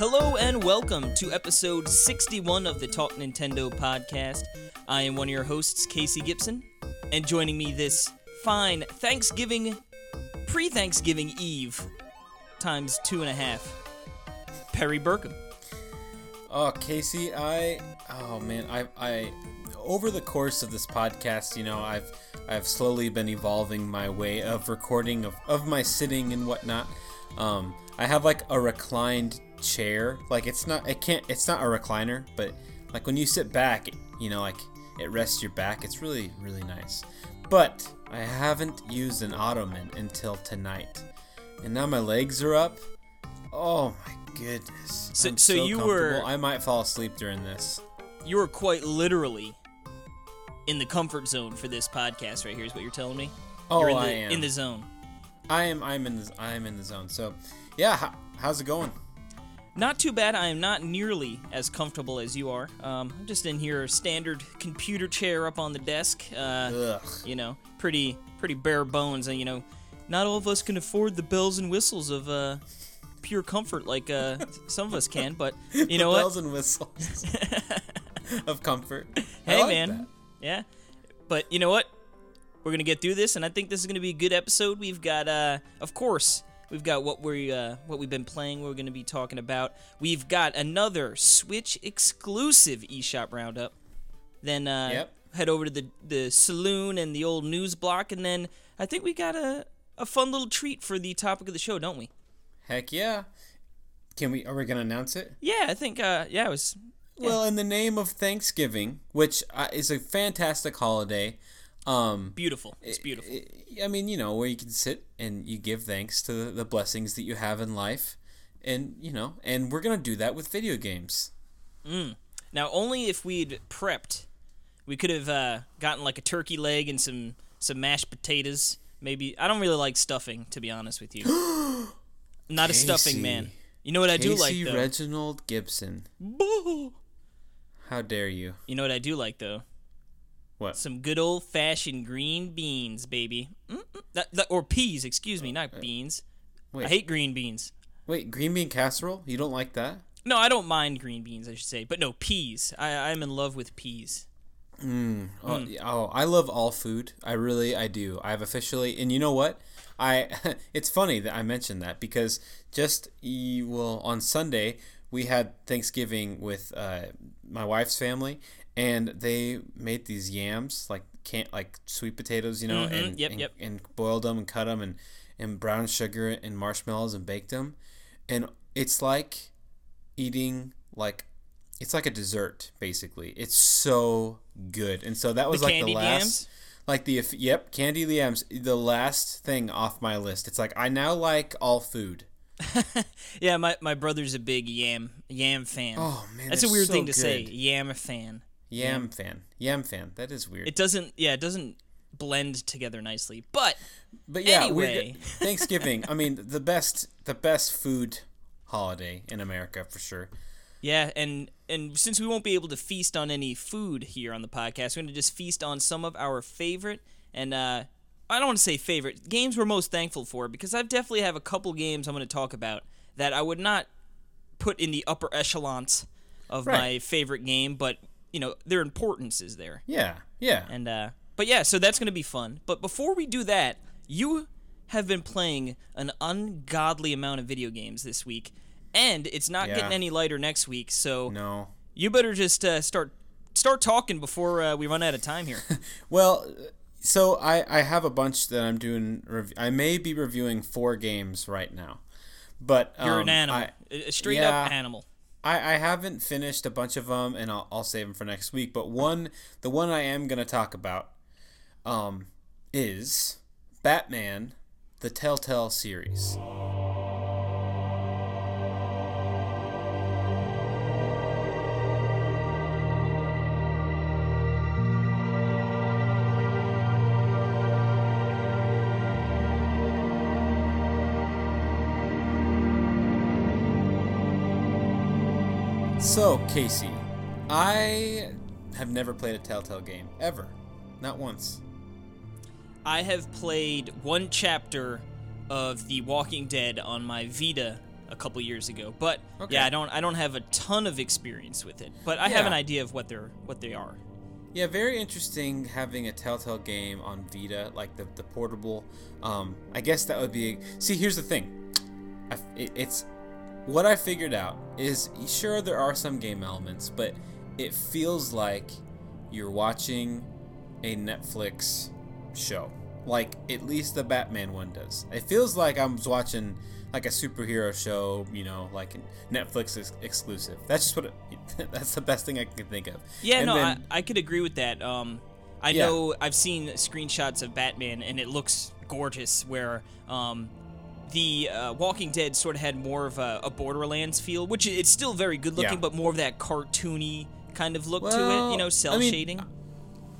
Hello and welcome to episode 61 of the Talk Nintendo podcast. I am one of your hosts, Casey Gibson, and joining me this fine Thanksgiving, pre Thanksgiving Eve, times two and a half, Perry Burkham. Oh, Casey, I oh man, I I over the course of this podcast, you know, I've I've slowly been evolving my way of recording of, of my sitting and whatnot. Um, I have like a reclined chair. Like it's not it can't it's not a recliner, but like when you sit back, you know, like it rests your back. It's really really nice. But I haven't used an ottoman until tonight. And now my legs are up. Oh my goodness. So- I'm so you were- I might fall asleep during this. You were quite literally in the comfort zone for this podcast right here, is what you're telling me? Oh, you're in the, I am. in the zone. I am. I'm in the. I am in the zone. So, yeah. How, how's it going? Not too bad. I am not nearly as comfortable as you are. Um, I'm just in here, a standard computer chair up on the desk. Uh, Ugh. you know, pretty pretty bare bones. And you know, not all of us can afford the bells and whistles of uh, pure comfort like uh, some of us can. But you know the what? bells and whistles of comfort. I Hey, like man. that. Yeah. But you know what? We're gonna get through this, and I think this is gonna be a good episode. We've got, uh, of course, we've got what we uh, what we've been playing. We're gonna be talking about. We've got another Switch exclusive eShop roundup. Then uh, Yep. head over to the the saloon and the old news block, and then I think we got a a fun little treat for the topic of the show, don't we? Heck yeah. Can we? Are we gonna announce it? Yeah, I think. Uh, yeah, it was. Well, in the name of Thanksgiving, which uh, is a fantastic holiday. Um, Beautiful. It's beautiful. I- mean, you know, where you can sit and you give thanks to the, blessings that you have in life, and you know, and we're gonna do that with video games. Now, only if we'd prepped, we could have uh, gotten like a turkey leg and some some mashed potatoes. Maybe I don't really like stuffing, to be honest with you. Not a stuffing man. You know what I do like Casey though. Reginald Gibson. Boo! How dare you? You know what I do like though? What? Some good old fashioned green beans, baby. That, that, or peas, excuse me, not beans. Wait. I hate green beans. Wait, green bean casserole? You don't like that? No, I don't mind green beans, I should say, but no peas. I, I'm in love with peas. Oh, yeah, oh, I love all food. I really, I do. I've officially, and you know what? I, it's funny that I mentioned that because just well on Sunday we had Thanksgiving with uh, my wife's family, and they made these yams like can't like sweet potatoes, you know, Mhm, and, yep, and yep. and boiled them and cut them and and brown sugar and marshmallows and baked them, and it's like eating like it's like a dessert basically. It's so good, and so that was like the last. yams? Like the yep, candy yams, the last thing off my list. It's like I now like all food. Yeah, my, my brother's a big yam yam fan. Oh man, That's a weird so thing to say. Yam fan. Yam fan, yam fan. That is weird. It doesn't. Yeah, it doesn't blend together nicely. But but yeah, we're anyway. Thanksgiving. I mean, the best, the best food holiday in America for sure. yeah, and and since we won't be able to feast on any food here on the podcast, we're gonna just feast on some of our favorite and uh, I don't want to say favorite games we're most thankful for because I definitely have a couple games I'm gonna talk about that I would not put in the upper echelons of Right. my favorite game, but you know their importance is there. Yeah, yeah. And uh but yeah, so that's going to be fun. But before we do that, you have been playing an ungodly amount of video games this week, and it's not Yeah. getting any lighter next week. So no. you better just uh, start start talking before uh, we run out of time here. Well, so I I have a bunch that I'm doing. Rev- I may be reviewing four games right now, but You're um, an animal, I, a a straight yeah. up animal. I, I haven't finished a bunch of them, and I'll, I'll save them for next week. But one, the one I am gonna talk about, um, is Batman, the Telltale series. So, Casey, I have never played a Telltale game ever, not once. I have played one chapter of The Walking Dead on my Vita a couple years ago, but Okay. yeah, I don't I don't have a ton of experience with it, but I have an idea of what they're what they are. Yeah, very interesting having a Telltale game on Vita, like the, the portable. Um, I guess that would be. See, here's the thing. I, it, it's what I figured out is sure there are some game elements, but it feels like you're watching a Netflix show. Like at least the Batman one does. It feels like I'm watching like a superhero show, you know, like Netflix ex- exclusive. That's just what. It, that's the best thing I can think of. Yeah, And no, then- I, I could agree with that. Um, I Yeah. know I've seen screenshots of Batman, and it looks gorgeous. Where um, the uh, Walking Dead sort of had more of a, a Borderlands feel, which it's still very good looking, Yeah. but more of that cartoony kind of look to it. You know, cel I mean, shading.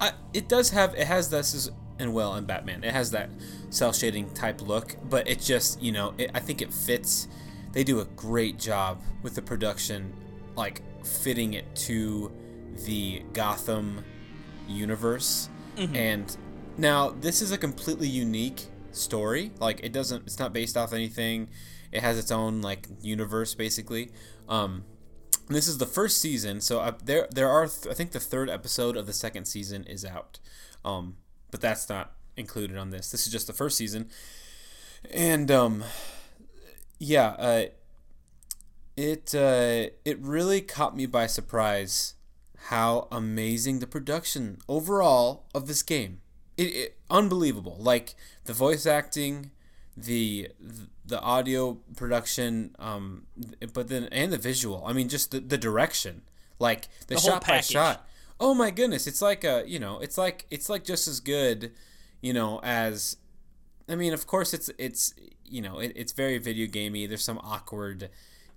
I, it does have it has this is and well in Batman it has that cel shading type look but it just you know it, I think it fits they do a great job with the production like fitting it to the Gotham universe and now this is a completely unique story. Like it doesn't it's not based off anything. It has its own like universe basically. Um this is the first season, so uh, there there are th- I think the third episode of the second season is out, um, but that's not included on this. This is just the first season, and um, yeah, uh, it uh, it really caught me by surprise how amazing the production overall of this game. It, it unbelievable, like the voice acting, the the audio production, um, but then and the visual. I mean, just the, the direction, like the, The shot by shot. Oh my goodness, it's like a you know, it's like it's like just as good, you know, as I mean, of course, it's it's you know, it, it's very video gamey. There's some awkward,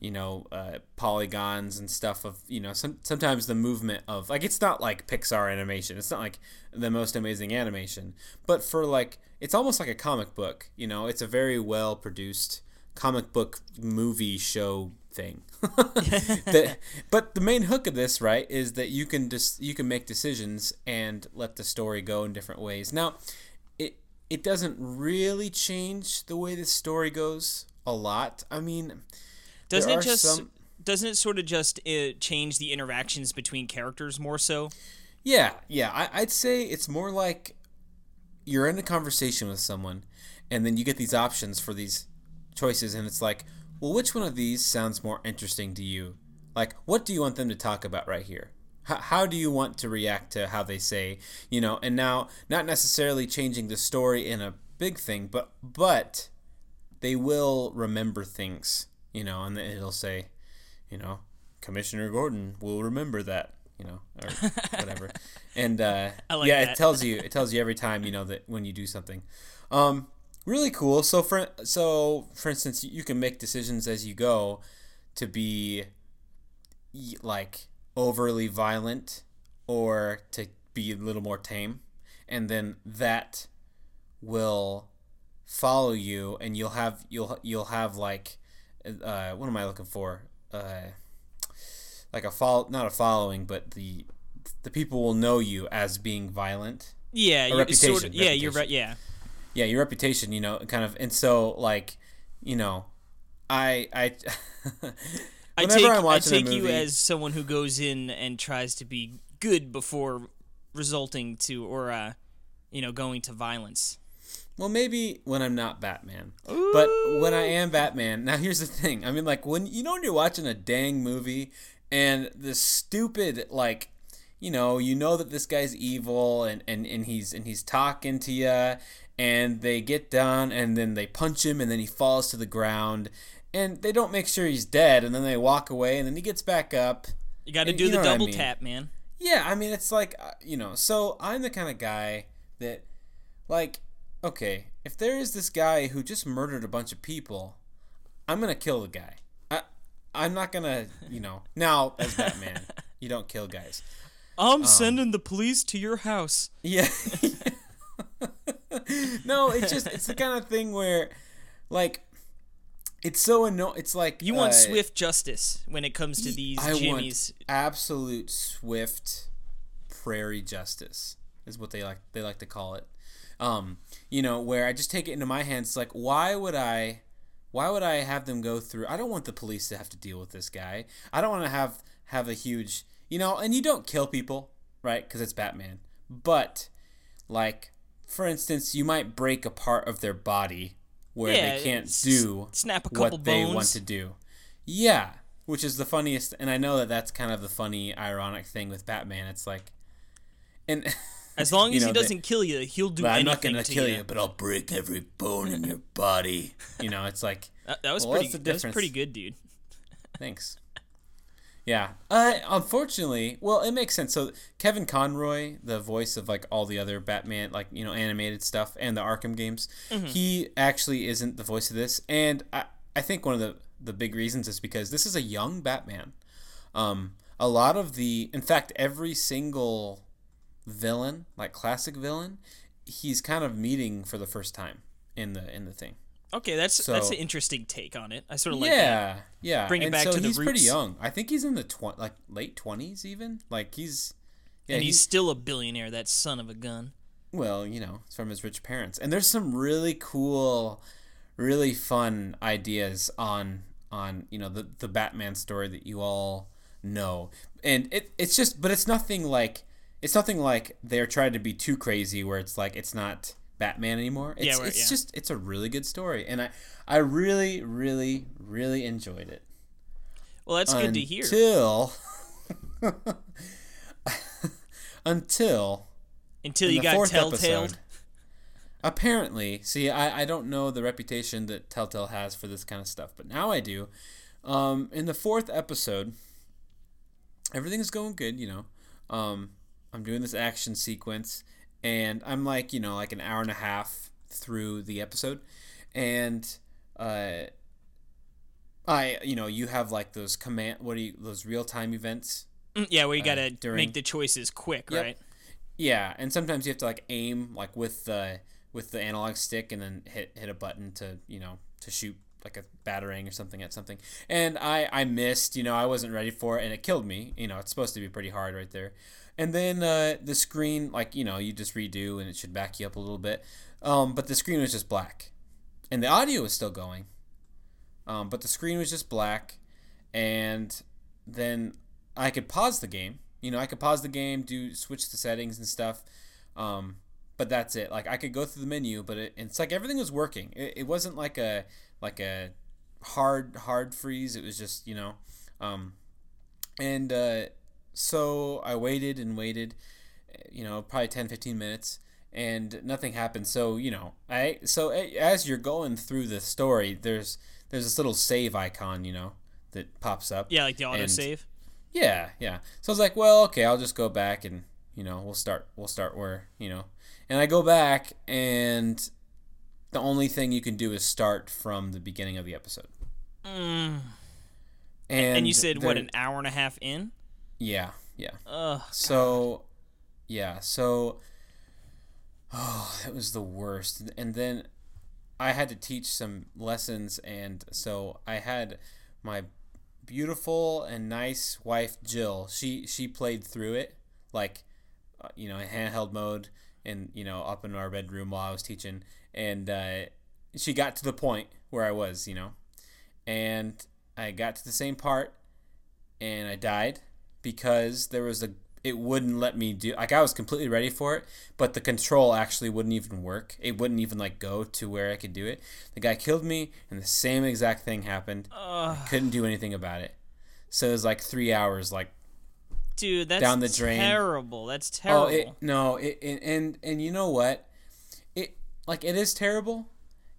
you know, uh, polygons and stuff of you know, some sometimes the movement of like it's not like Pixar animation. It's not like the most amazing animation, but for like it's almost like a comic book. You know, it's a very well produced comic book movie show thing. The- but the main hook of this, right, is that you can just you can make decisions and let the story go in different ways. Now, it it doesn't really change the way the story goes a lot. I mean, Doesn't there it just some- doesn't it sort of just uh, change the interactions between characters more so? Yeah, yeah. I, I'd say it's more like you're in a conversation with someone, and then you get these options for these choices, and it's like, well, which one of these sounds more interesting to you? Like, what do you want them to talk about right here? How, how do you want to react to how they say, you know? And now, not necessarily changing the story in a big thing, but but they will remember things, you know, and it'll say, you know, Commissioner Gordon will remember that, you know, or whatever. and uh, I like yeah, that. it tells you it tells you every time, you know, that when you do something. Um, really cool. So for so for instance, you can make decisions as you go to be like overly violent or to be a little more tame, and then that will follow you, and you'll have you'll you'll have like uh, what am I looking for? Uh, like a follow, not a following, but the the people will know you as being violent. Yeah, you, it's sort of, reputation, yeah, you're right. Yeah, Yeah, your reputation, you know, kind of, and so like, you know, I I. I take I take you as someone who goes in and tries to be good before resulting to or uh, you know going to violence. Well, maybe when I'm not Batman. But when I am Batman, now here's the thing. I mean, like when you know when you're watching a dang movie and the stupid like, you know, you know that this guy's evil and and and he's and he's talking to you, and they get done and then they punch him and then he falls to the ground. And they don't make sure he's dead, and then they walk away, and then he gets back up. You got to You do know the what I double mean. tap, man. Yeah, I mean, it's like, uh, you know, so I'm the kind of guy that, like, okay, if there is this guy who just murdered a bunch of people, I'm going to kill the guy. I, I'm not going to, you know, now as Batman, you don't kill guys. I'm sending the police to your house. Yeah. no, it's just, it's the kind of thing where, like, it's so annoying. It's like, You want uh, swift justice when it comes to these I jimmies. want absolute swift prairie justice is what they like they like to call it. Um, you know, where I just take it into my hands. Like, why would I? Why would I have them go through? I don't want the police to have to deal with this guy. I don't want to have have a huge, you know. And you don't kill people, right? Because it's Batman. But, like, for instance, you might break a part of their body where Yeah, they can't s- do snap a couple what they want to do. Yeah, which is the funniest, and I know that that's kind of the funny, ironic thing with Batman. It's like, and As long you as know, he doesn't kill you, he'll do but I'm not gonna to kill you. you, but I'll break every bone in your body. You know, it's like, That, that was Well, pretty. That was pretty good, dude. thanks. Yeah. Uh, unfortunately, well, it makes sense. So Kevin Conroy, the voice of like all the other Batman, like you know, animated stuff and the Arkham games, he actually isn't the voice of this, and I, I think one of the the big reasons is because this is a young Batman. Um, a lot of the, in fact, every single villain, like classic villain, he's kind of meeting for the first time in the in the thing. Okay, that's that's an interesting take on it. I sort of like that. yeah, yeah. Bring it and back so to the he's pretty young. I think he's in the tw- like late twenties, even. Like he's, yeah, and he's he's still a billionaire. That son of a gun. well, you know, it's from his rich parents. And there's some really cool, really fun ideas on on you know the the Batman story that you all know, and it it's just, but it's nothing like it's nothing like they're trying to be too crazy where it's like it's not Batman anymore. It's, Yeah, it's yeah. just it's a really good story, and I I really really really enjoyed it. Well, that's good to hear. Until until Until you got telltale. Apparently, see, I, I don't know the reputation that Telltale has for this kind of stuff, but now I do. Um, in the fourth episode, everything's going good, you know. Um, I'm doing this action sequence, and I'm like, you know, like an hour and a half through the episode, and uh, I, you know, you have like those command, what do you, those real time events Mm, yeah, where you gotta during- make the choices quick, Yep. right? Yeah, and sometimes you have to like aim like with the with the analog stick and then hit hit a button to you know to shoot like a batarang or something at something. And I I missed, you know, I wasn't ready for it, and it killed me. You know, it's supposed to be pretty hard right there. And then uh, the screen, like you know, you just redo and it should back you up a little bit. Um, but the screen was just black, and the audio was still going. Um, but the screen was just black, and then I could pause the game. You know, I could pause the game, do switch the settings and stuff. Um, but that's it. Like I could go through the menu, but it, it's like everything was working. It, it wasn't like a like a hard hard freeze. It was just you know, um, and uh, so I waited and waited. You know, probably 10, 15 minutes, and nothing happened. So you know, I so as you're going through the story, there's there's this little save icon, you know, that pops up. Yeah, like the And- autosave. Yeah, yeah. So I was like, well, okay, I'll just go back and you know we'll start we'll start where you know, and I go back and the only thing you can do is start from the beginning of the episode. Mm. And, And you said what an hour and a half in? Yeah, yeah. Ugh. So, yeah, so oh, it was the worst. And then I had to teach some lessons, and so I had my beautiful and nice wife Jill. She she played through it like uh, you know in handheld mode, and you know up in our bedroom while I was teaching, and uh, she got to the point where I was, you know, and I got to the same part, and I died because there was a it wouldn't let me do like I was completely ready for it, but the control actually wouldn't even work. It wouldn't even like go to where I could do it. The guy killed me and the same exact thing happened. Ugh. I couldn't do anything about it. So it was like 3 hours like Dude, that's Down the drain. terrible. That's terrible. Oh, it, no, it, it and and you know what? It like it is terrible.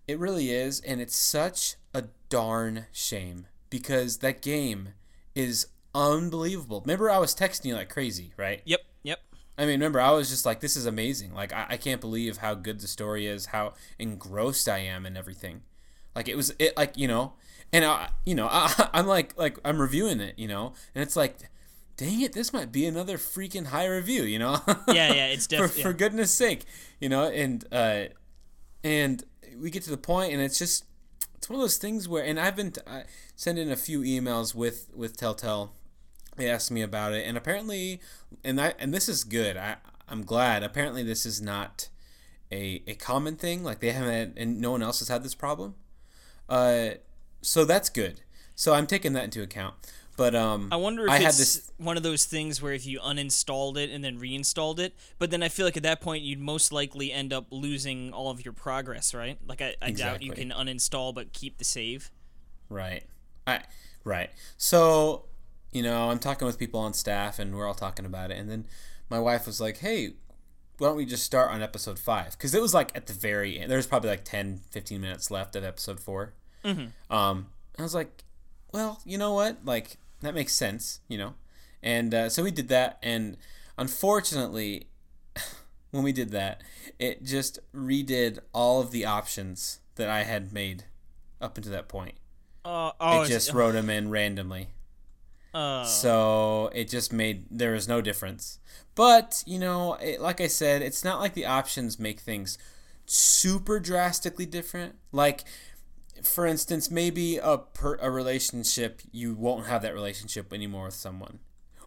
It really is, and it's such a darn shame because that game is unbelievable. Remember, I was texting you like crazy, right? Yep, yep. I mean, remember, I was just like, "This is amazing! Like, I, I can't believe how good the story is, how engrossed I am, and everything." Like, it was it like you know, and I, you know, I, I'm like like I'm reviewing it, you know, and it's like, dang it, this might be another freaking high review, you know? Yeah, yeah, it's for, definitely for goodness sake, you know, and uh, and we get to the point, and it's just it's one of those things where, and I've been t- sending a few emails with with Telltale. They asked me about it, and apparently, and I and this is good. I I'm glad. Apparently, this is not a a common thing. Like they haven't, had, and no one else has had this problem. Uh, so that's good. So I'm taking that into account. But um, I wonder if I it's had this. one of those things where if you uninstalled it and then reinstalled it, but then I feel like at that point you'd most likely end up losing all of your progress, right? Like I, I doubt you can uninstall but keep the save. Right. I right. So, you know, I'm talking with people on staff and we're all talking about it and then my wife was like, "Hey, why don't we just start on episode 5?" Cuz it was like at the very end. There was probably like 10 15 minutes left of episode 4. Mm-hmm. Um I was like, "Well, you know what? Like that makes sense, you know." And uh, so we did that and unfortunately when we did that, it just redid all of the options that I had made up until that point Uh, oh, it just wrote them in randomly. Uh, So it just made there was no difference. But you know, it, like I said, it's not like the options make things super drastically different. Like, for instance, maybe a per, a relationship you won't have that relationship anymore with someone,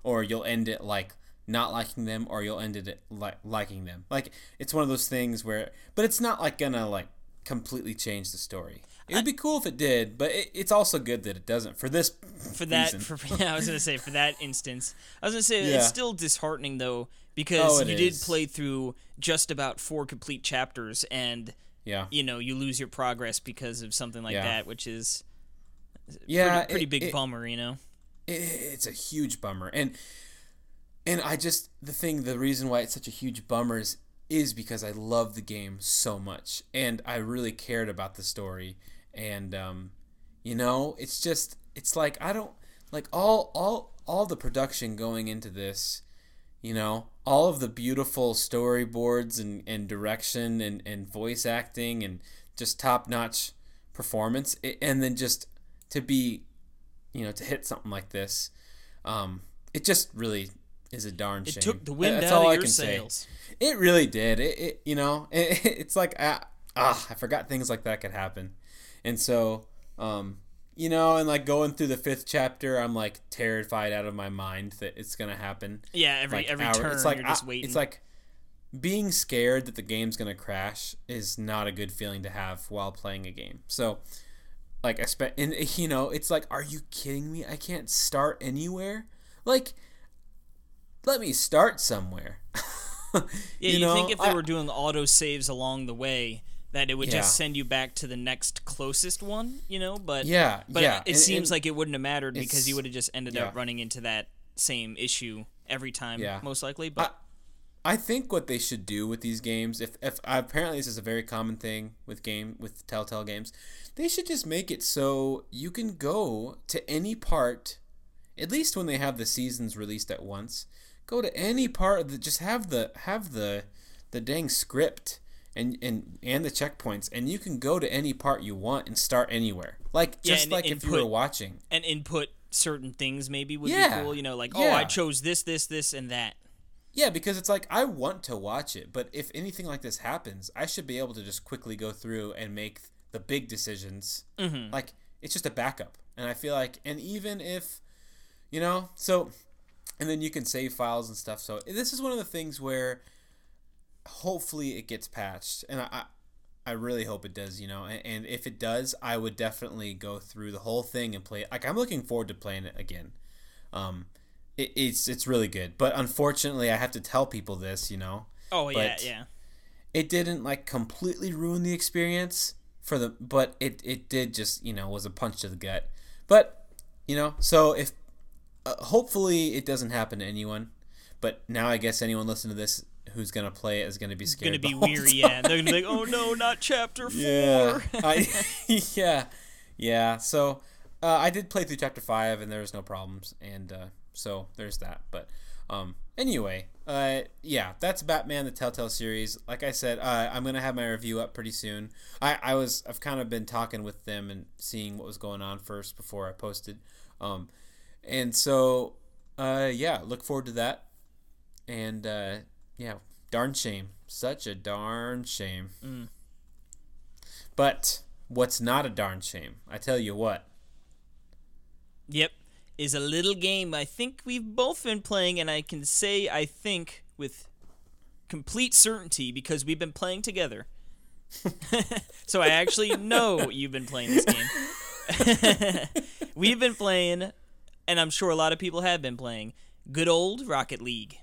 or you'll end it like not liking them, or you'll end it like liking them. Like it's one of those things where, but it's not like gonna like completely change the story. It would be cool if it did, but it, it's also good that it doesn't. For this, for that, reason. for yeah, I was gonna say for that instance, I was gonna say Yeah. it's still disheartening though oh, because Oh, you did play through just about four complete chapters and yeah, you know you lose your progress because of something like Yeah. that, which is yeah, pretty, pretty it- big it- bummer, you know. it, it's a huge bummer and and i just the thing the reason why it's such a huge bummer is is because i love the game so much and i really cared about the story and um you know it's just it's like i don't like all all all the production going into this you know all of the beautiful storyboards and, and direction and, and voice acting and just top notch performance and then just to be you know to hit something like this um it just really is a darn It shame It took the wind That's out all of I your can say. sails. it really did it, it you know it, it's like ah, ah i forgot things like that could happen and so um you know and like going through the fifth chapter i'm like terrified out of my mind that it's gonna happen Yeah, every like every hour- turn it's like you're just waiting. It's like being scared that the game's gonna crash is not a good feeling to have while playing a game. So, like, I spent, and you know, it's like, are you kidding me? I can't start anywhere. Like, let me start somewhere. yeah, you, know, think if they I- were doing auto saves along the way that it would Yeah. just send you back to the next closest one, you know? But Yeah, but yeah, it and- seems and like it wouldn't have mattered because you would have just ended yeah. up running into that same issue every time, Yeah. most likely. But I think what they should do with these games, if, if apparently this is a very common thing with game with Telltale games, they should just make it so you can go to any part, at least when they have the seasons released at once. Go to any part of the just have the have the the dang script and and and the checkpoints, and you can go to any part you want and start anywhere. Like Yeah, just and- like if you were watching. and input certain things maybe would Yeah, be cool, you know, like oh. I chose this, this, this, and that. Yeah, because it's like I want to watch it, but if anything like this happens, I should be able to just quickly go through and make the big decisions. Mm-hmm. Like it's just a backup, and I feel like, and even if, you know, so, and then you can save files and stuff. So this is one of the things where, hopefully, it gets patched, and I, I, really hope it does. You know, and, and if it does, I would definitely go through the whole thing and play. Like I'm looking forward to playing it again. Um, it, it's it's really good, but unfortunately, I have to tell people this. You know, Oh yeah, yeah. it didn't like completely ruin the experience for the, but it it did just you know was a punch to the gut. But you know, so if uh, hopefully it doesn't happen to anyone, but now I guess anyone listening to this who's gonna play it is gonna be scared. Gonna be weary, time. yeah. They're gonna be like, oh no, not chapter four. Yeah, I, yeah, yeah. So uh, I did play through chapter five, and there was no problems, and uh, so there's that. But um, anyway, uh, yeah, that's Batman the Telltale series. Like I said, uh, I'm gonna have my review up pretty soon. I, I was I've kind of been talking with them and seeing what was going on first before I posted, um, and so uh, yeah, look forward to that. And uh, yeah, darn shame, such a darn shame. Mm. But what's not a darn shame? I tell you what. Yep, is a little game I think we've both been playing, and I can say I think with complete certainty because we've been playing together. so I actually know you've been playing this game. we've been playing, and I'm sure a lot of people have been playing, good old Rocket League.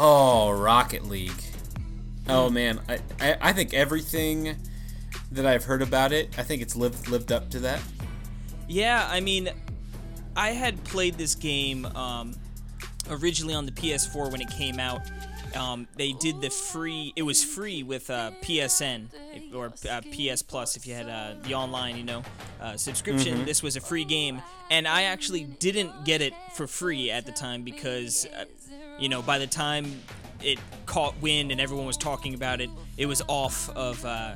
Oh, Rocket League. Oh man, I, I, I think everything that I've heard about it, I think it's lived lived up to that. Yeah, I mean, I had played this game um, originally on the PS4 when it came out. Um, they did the free. It was free with uh, PSN or uh, PS Plus if you had uh, the online, you know, uh, subscription. This was a free game, and I actually didn't get it for free at the time because, uh, you know, by the time it caught wind and everyone was talking about it, it was off of uh,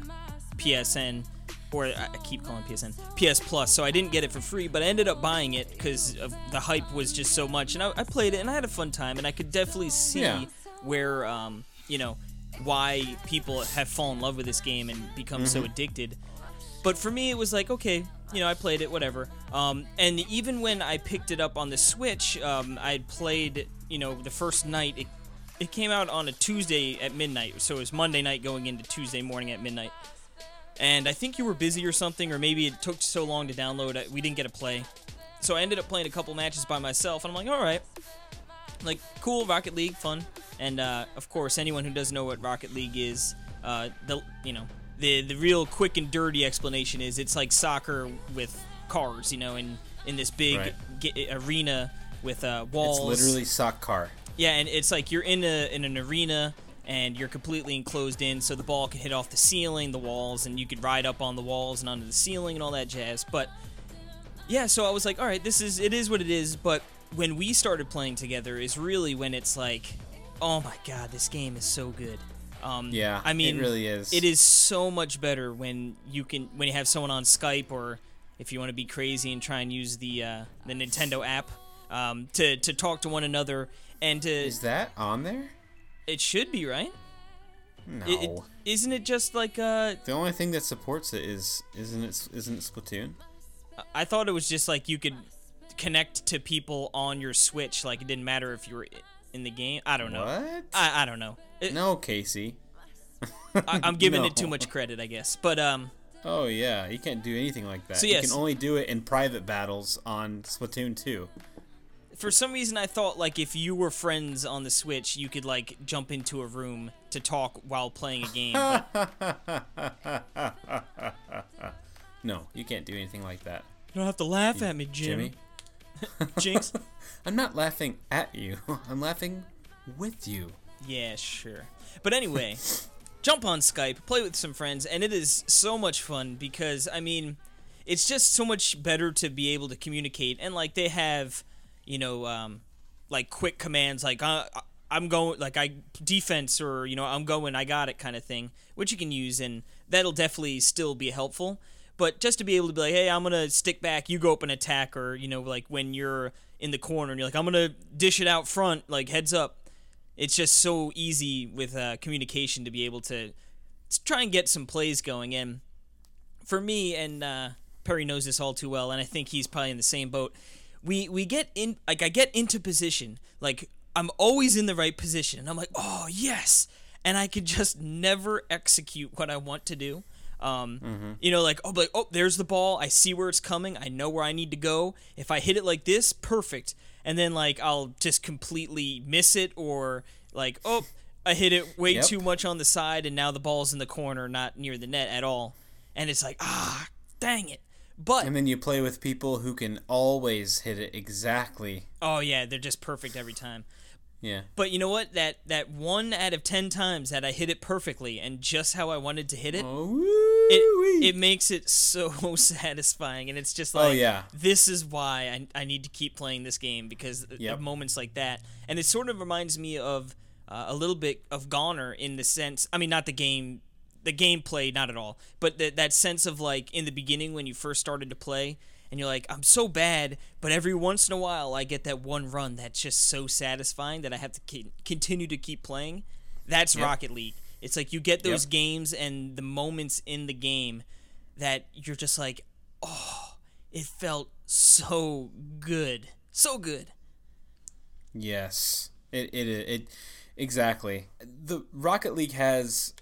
PSN or I keep calling PSN PS Plus. So I didn't get it for free, but I ended up buying it because the hype was just so much, and I, I played it and I had a fun time, and I could definitely see Yeah. where um, you know why people have fallen in love with this game and become so addicted. But for me, it was like, okay, you know, I played it, whatever. Um, and even when I picked it up on the Switch, um, I had played, you know, the first night. It, it came out on a Tuesday at midnight, so it was Monday night going into Tuesday morning at midnight. And I think you were busy or something, or maybe it took so long to download. We didn't get to play, so I ended up playing a couple matches by myself. And I'm like, all right, like cool Rocket League, fun. And uh, of course, anyone who doesn't know what Rocket League is, uh, the you know the the real quick and dirty explanation is it's like soccer with cars, you know, in in this big Right. ge- arena with uh, walls. It's literally sock car. Yeah, and it's like you're in a in an arena and you're completely enclosed in, so the ball can hit off the ceiling, the walls, and you could ride up on the walls and onto the ceiling and all that jazz. But yeah, so I was like, all right, this is it is what it is. But when we started playing together is really when it's like, oh my god, this game is so good. Um, Yeah, I mean, it really is. It is so much better when you can when you have someone on Skype or if you want to be crazy and try and use the uh, the Nintendo app um, to to talk to one another and to Is that on there? it should be right. No. It, it, isn't it just like uh? the only thing that supports it is isn't it isn't it Splatoon? I thought it was just like you could connect to people on your Switch. Like it didn't matter if you were in the game. I don't know. What? I, I don't know. It, no, Casey. I, I'm giving it too much credit, I guess. But um, Oh yeah, you can't do anything like that. So, You can only do it in private battles on Splatoon 2. For some reason I thought like if you were friends on the Switch, you could like jump into a room to talk while playing a game. But No, you can't do anything like that. you don't have to laugh at me, Jim. Jimmy, Jinx. I'm not laughing at you. I'm laughing with you. Yeah, sure. But anyway, jump on Skype, play with some friends, and it is so much fun because I mean, it's just so much better to be able to communicate and like they have, you know, um, like quick commands like uh, I'm going like I defense or you know I'm going I got it kind of thing, which you can use and that'll definitely still be helpful. But just to be able to be like, hey, I'm gonna stick back, you go up and attack, or you know, like when you're in the corner and you're like, I'm gonna dish it out front, like heads up it's just so easy with uh, communication to be able to try and get some plays going. And for me, and uh, Perry knows this all too well, and I think he's probably in the same boat. We we get in like I get into position, like I'm always in the right position, and I'm like, oh yes, and I could just never execute what I want to do. Um, You know, like oh, like oh, there's the ball. I see where it's coming. I know where I need to go. If I hit it like this, perfect. And then like I'll just completely miss it, or like oh, I hit it way Yep. too much on the side, and now the ball's in the corner, not near the net at all. And it's like ah, dang it. But And then you play with people who can always hit it exactly. oh yeah, they're just perfect every time. Yeah. But you know what? That that one out of ten times that I hit it perfectly and just how I wanted to hit it, Oh, it, it makes it so satisfying and it's just like Oh, yeah. this is why I, I need to keep playing this game because Yep. of moments like that and it sort of reminds me of uh, a little bit of GoNNER in the sense i mean not the game the gameplay not at all but that that sense of like in the beginning when you first started to play and you're like i'm so bad but every once in a while i get that one run that's just so satisfying that i have to continue to keep playing that's rocket league It's like you get those Yep. games and the moments in the game that you're just like, oh, it felt so good, so good. Yes, it it it exactly. The Rocket League has,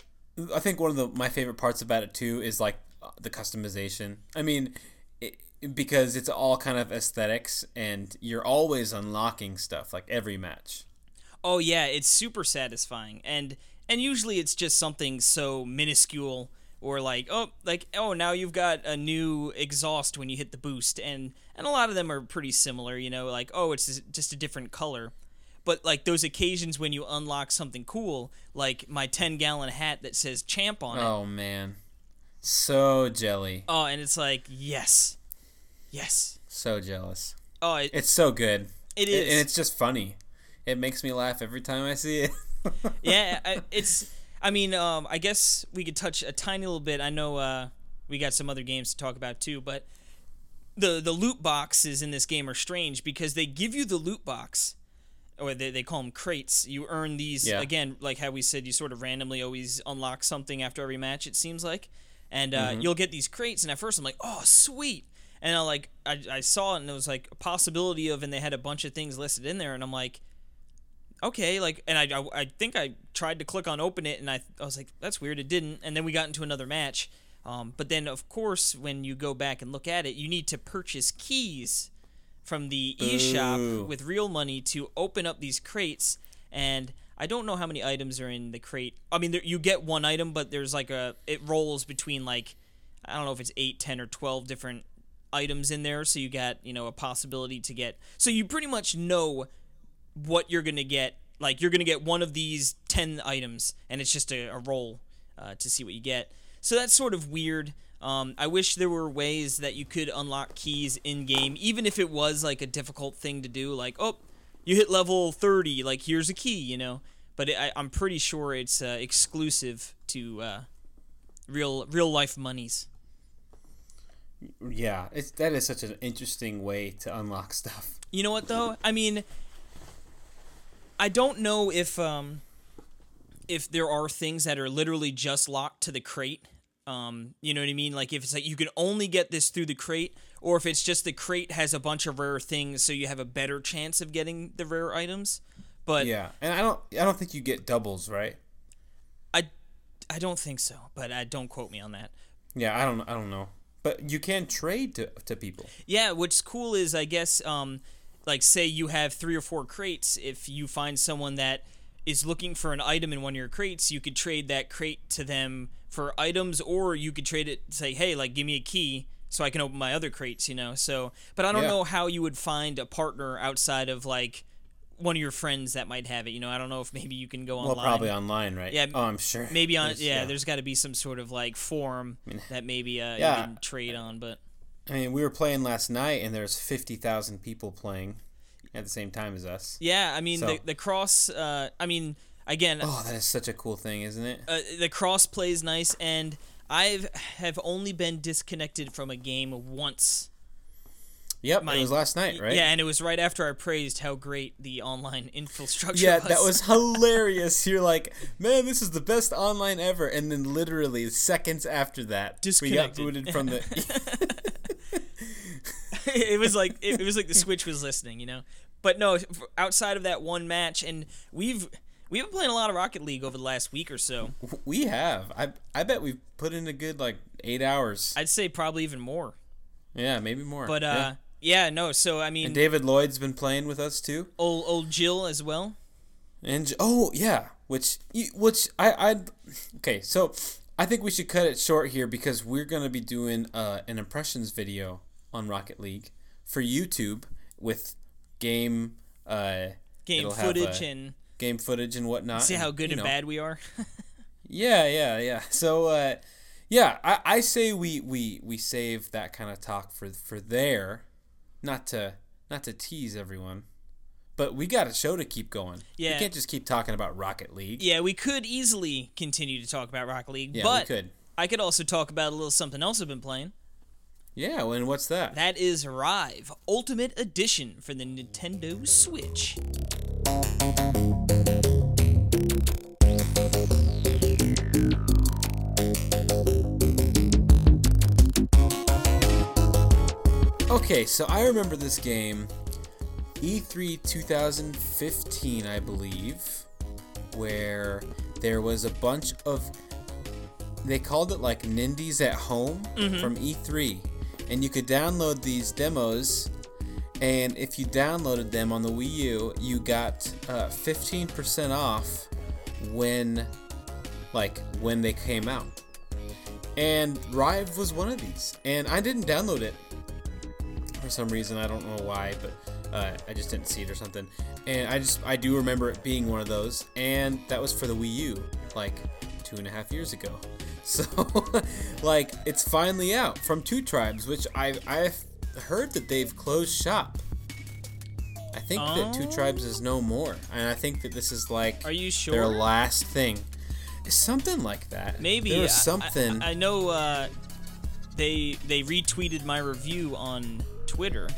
I think one of the my favorite parts about it too is like the customization. I mean, it, because it's all kind of aesthetics, and you're always unlocking stuff like every match. Oh yeah, it's super satisfying, and and usually it's just something so minuscule or like oh like oh now you've got a new exhaust when you hit the boost, and and a lot of them are pretty similar, you know, like oh it's just a different color. But like those occasions when you unlock something cool, like my ten gallon hat that says champ on it. Oh man, so jelly, Oh, and it's like yes, yes. so jealous. Oh, it, It's so good. It and it's just funny. It makes me laugh every time I see it. yeah, I- it's. I mean, um, I guess we could touch a tiny little bit. I know uh, we got some other games to talk about too, but the the loot boxes in this game are strange because they give you the loot box, or they, they call them crates. You earn these Yeah. again, like how we said, you sort of randomly always unlock something after every match. It seems like, and uh, Mm-hmm. you'll get these crates, and at first I'm like, oh sweet, and I like I, I saw it and it was like a possibility of, and they had a bunch of things listed in there, and I'm like okay like and I, I i think i tried to click on open it and i i was like that's weird it didn't and then we got into another match um, but then of course when you go back and look at it you need to purchase keys from the eShop Boo. with real money to open up these crates and I don't know how many items are in the crate. I mean, there, you get one item, but there's like a it rolls between like I don't know if it's eight, ten, or twelve different items in there. So you got you know a possibility to get. So you pretty much know what you're gonna get. Like you're gonna get one of these ten items, and it's just a, a roll uh, to see what you get. So that's sort of weird. Um, I wish there were ways that you could unlock keys in game, even if it was like a difficult thing to do. Like, oh, you hit level thirty, like here's a key, you know. But it, I, I'm pretty sure it's uh, exclusive to uh, real real life monies. yeah, it's that is such an interesting way to unlock stuff. You know what though? I mean, I don't know if um, if there are things that are literally just locked to the crate. Um, you know what I mean? Like if it's like you can only get this through the crate, or if it's just the crate has a bunch of rare things, so you have a better chance of getting the rare items. But Yeah, and I don't I don't think you get doubles, right? I, I don't think so. But I don't quote me on that. Yeah, I don't I don't know, but you can trade to to people. Yeah, what's cool is I guess um like say you have three or four crates, if you find someone that is looking for an item in one of your crates, you could trade that crate to them for items or you could trade it say, "Hey, like give me a key so I can open my other crates," you know. So, but I don't Yeah. know how you would find a partner outside of like one of your friends that might have it, you know. I don't know if maybe you can go online. Well, probably online, right? Yeah, Oh, I'm sure. Maybe on There's- yeah, there's got to be some sort of like forum that maybe uh, Yeah. you can trade on, but I mean, we were playing last night, and there's fifty thousand people playing at the same time as us. Yeah, I mean So- the the cross. Uh, I mean, again, Oh, that is such a cool thing, isn't it? uh, the cross plays nice, and I've have only been disconnected from a game once. Yep, my- it was last night, right? Yeah, and it was right after I praised how great the online infrastructure Yeah, was. that was hilarious. You're like, man, this is the best online ever, and then literally seconds after that, we got Disconnected. booted from the. it was like it, it was like the Switch was listening, you know. But no, outside of that one match, and we've we've been playing a lot of Rocket League over the last week or so. we have. I I bet we've put in a good like eight hours. I'd say probably even more. yeah, maybe more. But Yeah. uh, yeah, no. So I mean, and David Lloyd's been playing with us too. old old Jill as well. And oh yeah, which which I I okay. So I think we should cut it short here because we're gonna be doing uh, an impressions video on Rocket League for YouTube with game uh, Game footage uh, and game footage and whatnot. see how good and know. bad we are. Yeah, yeah, yeah. So uh, yeah, I, I say we, we we save that kind of talk for for there, not to not to tease everyone. But we got a show to keep going. Yeah. We can't just keep talking about Rocket League. yeah, we could easily continue to talk about Rocket League, Yeah, but we could. I could also talk about a little something else I've been playing. Yeah, and what's that? That is Rive Ultimate Edition for the Nintendo Switch. Okay, so I remember this game, E3 2015, I believe, where there was a bunch of. They called it like Nindies at Home mm-hmm. from E3. And you could download these demos and if you downloaded them on the Wii U, you got uh, 15% off when. Like, when they came out. And Rive was one of these. And I didn't download it for some reason. I don't know why, but uh, I just didn't see it or something. And I just I do remember it being one of those, and that was for the Wii U, like two and a half years ago. So, like, it's finally out from Two Tribes, which I I've heard that they've closed shop. I think that Two Tribes is no more, and I think that this is like Are you sure? their last thing. Something like that. Maybe there was I- something. I, I know uh, they they retweeted my review on Twitter,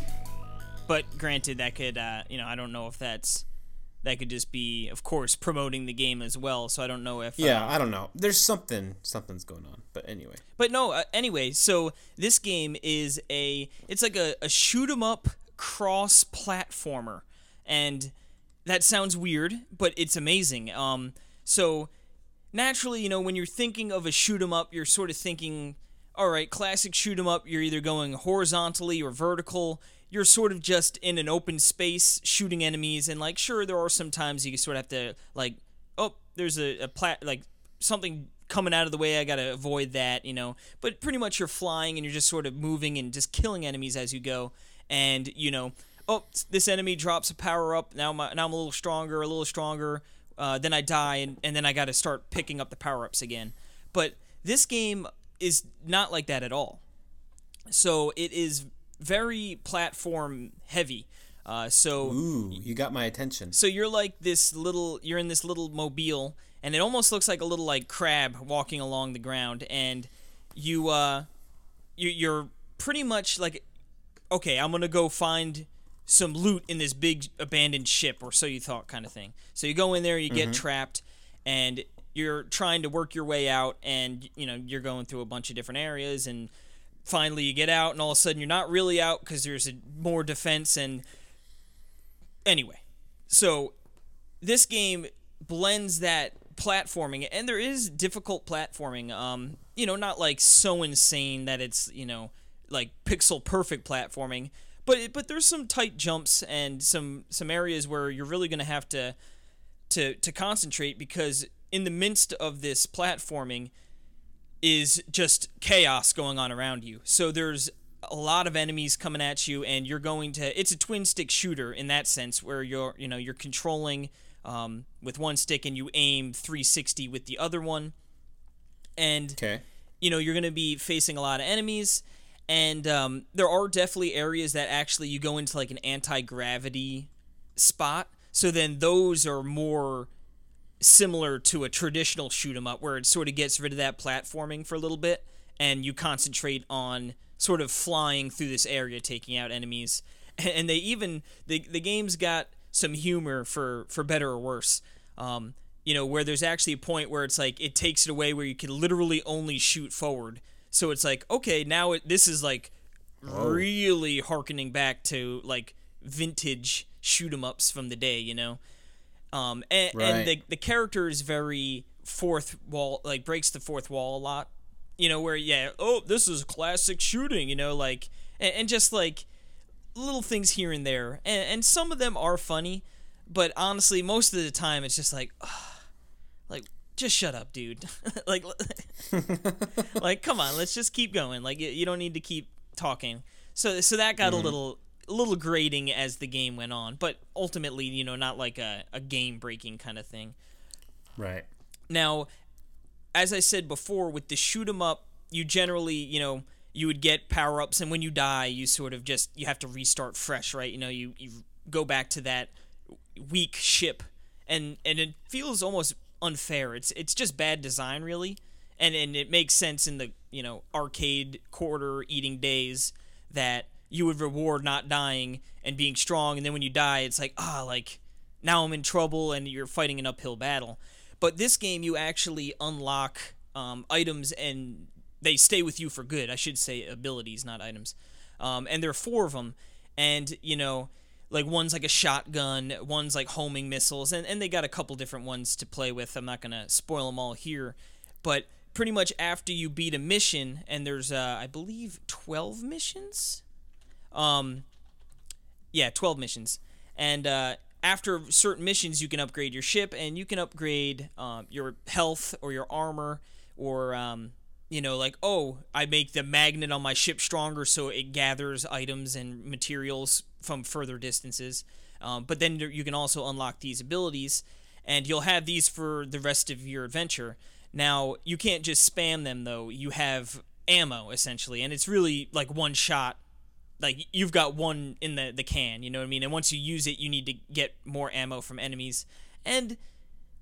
but granted, that could uh, you know I don't know if that's that could just be, of course, promoting the game as well. So I don't know if yeah, I don't know. There's something something's going on, but anyway. But no, uh, anyway, so this game is a it's like a, a shoot 'em up cross platformer. And that sounds weird, but it's amazing. Um so naturally, you know, when you're thinking of a shoot 'em up, you're sort of thinking, all right, classic shoot 'em up, you're either going horizontally or vertical. You're sort of just in an open space shooting enemies, and like, sure, there are some times you sort of have to like, oh, there's a, a plat like something coming out of the way. I gotta avoid that, you know. But pretty much you're flying and you're just sort of moving and just killing enemies as you go, and you know, oh, this enemy drops a power up. Now my now I'm a little stronger, a little stronger. Uh, then I die, and, and then I got to start picking up the power ups again. But this game is not like that at all. So it is very platform heavy. Uh, so Ooh, you got my attention. so you're like this little you're in this little mobile and it almost looks like a little like crab walking along the ground and you uh you you're pretty much like okay, I'm going to go find some loot in this big abandoned ship or so you thought kind of thing. So you go in there, you get trapped and you're trying to work your way out and you know, you're going through a bunch of different areas and finally you get out and all of a sudden you're not really out cuz there's more defense and anyway, so this game blends that platforming, and there is difficult platforming. Um, you know, not like so insane that it's you know like pixel perfect platforming, but it, but there's some tight jumps and some some areas where you're really gonna have to to to concentrate because in the midst of this platforming is just chaos going on around you. So there's a lot of enemies coming at you and you're going to it's a twin stick shooter in that sense where you're you know you're controlling um, with one stick and you aim 360 with the other one and Okay. you know you're going to be facing a lot of enemies and um, there are definitely areas that actually you go into like an anti-gravity spot so then those are more similar to a traditional shoot 'em up where it sort of gets rid of that platforming for a little bit and you concentrate on sort of flying through this area taking out enemies. And they even the, the game's got some humor for for better or worse. Um, you know where there's actually a point where it's like it takes it away where you can literally only shoot forward. So it's like okay now it, this is like really harkening back to like vintage shoot 'em ups from the day you know um, and, Right. and the the character is very fourth wall, like breaks the fourth wall a lot. You know, where yeah, oh, this is classic shooting. You know, like and, and just like little things here and there, and, and some of them are funny, but honestly, most of the time it's just like, ugh, like just shut up, dude. like, like come on, let's just keep going. Like you, you don't need to keep talking. So so that got a little little grating as the game went on, but ultimately, you know, not like a, a game breaking kind of thing. Right. Now, as I said before, with the shoot 'em up, you generally, you know, you would get power ups, and when you die, you sort of just you have to restart fresh, right? You know, you you go back to that weak ship, and and it feels almost unfair. It's it's just bad design, really, and and it makes sense in the you know arcade quarter eating days that you would reward not dying and being strong, and then when you die, it's like ah like now I'm in trouble, and you're fighting an uphill battle. But this game, you actually unlock um, items and they stay with you for good. I should say abilities, not items. um, and there are four of them, and you know, like one's like a shotgun, one's like homing missiles, and and they got a couple different ones to play with. I'm not gonna spoil them all here, but pretty much after you beat a mission, and there's uh, I believe 12 missions. Um, yeah, 12 missions, and uh, after certain missions, you can upgrade your ship, and you can upgrade um, your health or your armor, or um, you know, like oh, I make the magnet on my ship stronger, so it gathers items and materials from further distances. Um, but then you can also unlock these abilities, and you'll have these for the rest of your adventure. Now, you can't just spam them though. You have ammo essentially, and it's really like one shot. Like you've got one in the the can, you know what I mean? And once you use it, you need to get more ammo from enemies. And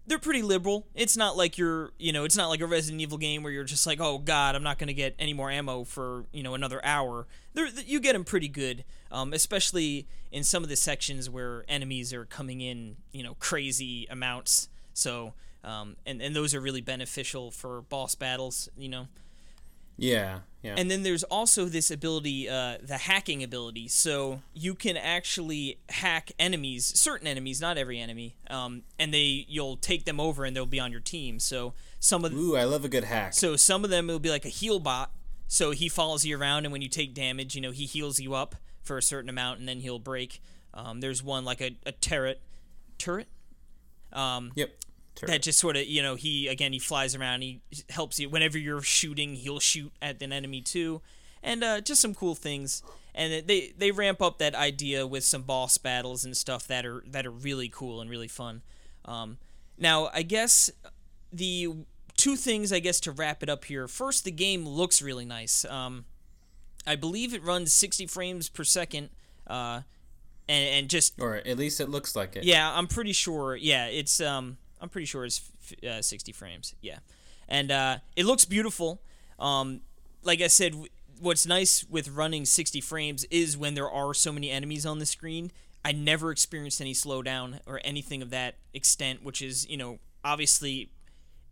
they're pretty liberal. It's not like you're, you know, it's not like a Resident Evil game where you're just like, oh god, I'm not going to get any more ammo for, you know, another hour. They're, you get them pretty good, um, especially in some of the sections where enemies are coming in, you know, crazy amounts. So um, and and those are really beneficial for boss battles. You know. Yeah, yeah. And then there's also this ability, uh, the hacking ability. So you can actually hack enemies, certain enemies, not every enemy, um, and they you'll take them over and they'll be on your team. So some of ooh, I love a good hack. So some of them will be like a heal bot. So he follows you around, and when you take damage, you know he heals you up for a certain amount, and then he'll break. Um, there's one like a, a turret, turret. Um, yep that just sort of you know he again he flies around he helps you whenever you're shooting he'll shoot at an enemy too. And uh, just some cool things. And they they ramp up that idea with some boss battles and stuff that are that are really cool and really fun. Um, now i guess the two things i guess to wrap it up here. First the game looks really nice. Um, i believe it runs 60 frames per second uh, and, and just or at least it looks like it. Yeah i'm pretty sure. Yeah it's um I'm pretty sure it's uh, 60 frames. Yeah, and uh, it looks beautiful. Um, like I said, what's nice with running 60 frames is when there are so many enemies on the screen. I never experienced any slowdown or anything of that extent, which is you know obviously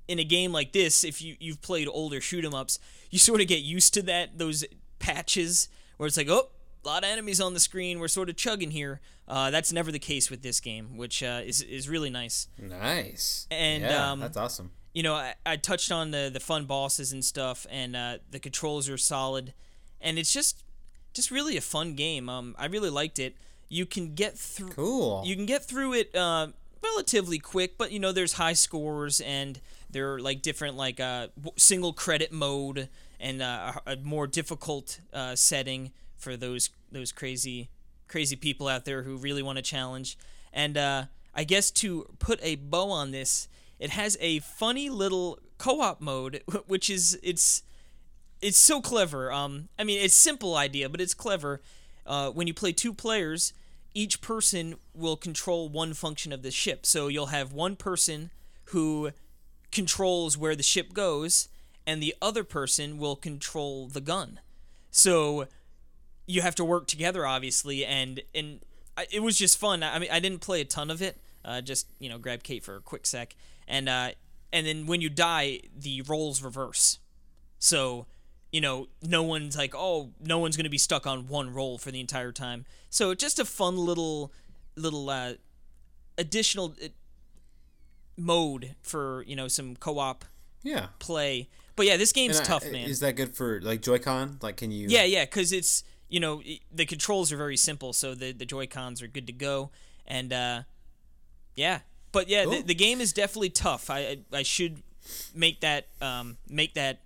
in a game like this, if you you've played older shoot 'em ups, you sort of get used to that those patches where it's like oh a lot of enemies on the screen. We're sort of chugging here. Uh, that's never the case with this game, which uh, is is really nice. Nice. And yeah, um, that's awesome. You know, I, I touched on the the fun bosses and stuff, and uh, the controls are solid, and it's just just really a fun game. Um, I really liked it. You can get through. Cool. You can get through it uh, relatively quick, but you know, there's high scores and there are like different like uh, single credit mode and uh, a more difficult uh, setting for those those crazy crazy people out there who really want to challenge. And uh, I guess to put a bow on this, it has a funny little co-op mode, which is it's it's so clever. Um, I mean, it's simple idea, but it's clever. Uh, when you play two players, each person will control one function of the ship. So you'll have one person who controls where the ship goes, and the other person will control the gun. So you have to work together, obviously, and and it was just fun. I mean, I didn't play a ton of it. Uh, just you know, grab Kate for a quick sec, and uh, and then when you die, the roles reverse. So, you know, no one's like, oh, no one's gonna be stuck on one role for the entire time. So just a fun little little uh, additional uh, mode for you know some co-op yeah play. But yeah, this game's and tough, I, man. Is that good for like Joy-Con? Like, can you? Yeah, yeah, because it's you know the controls are very simple, so the the Joy Cons are good to go, and uh, yeah, but yeah, the, the game is definitely tough. I I, I should make that um, make that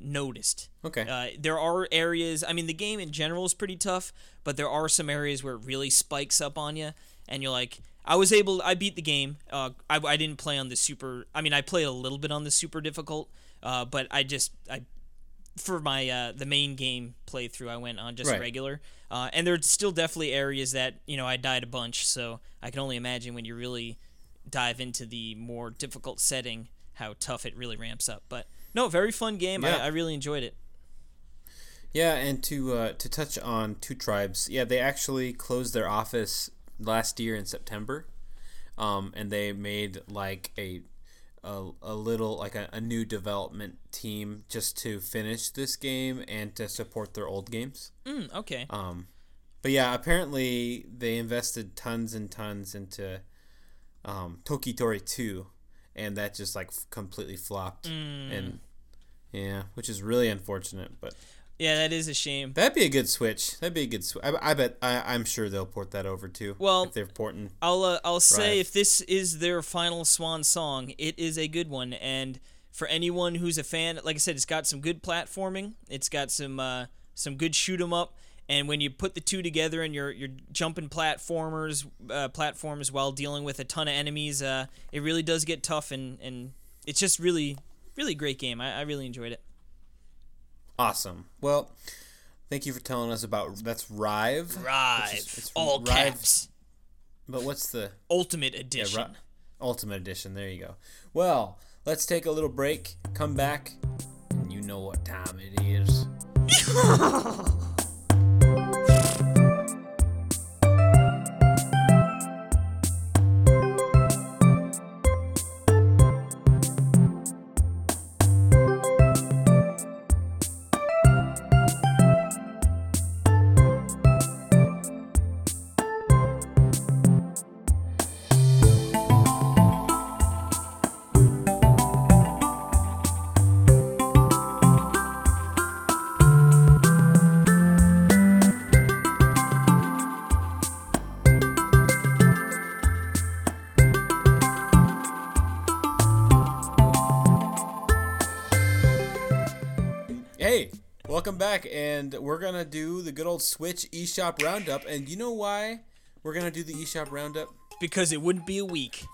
noticed. Okay. Uh, there are areas. I mean, the game in general is pretty tough, but there are some areas where it really spikes up on you, and you're like, I was able. I beat the game. Uh, I I didn't play on the super. I mean, I played a little bit on the super difficult. Uh, but I just I for my uh, the main game playthrough, I went on just right. regular, uh, and there's still definitely areas that you know I died a bunch. So I can only imagine when you really dive into the more difficult setting, how tough it really ramps up. But no, very fun game. Yeah. I, I really enjoyed it. Yeah, and to uh, to touch on two tribes, yeah, they actually closed their office last year in September, um, and they made like a a, a little like a, a new development team just to finish this game and to support their old games. Mm, okay. Um, but yeah, apparently they invested tons and tons into um, Toki Tori 2, and that just like f- completely flopped. Mm. And yeah, which is really unfortunate. But Yeah, that is a shame. that'd be a good switch. That'd be a good switch. I, I bet. I, I'm sure they'll port that over too. Well- if they're porting. I'll uh, I'll say if this is their final swan song, it is a good one. And for anyone who's a fan, like I said, it's got some good platforming. It's got some uh, some good shoot 'em up. And when you put the two together and you're you're jumping platformers uh, platforms while dealing with a ton of enemies, uh, it really does get tough. And, and it's just really really great game. I, I really enjoyed it. Awesome. Well, thank you for telling us about that's Rive. Rive, is- it's all Rive- caps, But what's the Ultimate Edition. Ri- Ultimate Edition? There you go. Well, let's take a little break. Come back, and you know what time it is. and we're gonna do the good old Switch eShop Roundup. And you know why we're gonna do the eShop Roundup? because it wouldn't be a week.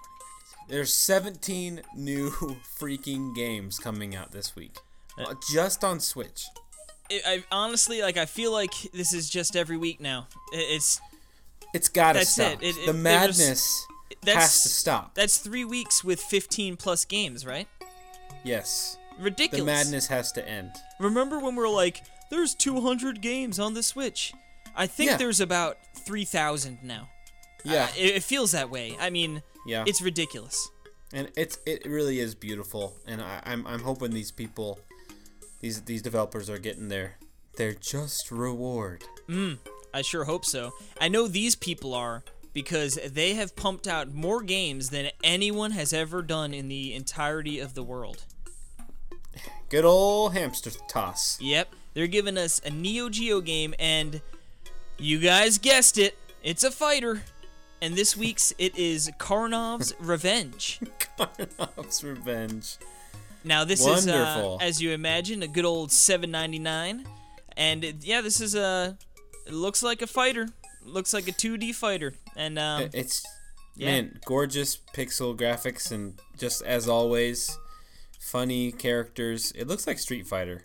There's 17 new freaking games coming out this week, Uh, just on Switch. it, I honestly like. I feel like this is just every week now. It, it's It's gotta That's stop. it. It- the madness that's has to stop. That's three weeks with 15 plus games, right? yes, Ridiculous. the madness has to end. Remember when we were like, "There's 200 games on the Switch." I think Yeah. there's about 3,000 now. Yeah, Uh, it, it feels that way. I mean, yeah. it's ridiculous. and it's it really is beautiful and I, I'm, I'm hoping these people these these developers are getting their their just reward I sure hope so. I know these people are because they have pumped out more games than anyone has ever done in the entirety of the world. good old hamster toss Yep, they're giving us a Neo Geo game, and you guys guessed it, it's a fighter. And this week's it is Karnov's Revenge. Karnov's revenge Now this Wonderful. is, uh, as you imagine, a good old 7.99, and it, yeah, this is a. It looks like a fighter. Looks like a 2D fighter, and um, it's Yeah. man gorgeous pixel graphics and just as always funny characters it looks like street fighter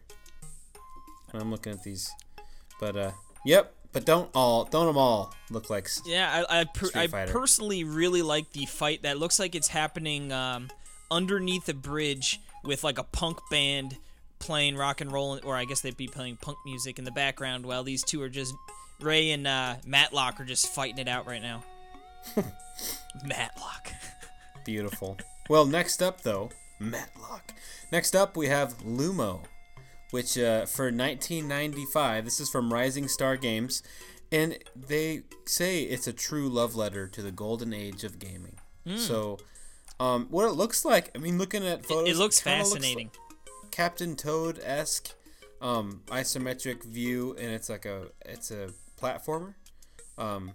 when i'm looking at these but uh yep but don't all don't them all look like Yeah, I I, per- I personally really like the fight that looks like it's happening um, underneath a bridge with like a punk band playing rock and roll, or I guess they'd be playing punk music in the background while these two are just Ray and uh, Matlock are just fighting it out right now. Matlock. Beautiful. Well, next up though, Matlock. Next up we have Lumo, which uh, for 1995. This is from Rising Star Games, and they say it's a true love letter to the golden age of gaming. So, um, what it looks like, I mean, looking at photos, it looks kinda fascinating. like Captain Toad esque, um, isometric view, and it's like a it's a platformer, um,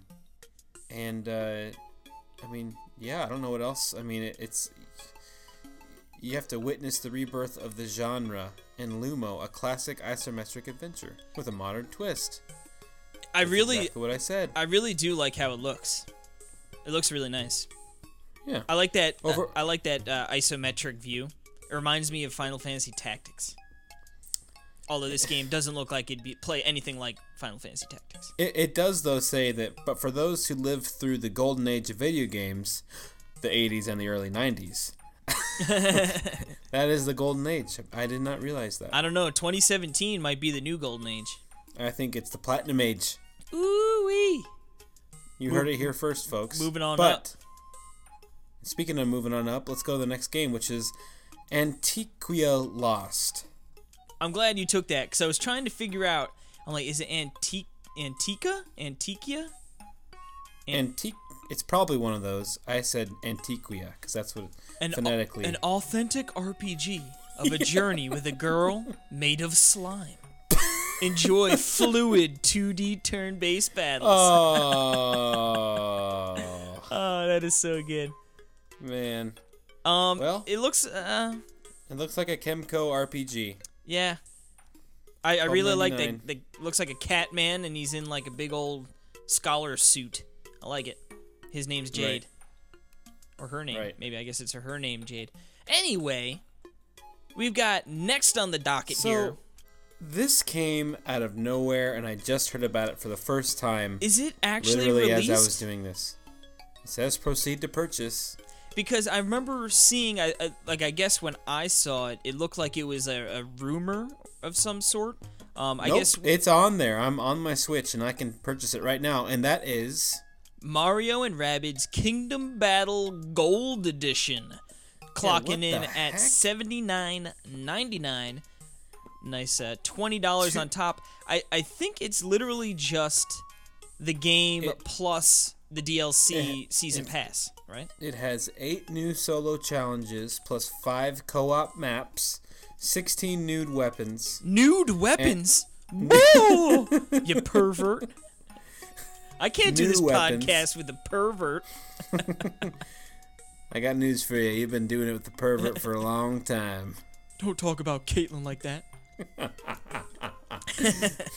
and uh, I mean, yeah, I don't know what else. I mean, it, it's you have to witness the rebirth of the genre in Lumo, a classic isometric adventure with a modern twist. I That's really, exactly what I said. I really do like how it looks. It looks really nice. Yeah. I like that. uh, Over- I like that uh, isometric view. It reminds me of Final Fantasy Tactics. Although this game doesn't look like it'd be play anything like Final Fantasy Tactics. It, it does though say that, but for those who lived through the golden age of video games, the 80s and the early 90s, that is the golden age. I did not realize that. I don't know. 2017 might be the new golden age. I think it's the platinum age. Ooh wee. You heard it here first, folks. moving on but up. Speaking of moving on up, let's go to the next game, which is Antiquia Lost. I'm glad you took that because I was trying to figure out. I'm like, is it Antique, Antica, Antiquia? Antique. It's probably one of those. I said Antiquia because that's what An, phonetically. an authentic RPG of a journey with a girl made of slime. Enjoy fluid 2D turn-based battles. oh Oh, that is so good. man, Um, Well- it looks, uh, it looks like a Kemco RPG. yeah. I, I really like the, $12.99. the looks like a cat man and he's in like a big old scholar suit. I like it. His name's Jade. Or her name. Right. Maybe I guess it's her name, Jade. Anyway, we've got next on the docket So here. this came out of nowhere, and I just heard about it for the first time. Is it actually literally released? as I was doing this. It says proceed to purchase. because I remember seeing, I, I, like I guess when I saw it, it looked like it was a, a rumor of some sort. Um, I nope, guess it's on there. I'm on my Switch, and I can purchase it right now. And that is Mario and Rabbids Kingdom Battle Gold Edition, clocking what in the at heck? seventy nine ninety nine. Nice, uh, twenty dollars on top. I I think it's literally just the game It- plus the DLC it- season it- pass, right? it has eight new solo challenges plus five co-op maps, sixteen nude weapons. Nude weapons. Woo! you pervert. I can't do this weapons. podcast with a pervert. I got news for you. You've been doing it with the pervert for a long time. Don't talk about Caitlyn like that.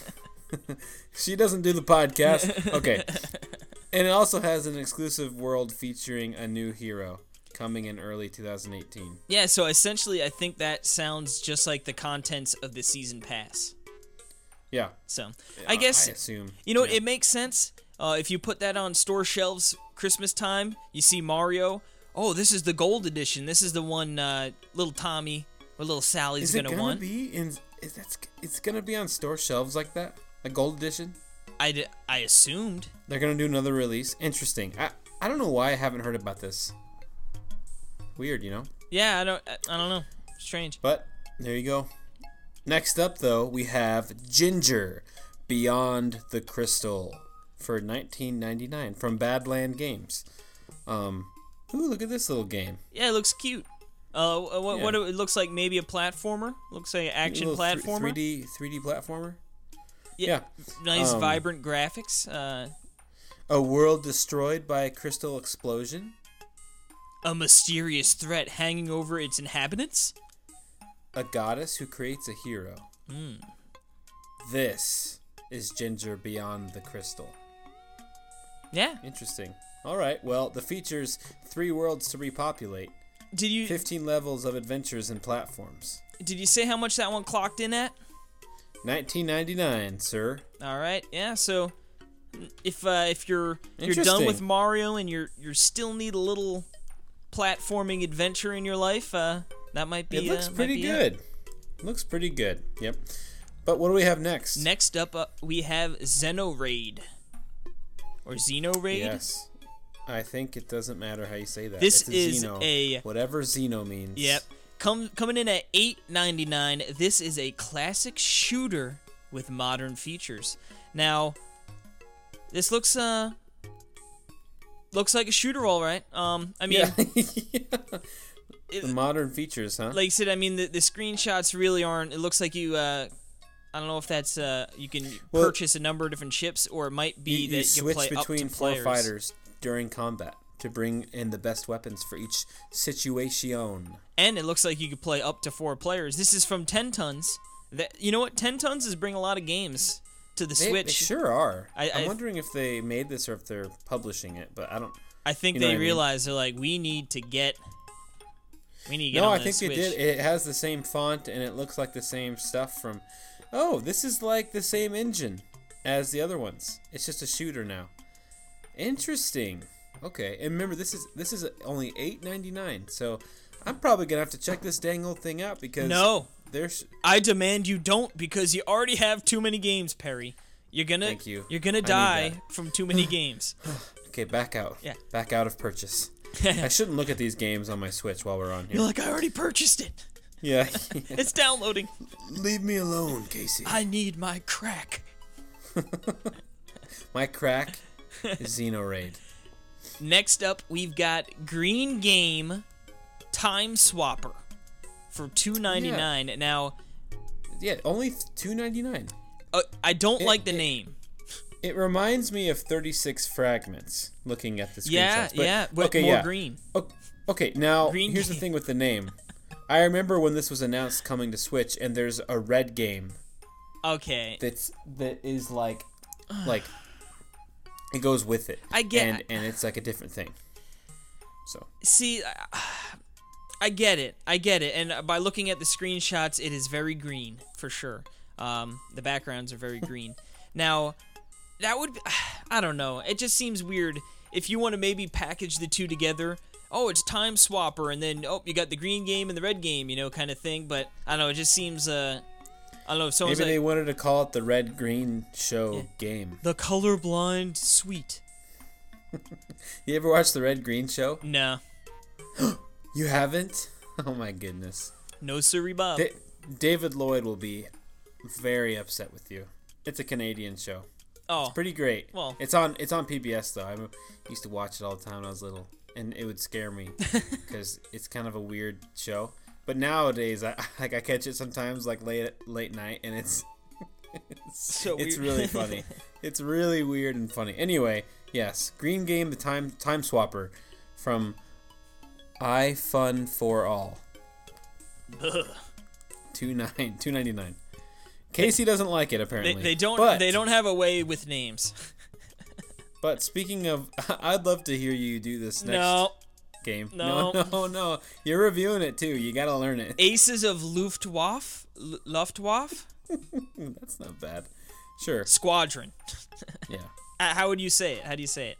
She doesn't do the podcast. Okay. And it also has an exclusive world featuring a new hero coming in early 2018. Yeah, so essentially, I think that sounds just like the contents of the season pass. Yeah. So, I guess I assume. you know yeah. it makes sense. Uh, if you put that on store shelves Christmas time, you see Mario. Oh, this is the gold edition. This is the one uh, little Tommy or little Sally's Is gonna, gonna want. be in? Is that's it's gonna be on store shelves like that? A gold edition? I, d- I assumed. They're gonna do another release. Interesting. I I don't know why I haven't heard about this. Weird, you know. Yeah, I don't. I, I don't know. Strange. But there you go. Next up, though, we have Ginger Beyond the Crystal for 19.99 from Badland Games. Um, ooh, look at this little game. Yeah, it looks cute. Uh, what, what it looks like? Maybe a platformer. Looks like an action platformer. 3D 3D platformer. Yeah. Yeah. Nice, Um, vibrant graphics. Uh, A world destroyed by a crystal explosion. a mysterious threat hanging over its inhabitants. A goddess who creates a hero. Hmm. This is Ginger Beyond the Crystal. Yeah. Interesting. All right. Well, the features three worlds to repopulate. Did you 15 levels of adventures and platforms. did you say how much that one clocked in at? 1999, sir. All right. Yeah. So if uh, if you're you're done with Mario and you're you're still need a little platforming adventure in your life, uh, that might be. It looks uh, pretty be it. good. Looks pretty good. Yep. But what do we have next? Next up, uh, we have Xenoraid or Xenoraid. Yes. I think it doesn't matter how you say that. This it's a is Xeno. a- whatever Xeno means. Yep. Come coming in at eight ninety nine. This is a classic shooter with modern features. Now, this looks uh looks like a shooter, all right. Um, I mean, Yeah. it- the modern features, huh? like I said, I mean the, the screenshots really aren't. It looks like you. Uh, I don't know if that's uh you can Well- purchase a number of different ships, or it might be you, that you you switch between four players. fighters during combat to bring in the best weapons for each situation. and it looks like you could play up to four players. This is from Ten Tons. That you know what Ten Tons is bring a lot of games to the They, Switch. they sure are. I- am wondering if they made this or if they're publishing it, but I don't. I think they what I mean? realize they're like, we need to get, we need to get No, I think Switch. they did. It has the same font and it looks like the same stuff from. Oh, this is like the same engine as the other ones. It's just a shooter now. Interesting. Okay, and remember this is this is only eight ninety nine. So I'm probably gonna have to check this dang old thing out because No, there's I demand you don't because you already have too many games, Perry. You're gonna, Thank you. You're gonna die from too many games. okay back out. Yeah. Back out of purchase. I shouldn't look at these games on my Switch while we're on here. You're like, I already purchased it. Yeah. It's downloading. Leave me alone, Casey. I need my crack. My crack is Xenoraid. Next up, we've got Green Game Time Swapper for two ninety nine. Now, Yeah, only two ninety nine. uh, I don't It- like the it- name. It reminds me of thirty six fragments. Looking at the screenshots. Yeah, But- yeah, but okay, more yeah. green. Okay, now Green here's the thing with the name. I remember when this was announced coming to Switch, and there's a red game Okay, that's that is like, like, it goes with it. I get- and and it's like a different thing. So see, I- I get it, I get it, and by looking at the screenshots, it is very green for sure. Um, the backgrounds are very green. Now, that would, be, I don't know. It just seems weird if you want to maybe package the two together. Oh, it's Time Swapper, and then oh, you got the green game and the red game, you know, kind of thing. But I don't know. It just seems, uh, I don't know. If someone's maybe like they wanted to call it the Red Green Show Yeah. game. the colorblind suite. You ever watch the Red Green Show? No, You haven't? Oh my goodness. no siree, Bob. Da- David Lloyd will be very upset with you. It's a Canadian show. oh, Pretty great. Well- it's on it's on PBS though. I used to watch it all the time when I was little, and it would scare me because it's kind of a weird show. But nowadays, I like I catch it sometimes like late late night, and it's it's, So it's really funny. it's really weird and funny. Anyway, yes, Green Game, the time time swapper from iFun4all. Ugh. Two nine two ninety nine. Casey doesn't like it They, apparently. they don't. But, They don't have a way with names. But speaking of, I'd love to hear you do this next No, game. No. no, no, no. You're reviewing it too. You gotta learn it. Aces of Luftwaffe, L- Luftwaffe That's not bad. Sure. Squadron. Yeah. Uh, How would you say it? How do you say it?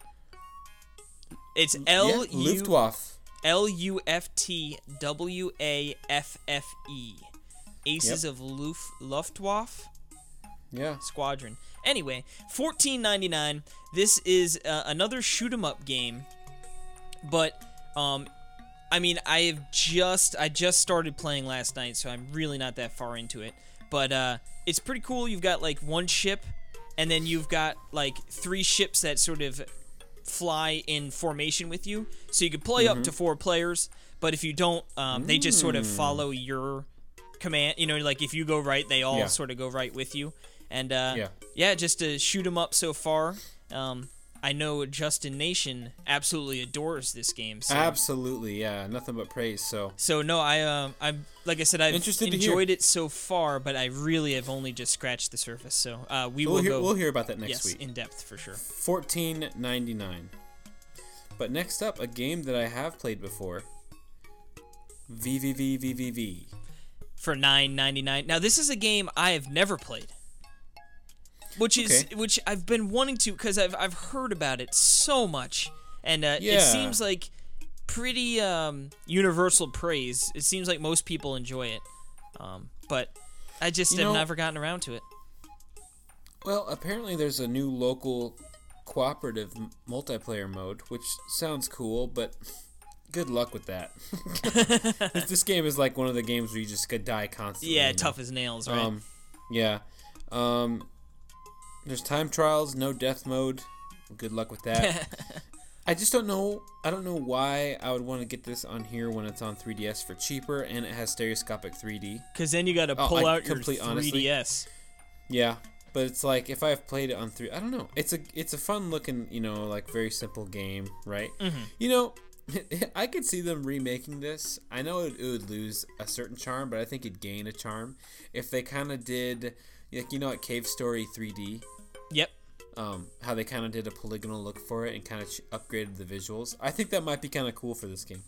It's yeah, L U Luftwaffe. L U F T W A F F E. Aces of Luf- Luftwaffe Yeah. Squadron. Anyway, fourteen ninety nine. This is uh, another shoot 'em up game, but um, I mean, I have just I just started playing last night, so I'm really not that far into it. But uh, it's pretty cool. You've got like one ship, and then you've got like three ships that sort of fly in formation with you, so you can play up to four players. But if you don't, um, they just sort of follow your command. You know, like if you go right, they all Yeah. sort of go right with you. And uh, Yeah. yeah, just to shoot 'em up so far. Um, I know Justin Nation absolutely adores this game. So, Absolutely. Yeah. Nothing but praise. So. so no, I um, I'm like I said, I've Interested enjoyed it so far, but I really have only just scratched the surface. So uh, we We'll will hear, go we'll hear about that next yes week. in depth for sure. Fourteen ninety nine. But next up, a game that I have played before. VVVVVV. for nine ninety nine. Now this is a game I have never played, which is Okay. which I've been wanting to because I've I've heard about it so much, and uh, Yeah. it seems like pretty um, universal praise. It seems like most people enjoy it, um, but I just You have know- never gotten around to it. Well, apparently there's a new local cooperative m- multiplayer mode, which sounds cool, but good luck with that. This- game is like one of the games where you just could die constantly. Yeah, you know? tough as nails, right? Um, yeah. Um, there's time trials, no death mode. Good luck with that. I just don't know. I don't know why I would want to get this on here when it's on 3DS for cheaper and it has stereoscopic 3D. Because then you got to Oh, pull I out your complete- 3DS. honestly, Yeah, but it's like if I've played it on three, I don't know. It's a it's a fun looking, you know, like very simple game, right? Mm-hmm. You know, I could see them remaking this. I know it, it would lose a certain charm, but I think it'd gain a charm if they kind of did, like you know, at Cave Story 3D, Yep. um, how they kind of did a polygonal look for it and kind of ch- upgraded the visuals. I think that might be kind of cool for this game.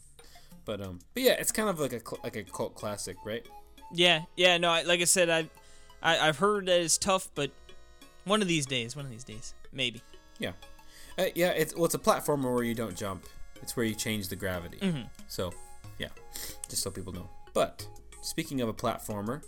But um, but yeah, it's kind of like a cl- like a cult classic, right? Yeah, yeah. No, I, like I said, I, I I've heard that it's tough, but one of these days, one of these days, maybe. Yeah, uh, yeah. It's well, it's a platformer where you don't jump. It's where you change the gravity. Mhm. So, yeah, just so people know. But speaking of a platformer,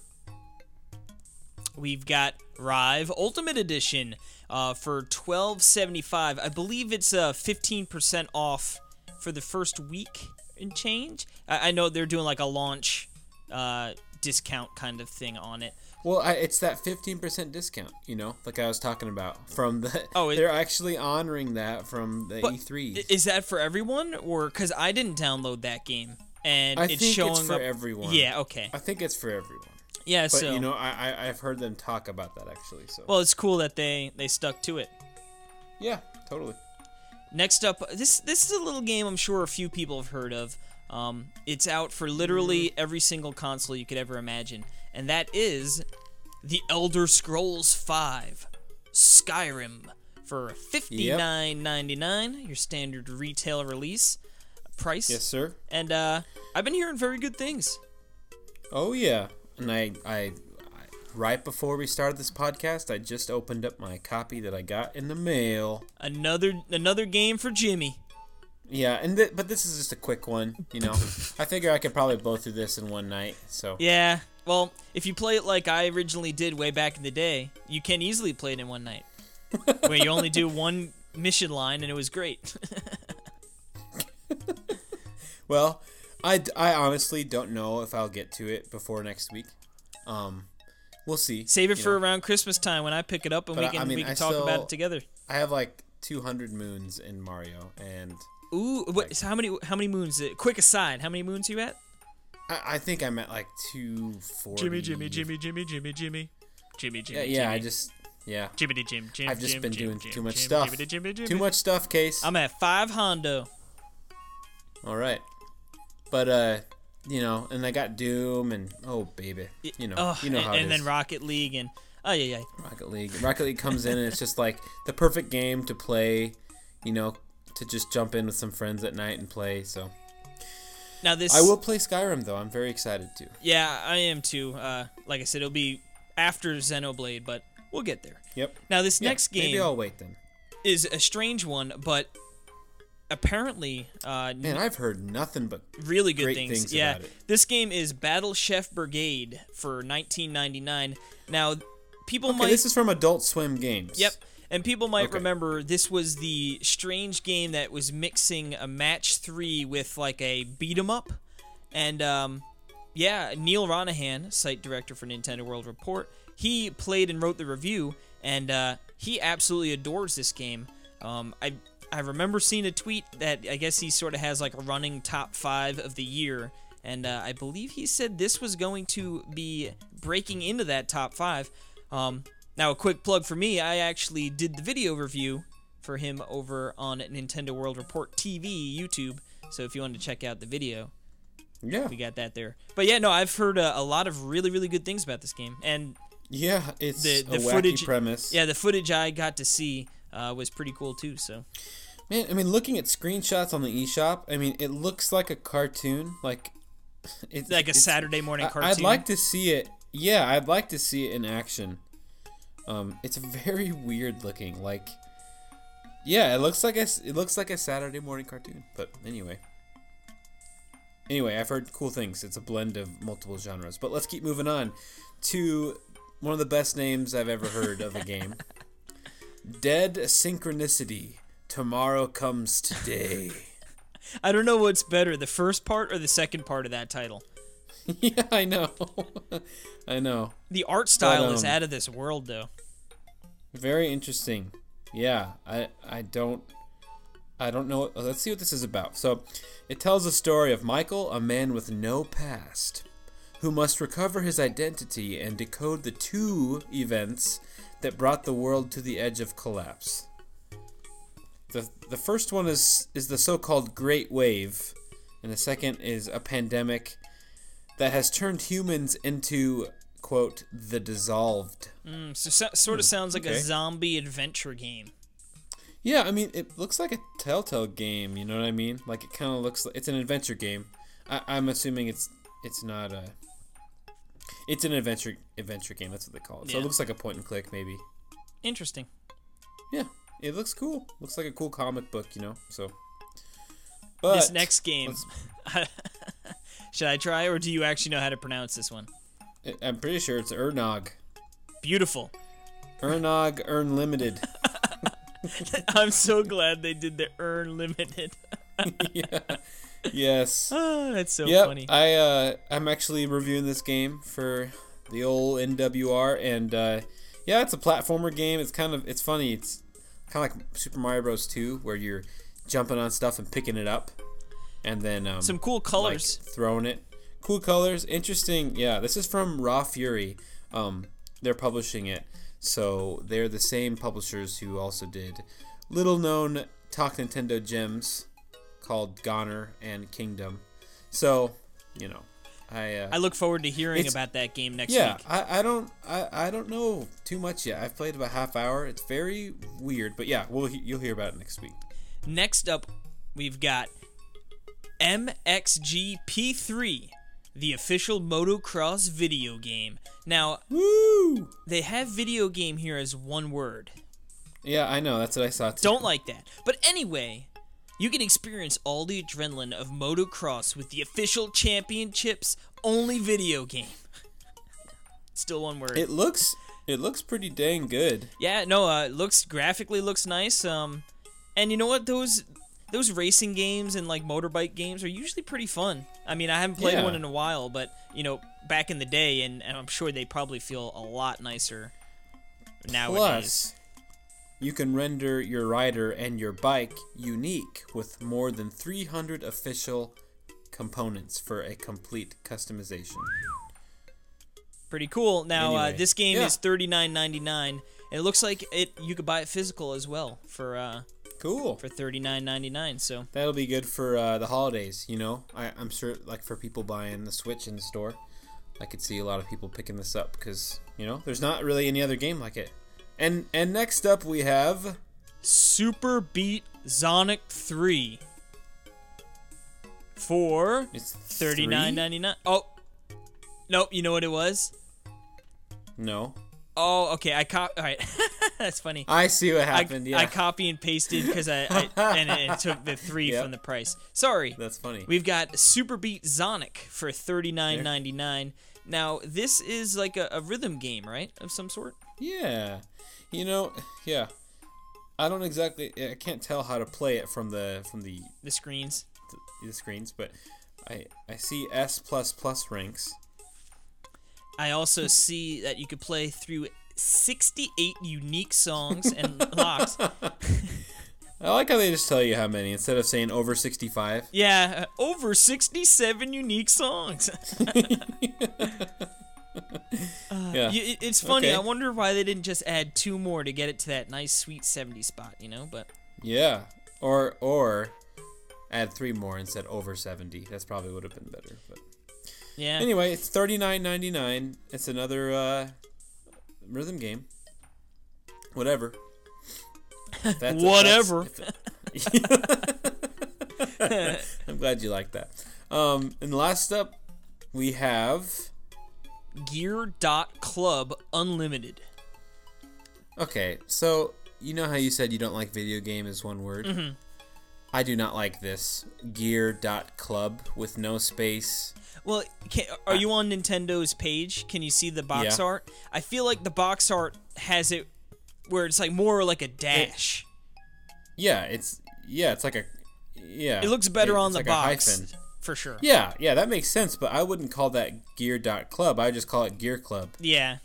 We've got Rive Ultimate Edition uh, for twelve seventy five. I believe it's uh fifteen percent off for the first week and change. I, I know they're doing like a launch uh, discount kind of thing on it. Well, I, it's that 15% discount, you know, like I was talking about from the. Oh, it- they're actually honoring that from the E E3. Is that for everyone, or because I didn't download that game and I it's think showing it's for up? everyone. Yeah. Okay. I think it's for everyone. Yeah. But so you know, I, I I've heard them talk about that actually. So well, it's cool that they they stuck to it. yeah, totally. Next up, this this is a little game I'm sure a few people have heard of. Um, it's out for literally every single console you could ever imagine, and that is The Elder Scrolls V Skyrim for $59.99, your standard retail release price. Yes, sir. And uh, I've been hearing very good things. Oh yeah, and I, I I right before we started this podcast, I just opened up my copy that I got in the mail. Another another game for Jimmy. Yeah, and th- but this is just a quick one, you know. I figure I could probably blow through this in one night. So Yeah. Well, if you play it like I originally did way back in the day, you can easily play it in one night. where you only do one mission line and it was great. Well, I, I honestly don't know if I'll get to it before next week. Um, we'll see. Save it for know. around Christmas time when I pick it up and But we can I mean, we can I talk about it together. I have like 200 moons in Mario, and Ooh, what, so how many how many moons? uh, Quick aside, how many moons you at? I, I think I'm at like 240. Jimmy, Jimmy, Jimmy, Jimmy, Jimmy, Jimmy, Jimmy, Jimmy. Yeah, yeah. I just yeah. Jimmy, Jim, Jim. I've just Jim, been Jim, doing Jim, too much Jim, stuff. Jimmy, Jimmy, Jimmy. Too much stuff, case. I'm at five Hondo. All right, but uh, you know, and I got Doom, and oh baby, you know, Oh, you know and, how and it then. Rocket League and oh yeah, yeah. Rocket League. Rocket League comes in and it's just like the perfect game to play, you know, to just jump in with some friends at night and play. So Now this I will play Skyrim though. I'm very excited to. Yeah, I am too. Uh, like I said, it'll be after Xenoblade, but we'll get there. Yep. Now this next game Maybe I'll wait then. is a strange one, but apparently uh, Man, I've heard nothing but really good things. things yeah, about it. this game is Battle Chef Brigade for 1999. Now, people Okay, might this is from Adult Swim Games. Yep. And people might Okay. remember this was the strange game that was mixing a match three with like a beat 'em up. And um, yeah, Neal Ronaghan, site director for Nintendo World Report, he played and wrote the review, and uh, he absolutely adores this game. Um, I I remember seeing a tweet that I guess he sort of has like a running top five of the year, and uh, I believe he said this was going to be breaking into that top five. Um, now, a quick plug for me: I actually did the video review for him over on Nintendo World Report TV YouTube. So if you want to check out the video, Yeah. we got that there. But yeah, no, I've heard uh, a lot of really, really good things about this game, and Yeah, it's the a the wacky footage premise. Yeah, the footage I got to see uh, was pretty cool too. So Man, I mean, looking at screenshots on the eShop, I mean, it looks like a cartoon, like it's like a it's- Saturday morning cartoon. I'd like to see it. Yeah, I'd like to see it in action. Um, it's very weird looking. Like, yeah, it looks like a it looks like a Saturday morning cartoon. But anyway, anyway, I've heard cool things. It's a blend of multiple genres. But let's keep moving on to one of the best names I've ever heard of a game. Dead Synchronicity. Tomorrow comes today. I don't know what's better, the first part or the second part of that title. yeah, I know. I know. The art style is um, out of this world, though. Very interesting. Yeah, I I don't I don't know. Let's see what this is about. So, it tells the story of Michael, a man with no past, who must recover his identity and decode the two events that brought the world to the edge of collapse. The the first one is is the so-called Great Wave, and the second is a pandemic that has turned humans into quote the dissolved. Mm, so, so sort of sounds like a Hmm, zombie adventure game. Yeah, I mean, it looks like a Telltale game. You know what I mean? Like it kind of looks like it's an adventure game. I, I'm assuming it's it's not a. It's an adventure adventure game. That's what they call it. So Yeah. it looks like a point and click, maybe. Interesting. Yeah, it looks cool. Looks like a cool comic book, you know. So. But this next game. Should I try, or do you actually know how to pronounce this one? I- I'm pretty sure it's Uurnog. Beautiful. Uurnog Uurnlimited. I'm so glad they did the Uurnlimited. yeah. Yes. Oh, that's so yep. funny. I uh, I'm actually reviewing this game for the old NWR, and uh, yeah, it's a platformer game. It's kind of it's funny. It's kind of like Super Mario Bros. 2, where you're jumping on stuff and picking it up, and then um, Some cool like, colors. throwing it. Cool colors, interesting. Yeah, this is from Raw Fury. Um, they're publishing it, so they're the same publishers who also did little known Talk Nintendo gems called GoNNER and Kingdom. So, you know, I uh, I look forward to hearing about that game next yeah, week. I, I don't I, I don't know too much yet. I've played about half hour. It's very weird, but yeah, we'll you'll hear about it next week. Next up, we've got MXGP3, the official motocross video game. Now, Woo! they have video game here as one word. Yeah, I know. That's what I saw too. Don't like that. But anyway, you can experience all the adrenaline of motocross with the official championships only video game. Still one word. It looks it looks pretty dang good. yeah, no, uh, it looks graphically looks nice. Um, and you know what? Those those racing games and like motorbike games are usually pretty fun. I mean, I haven't played Yeah. one in a while, but you know, back in the day, and, and I'm sure they probably feel a lot nicer nowadays. Plus, you can render your rider and your bike unique with more than 300 official components for a complete customization. Pretty cool. Now, uh, this game yeah. is thirty nine ninety nine. It looks like it. You could buy it physical as well for uh, Cool. for thirty nine ninety nine. So That'll be good for uh, the holidays, you know. I, I'm sure, like for people buying the Switch in the store, I could see a lot of people picking this up because you know there's not really any other game like it. And and next up we have Super Beat Sonic three for it's thirty nine three? ninety nine. Oh, nope. You know what it was? No, Oh, okay. I cop. All right, that's funny. I see what I, happened. yeah, I copy and pasted because I, I and it, it took the three Yep. from the price. Sorry. that's funny. We've got Superbeat Xonic for thirty nine ninety nine. Now this is like a, a rhythm game, right, of some sort. Yeah, you know, yeah. I don't exactly. I can't tell how to play it from the from the The screens. the screens, but I I see S plus plus ranks. I also see that you could play through sixty eight unique songs and locks. I like how they just tell you how many instead of saying over sixty five. Yeah, over sixty seven unique songs. Yeah, You- it's funny. Okay. I wonder why they didn't just add two more to get it to that nice sweet seventy spot. You know, but yeah, or or add three more and said over seventy. That's probably would have been better. But yeah. anyway, it's thirty nine ninety nine. It's another uh, rhythm game. Whatever. That's- Whatever. I'm glad you like that. Um, and last up, we have Gear dot Club Unlimited. Okay, so you know how you said you don't like video game is one word? Mm-hmm. I do not like this. Gear.club with no space. Well, can, are you on Nintendo's page? Can you see the box Yeah. art? I feel like the box art has it where it's like more like a dash. Yeah, it's yeah, it's like a yeah. It, looks better it- on it's the like a box hyphen. For sure. Yeah, yeah, that makes sense, but I wouldn't call that gear.club. I just call it gear club. Yeah.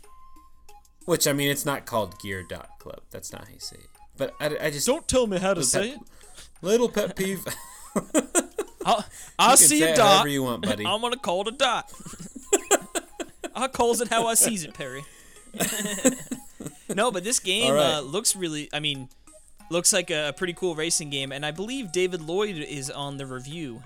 Which I mean, it's not called gear.club. That's not how you say it. But I, I just Don't tell me how to say pet- it. little pet peeve. I'll, I'll you can see a dot. however you want, buddy. I'm gonna call it a dot. I calls it how I sees it, Perry. no, but this game All right. uh, looks really. I mean, looks like a, a pretty cool racing game, and I believe David Lloyd is on the review.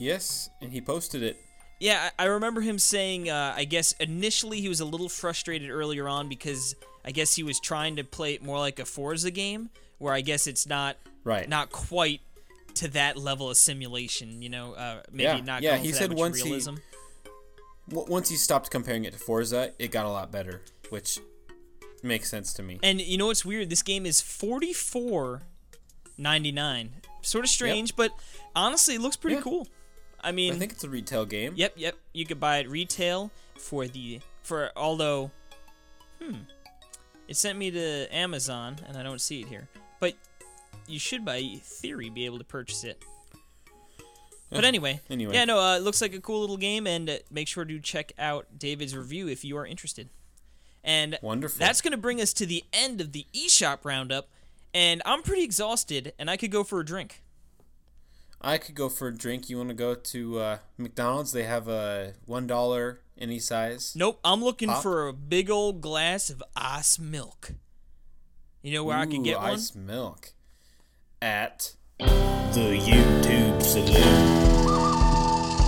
Yes, and he posted it. Yeah, I remember him saying. Uh, I guess initially he was a little frustrated earlier on because I guess he was trying to play it more like a Forza game, where I guess it's not Right. not quite to that level of simulation. You know, uh, maybe Yeah, not. yeah, he said once he- W- once he stopped comparing it to Forza, it got a lot better, which makes sense to me. And you know what's weird? This game is forty four ninety nine. Sort of strange, but honestly, it looks pretty Yeah. cool. I mean, I think it's a retail game. yep, yep. You could buy it retail for the for although, hmm, it sent me to Amazon and I don't see it here. But you should, by theory, be able to purchase it. But anyway, Anyway. yeah, no, uh, it looks like a cool little game, and uh, make sure to check out David's review if you are interested. And Wonderful. that's going to bring us to the end of the eShop roundup, and I'm pretty exhausted, and I could go for a drink. I could go for a drink. You want to go to uh, McDonald's? They have a one dollar any size. Nope, I'm looking Pop? for a big old glass of ice milk. You know where I can Ooh, get one? ice milk at the YouTube Saloon.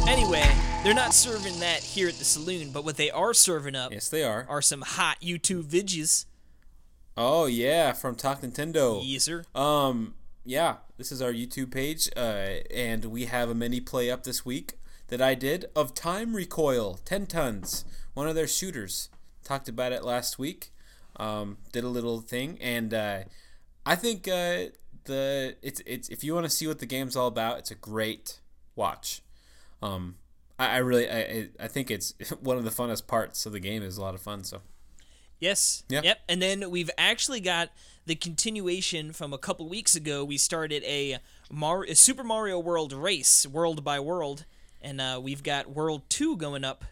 Anyway, they're not serving that here at the saloon, but what they are serving up Yes, they are. are some hot YouTube vidges. Oh yeah, from Talk Nintendo. Yes, sir. Um, yeah, this is our YouTube page, uh, and we have a mini play up this week that I did of Time Recoil, 10tons, one of their shooters. Talked about it last week. Um, did a little thing, and uh, I think uh, the it's it's if you want to see what the game's all about, it's a great watch. Um, I, I really I I- think it's one of the funnest parts of the game. is a lot of fun. So Yes. Yeah. Yep. And then we've actually got the continuation from a couple weeks ago. We started a, Mar- a Super Mario World race, world by world, and uh, we've got World Two going up.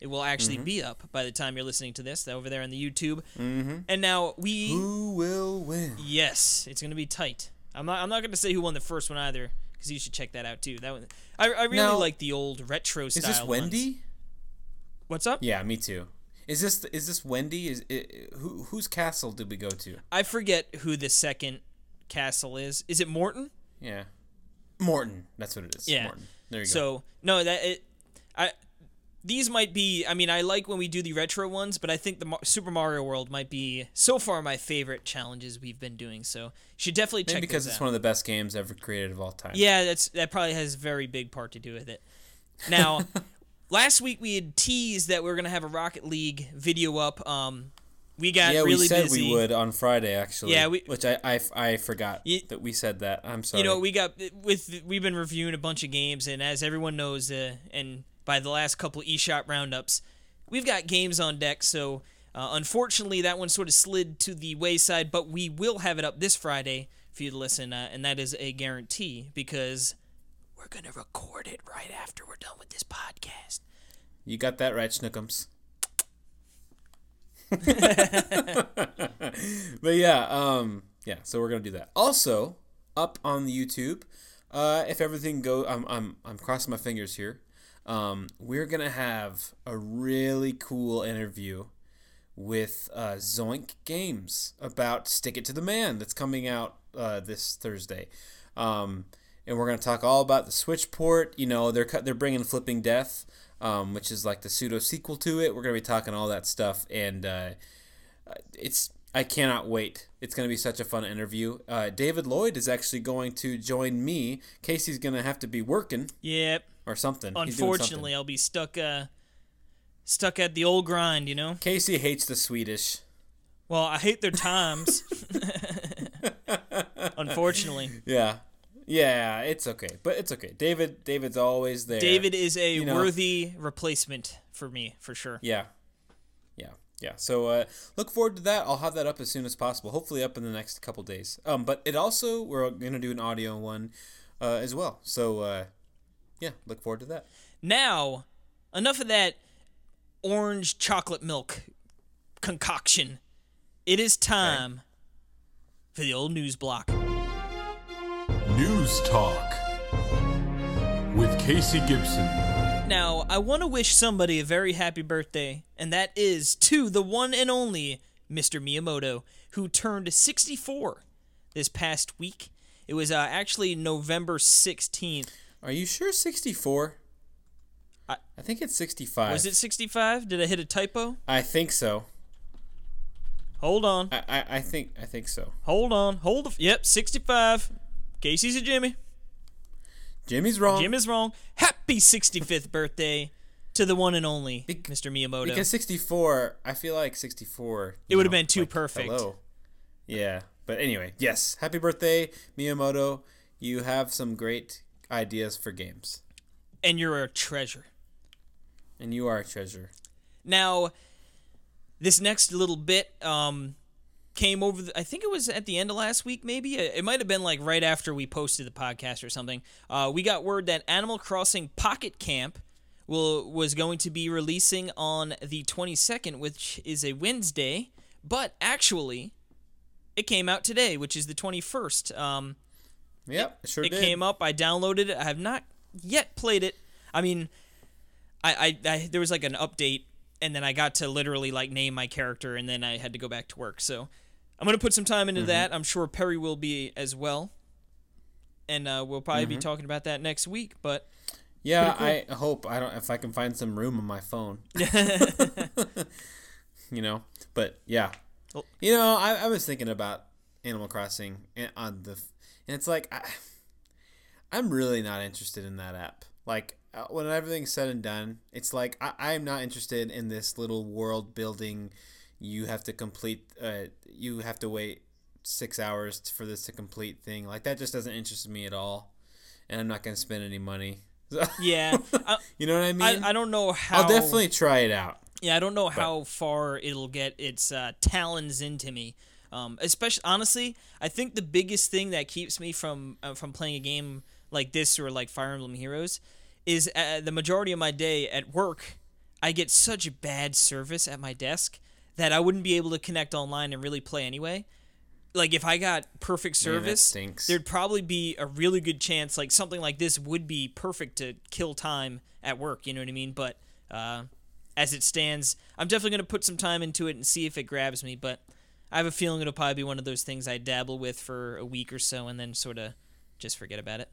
It will actually Mm-hmm. be up by the time you're listening to this. Over there on the YouTube. Mm-hmm. And now we. who will win? Yes, it's gonna be tight. I'm not. I'm not gonna say who won the first one either, because you should check that out too. That one. I, I really Now, like the old retro style. Is this ones. Wendy? What's up? Yeah, me too. Is this is this Wendy? Is it, who whose castle did we go to? I forget who the second castle is. Is it Morton? Yeah, Morton. That's what it is. Yeah. Morton. There you go. So no, that it, I these might be. I mean, I like when we do the retro ones, but I think the Mar- Super Mario World might be so far my favorite challenges we've been doing. So you should definitely Maybe check because it's out. one of the best games ever created of all time. Yeah, that's that probably has a very big part to do with it. Now, last week we had teased that we are gonna have a Rocket League video up. Um, we got Yeah, really we said busy. we would on Friday actually. Yeah, we- which I I, I forgot Ye- that we said that. I'm sorry. You know, we got with we've been reviewing a bunch of games, and as everyone knows, uh, and by the last couple eShop roundups, we've got games on deck. So uh, unfortunately, that one sort of slid to the wayside. But we will have it up this Friday for you to listen, uh, and that is a guarantee because we're gonna record it right after we're done with this podcast. you got that right, Schnookums. but yeah, um, yeah. So we're gonna do that. Also, up on the YouTube, uh, if everything go, I'm I'm I'm crossing my fingers here. Um, we're gonna have a really cool interview with uh, Zoink Games about Stick It to the Man that's coming out uh, this Thursday. Um, and we're gonna talk all about the Switch port. You know, they're cut, they're bringing Flipping Death, um, which is like the pseudo sequel to it. We're gonna be talking all that stuff, and uh, it's I cannot wait. It's gonna be such a fun interview. Uh, David Lloyd is actually going to join me. Casey's gonna have to be working Yep. or something. Doing something. Unfortunately, I'll be stuck uh, stuck at the old grind. You know. Casey hates the Swedish. Well, I hate their times. Unfortunately. Yeah. Yeah, it's okay. But it's okay. David David's always there. David is a You know- worthy replacement for me, for sure. Yeah. Yeah. Yeah. So uh, look forward to that. I'll have that up as soon as possible. Hopefully up in the next couple days. Um but it also we're going to do an audio one uh, as well. So uh, yeah, look forward to that. Now, enough of that orange chocolate milk concoction. It is time for the old news block. News Talk with Casey Gibson. Now, I want to wish somebody a very happy birthday, and that is to the one and only Mr. Miyamoto, who turned 64 this past week. It was uh, actually November 16th. Are you sure 64? I- I think it's 65. Was it 65? Did I hit a typo? I think so. Hold on. I, I, I think I think so. Hold on. Hold the. Yep, 65. Casey's a Jimmy. Jimmy's wrong. Jim is wrong. Happy 65th birthday to the one and only Bec- Mr. Miyamoto. Because 64, I feel like 64. It would've been too like, perfect. Hello. Yeah. But anyway, yes. Happy birthday, Miyamoto. You have some great ideas for games. and you're a treasure. And you are a treasure. Now, this next little bit, um, came over. The, I think it was at the end of last week, maybe. It, it might have been like right after we posted the podcast or something. Uh, we got word that Animal Crossing Pocket Camp will was going to be releasing on the 22nd, which is a Wednesday. But actually, it came out today, which is the 21st. Um, Yep, sure it did. came up. I downloaded it. I have not yet played it. I mean, I, I, I there was like an update, and then I got to literally like name my character, and then I had to go back to work. So I'm gonna put some time into that. I'm sure Perry will be as well, and uh, we'll probably be talking about that next week. But Yeah, Pretty I hope I don't if I can find some room on my phone. you know, but yeah, Well- you know, I, I was thinking about Animal Crossing and on the, and it's like I, I'm really not interested in that app. Like uh, when everything's said and done, it's like I, I'm not interested in this little world building. You have to complete. Uh, you have to wait six hours for this to complete thing. Like that just doesn't interest me at all, and I'm not gonna spend any money. yeah, I, You know what I mean? I, I don't know how. I'll definitely try it out. Yeah, I don't know how far it'll get its uh, talons into me. Um, especially, honestly, I think the biggest thing that keeps me from uh, from playing a game like this or like Fire Emblem Heroes is uh, the majority of my day at work. I get such bad service at my desk that I wouldn't be able to connect online and really play anyway. Like if I got perfect service, stinks. there'd probably be a really good chance like something like this would be perfect to kill time at work. You know what I mean? But uh, as it stands, I'm definitely gonna put some time into it and see if it grabs me. But I have a feeling it'll probably be one of those things I dabble with for a week or so and then sort of just forget about it.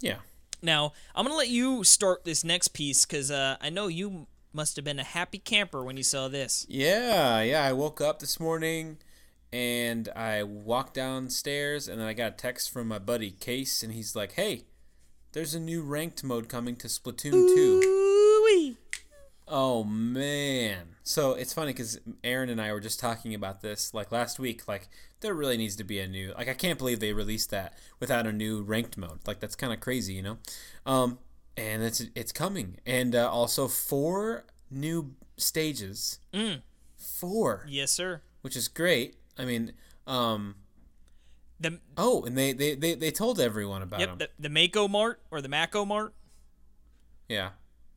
Yeah. Now I'm gonna let you start this next piece because uh, I know you must have been a happy camper when you saw this. Yeah, yeah. I woke up this morning and I walked downstairs and then I got a text from my buddy Case and he's like, "Hey, there's a new ranked mode coming to Splatoon 2." Ooh-wee. Oh man. So it's funny cuz Aaron and I were just talking about this like last week like there really needs to be a new like I can't believe they released that without a new ranked mode. Like that's kind of crazy, you know. Um and it's it's coming and uh, also four new stages. Mm. Four. Yes, sir. which is great. I mean, um, The oh, and they they, they, they told everyone about yep them. the, the Mako Mart or the Mako Mart, yeah,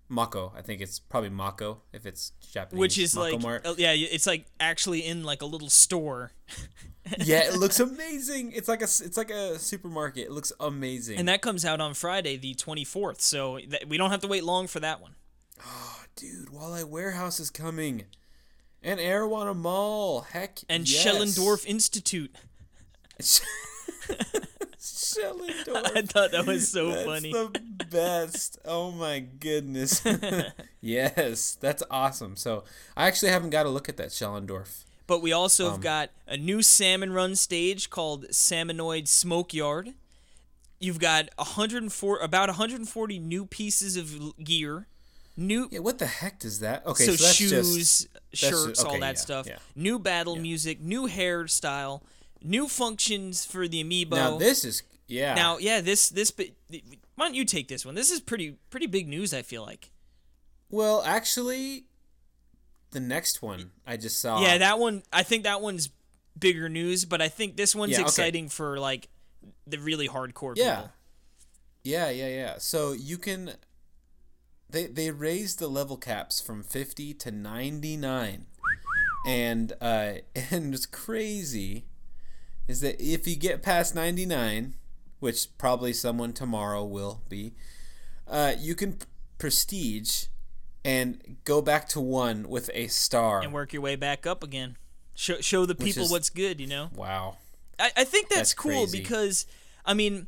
Mako. I think it's probably Mako if it's Japanese. which is Mako like Mart. uh, yeah, it's like actually in like a little store. yeah, it looks amazing. It's like a it's like a supermarket. It looks amazing. And that comes out on Friday, the 24th. So th- we don't have to wait long for that one. oh, dude, Walleye Warehouse is coming, and Arowana Mall. Heck, And yes. Shellendorf Institute. Shellendorf. I thought that was so That's funny. the best. Oh my goodness. yes, that's awesome. So I actually haven't got to look at that Shellendorf. But we also Um, have got a new salmon run stage called Salmonoid Smoke Yard. You've got 104 about 140 new pieces of gear. New Yeah, what the heck does that? Okay, so, so, shoes, just shirts, all okay, that yeah, stuff. yeah. New battle music, new hairstyle, new functions for the amiibo. now this is yeah. Now, yeah, this this why don't you take this one? This is pretty pretty big news. I feel like. well, actually, the next one I just saw. Yeah, that one. I think that one's bigger news, but I think this one's Yeah, okay. exciting for like the really hardcore Yeah. people. Yeah, yeah, yeah. So you can they they raised the level caps from 50 to 99. And uh and it's crazy is that if you get past 99, which probably someone tomorrow will be, uh you can prestige and go back to 1 with a star. and work your way back up again. Show show the people is- what's good. You know. wow. I, I think that's, That's cool crazy. because, I mean,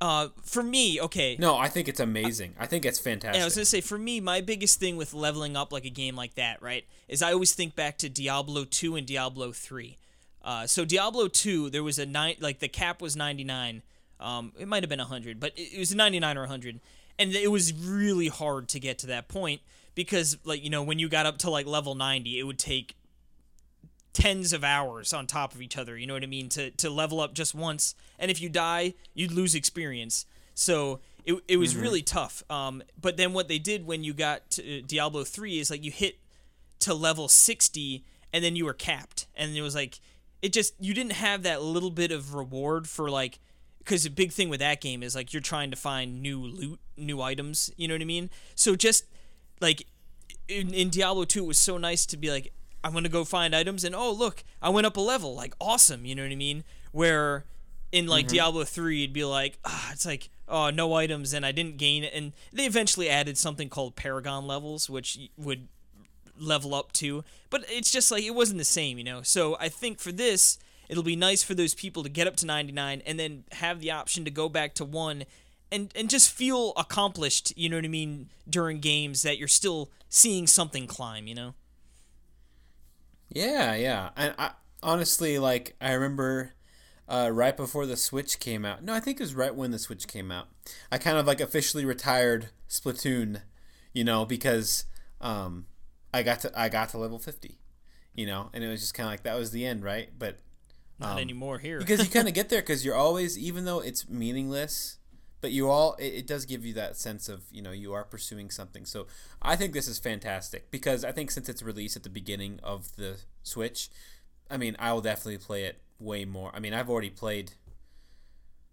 uh, for me, okay. No, I think it's amazing. I think it's And fantastic. I was gonna say, for me, my biggest thing with leveling up like a game like that, right, is I always think back to Diablo two and Diablo three. Uh, so Diablo two, there was a nine, like the cap was ninety nine. Um, it might have been hundred, but it, it was ninety nine or hundred, and it was really hard to get to that point because, like, you know, when you got up to like level ninety, it would take tens of hours on top of each other. You know what I mean? To to level up just once, and if you die, you'd lose experience. So it, it was really tough. Um, but then what they did when you got to Diablo three is like you hit to level sixty, and then you were capped, and it was like it just you didn't have that little bit of reward for like because the big thing with that game is like you're trying to find new loot, new items. You know what I mean? So just like in, in Diablo 2, it was so nice to be like, I'm gonna go find items, and oh look, I went up a level. Like awesome, you know what I mean? Where in like Diablo 3, you'd be like, ah, it's like oh no items, and I didn't gain it. And they eventually added something called Paragon levels, which would level up to. But it's just like it wasn't the same, you know. So I think for this, it'll be nice for those people to get up to 99 and then have the option to go back to 1 and and just feel accomplished, you know what I mean, during games that you're still seeing something climb, you know. Yeah, yeah. And I honestly like I remember uh, right before the Switch came out. No, I think it was right when the Switch came out. I kind of like officially retired Splatoon, you know, because um, I got to I got to level fifty, you know, and it was just kind of like that was the end, right? But Not Um, anymore here. because you kind of get there because you're always even though it's meaningless but you all it, it does give you that sense of you know you are pursuing something so i think this is fantastic because i think since it's released at the beginning of the switch i mean i will definitely play it way more i mean i've already played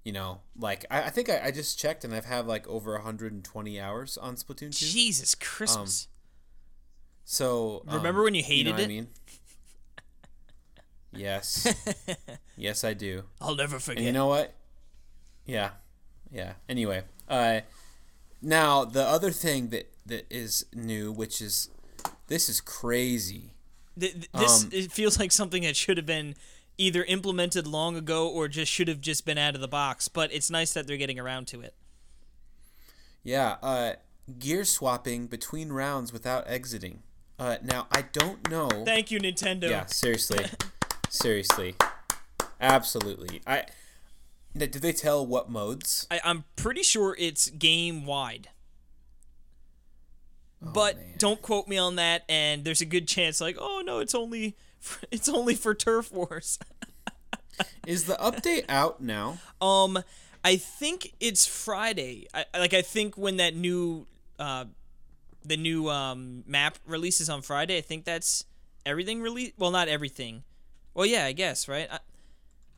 you know like i, I think I, I just checked and i've had like over 120 hours on splatoon 2 Jesus Christmas. So um, Remember when you know hated what I it? mean yes yes i do I'll never forget. And you know what? Yeah, yeah. Anyway, uh, now the other thing that that is new, which is this is crazy. Th- th- this um, it feels like something that should have been either implemented long ago or just should have just been out of the box. But it's nice that they're getting around to it. Yeah, uh, gear swapping between rounds without exiting. Uh, now I don't know. Thank you, Nintendo. Yeah, seriously, seriously, absolutely. I did they tell what modes? I, I'm pretty sure it's game wide. but Oh, man. don't quote me on that. And there's a good chance, like, oh no, it's only for, it's only for Turf Wars. Is the update out now? um, I think it's Friday. I, like I think when that new uh, the new um map releases on Friday, I think that's everything release. Well, not everything. Well, yeah, I guess right. I,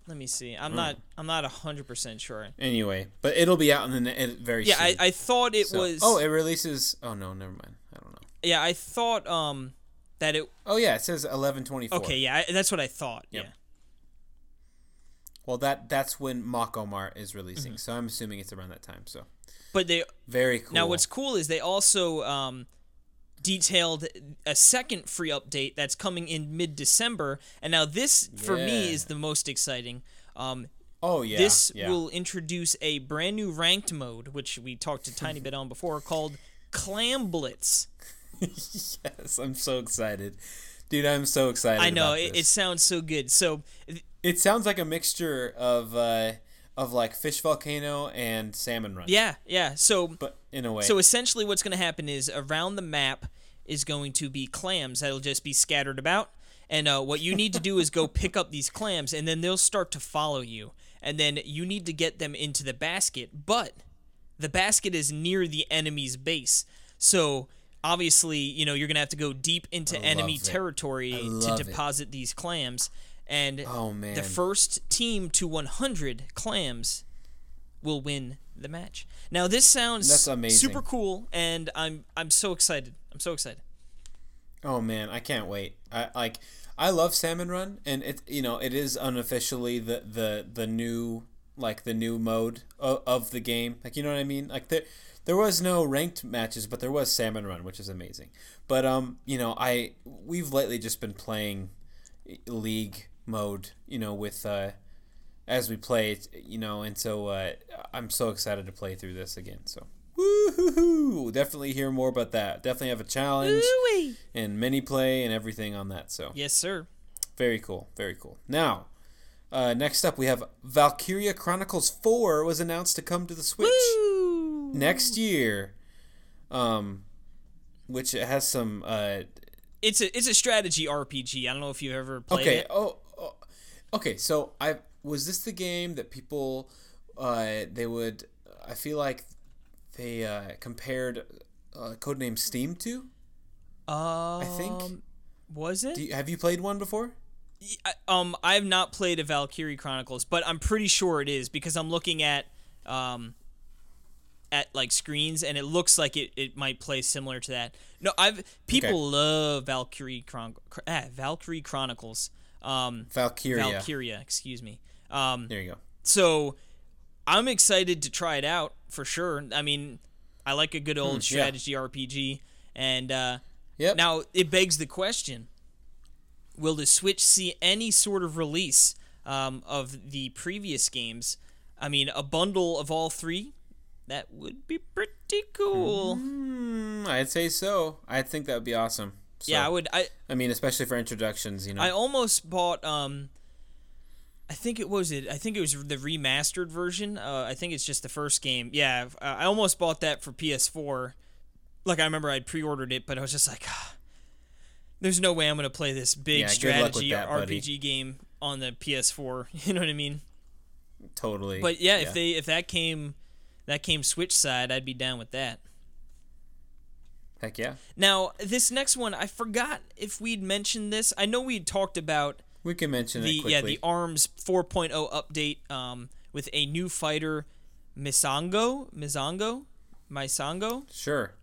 let me see. I'm not. I'm not hundred percent sure. Anyway, but it'll be out in the in- very Yeah, soon. I, I thought it So- was. Oh, it releases. Oh no, never mind. I don't know. yeah, I thought um that it. Oh yeah, it says eleven twenty four. Okay, yeah, I, that's what I thought. Yep. Yeah. Well, that that's when Mako Mart is releasing, Mm-hmm. so I'm assuming it's around that time. So But they very cool. now what's cool is they also um detailed a second free update that's coming in mid December, and now this for me is the most exciting. Um, oh yeah, this yeah. will introduce a brand new ranked mode, which we talked a tiny bit on before, called Clam Blitz. yes, I'm so excited, dude. I'm so excited. I know it, it sounds so good. So It sounds like a mixture of uh, of like Fish Volcano and Salmon Run. yeah, yeah. So but in a way. So essentially, what's going to happen is around the map is going to be clams that'll just be scattered about. And uh, what you need to do is go pick up these clams, and then they'll start to follow you. And then you need to get them into the basket, but the basket is near the enemy's base. So obviously, you know, you're going to have to go deep into enemy it. territory to love it. deposit these clams. And Oh, man. the first team to 100 clams will win the match. Now this sounds That's amazing. super cool, and I'm I'm so excited. I'm so excited. Oh man, I can't wait. I like I love Salmon Run and it you know, it is unofficially the the the new like the new mode of, of the game. Like you know what I mean? Like there there was no ranked matches, but there was Salmon Run, which is amazing. But um, you know, I we've lately just been playing league mode, you know, with uh as we play, it, you know, and so uh, I'm so excited to play through this again. So, woohoo! Definitely hear more about that. Definitely have a challenge Ooh-wee. and mini play and everything on that. So Yes, sir. very cool, very cool. Now, uh, next up we have Valkyria Chronicles Four was announced to come to the Switch Woo! next year, um, which it has some. Uh, It's a it's a strategy RPG. I don't know if you've ever played okay, it. oh, oh, okay. So I was this the game that people uh, they would. I feel like they uh, compared uh, Codename Steam to. Um, I think- Was it? Do you, have you played one before? I- um, I have not played a Valkyrie Chronicles, but I'm pretty sure it is because I'm looking at um at like screens and it looks like it, it might play similar to that. No, I've people Okay. love Valkyrie Chron- ah, Valkyrie Chronicles. Um, Valkyria. Valkyria, excuse me. Um, There you go. so I'm excited to try it out for sure. I mean, I like a good old Hmm, yeah. strategy RPG, and uh, Yep. now it begs the question: Will the Switch see any sort of release um, of the previous games? I mean, a bundle of all three. That would be pretty cool. Mm, I'd say so. I think that would be awesome. So, yeah, I would. I I mean, especially for introductions, you know. I almost bought um I think it was it I think it was the remastered version. Uh, I think it's just the first game. Yeah, I I almost bought that for PS4. Like I remember I'd pre-ordered it, but I was just like "Ah, there's no way I'm going to play this big Yeah, good luck with strategy that, buddy. RPG game on the PS4. You know what I mean? totally. But yeah, if they if that came that came Switch side, I'd be down with that. Heck yeah. Now, this next one, I forgot if we'd mentioned this. I know we'd talked about We can mention the it quickly. yeah the ARMS 4.0 update um, with a new fighter misango Misango, misango Sure.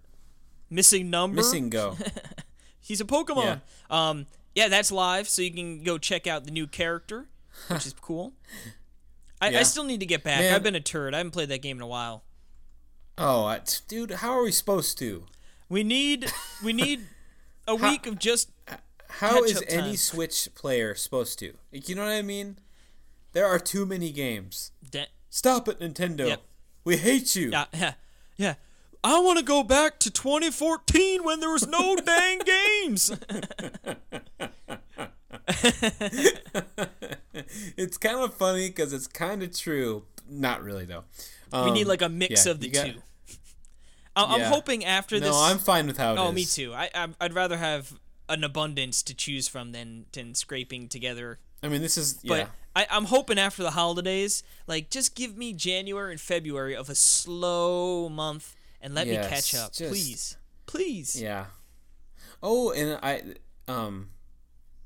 missing number Missing go. he's a pokemon um yeah that's live so you can go check out the new character which is cool I, I still need to get back Man. i've been a turd i haven't played that game in a while oh, dude, how are we supposed to? We need we need a week of just How is any time. Switch player supposed to? Like, You know what I mean? There are too many games. de- Stop it, Nintendo. Yep. We hate you. yeah yeah yeah I want to go back to 2014 when there was no dang games. It's kind of funny because it's kind of true. Not really though. We need Um, like a mix yeah, of the got- two. I- I'm Yeah. hoping after this. No, I'm fine with how it is. oh, me too. I, I I'd rather have an abundance to choose from than than scraping together. I mean, this is But. I, I'm hoping after the holidays, like just give me January and February of a slow month and let Yes, me catch up, just- please, please. Yeah. Oh, and I um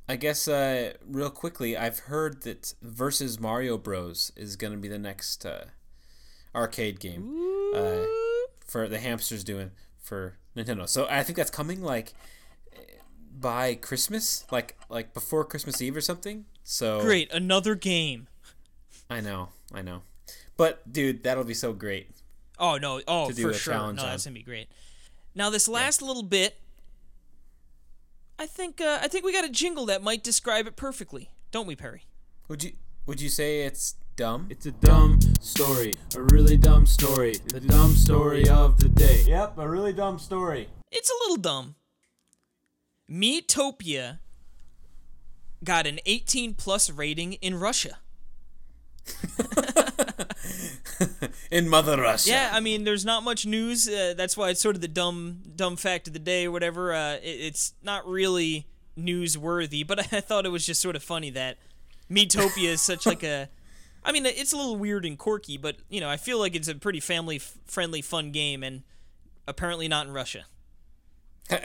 I guess uh real quickly, I've heard that versus Mario Bros is going to be the next uh arcade game uh for the hamsters doing for Nintendo. So I think that's coming like by Christmas, like like before Christmas Eve or something. So Great, another game. I know, I know. But dude, that'll be so great. Oh no! Oh, To do for a sure. No, that's on. gonna be great. Now this last little bit, I think uh, I think we got a jingle that might describe it perfectly, don't we, Perry? Would you would you say it's dumb? It's a dumb story, a really dumb story, the dumb story of the day. Yep, a really dumb story. It's a little dumb. Miitopia got an 18 plus rating in Russia. In Mother Russia. Yeah, I mean, there's not much news. Uh, that's why it's sort of the dumb, dumb fact of the day or whatever. Uh, it, it's not really newsworthy, but I thought it was just sort of funny that Miitopia is such like a. I mean, it's a little weird and quirky, but you know, I feel like it's a pretty family f- friendly, fun game, and apparently not in Russia.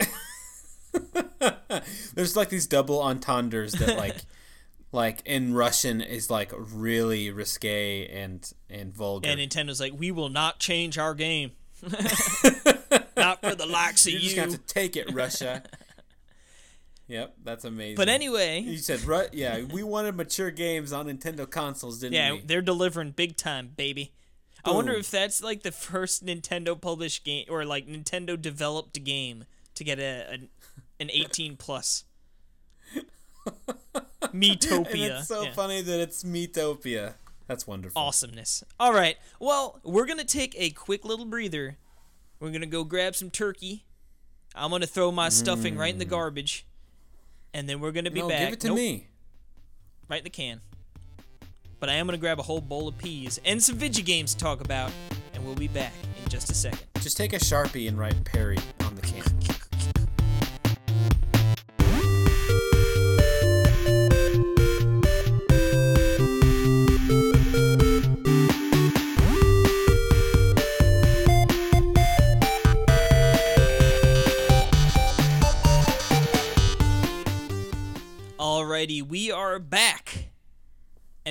There's like these double entendres that like like in Russian is like really risque and and vulgar. And Nintendo's like, we will not change our game. not for the likes of just you. gonna have to take it, Russia. Yep, that's amazing. But anyway, you said, right. yeah, we wanted mature games on Nintendo consoles, didn't yeah, we? Yeah, they're delivering big time, baby. I wonder if that's like the first Nintendo published game or like Nintendo developed game to get a, a an 18 plus. Miitopia. And it's so Yeah. funny that it's Miitopia. That's wonderful. Awesomeness. All right. Well, we're going to take a quick little breather. We're going to go grab some turkey. I'm going to throw my stuffing right in the mm. garbage. And then we're going to be no, back. give it to Nope, me. Right in the can. But I am going to grab a whole bowl of peas and some video games to talk about. And we'll be back in just a second. Just take a sharpie and write Perry on the can.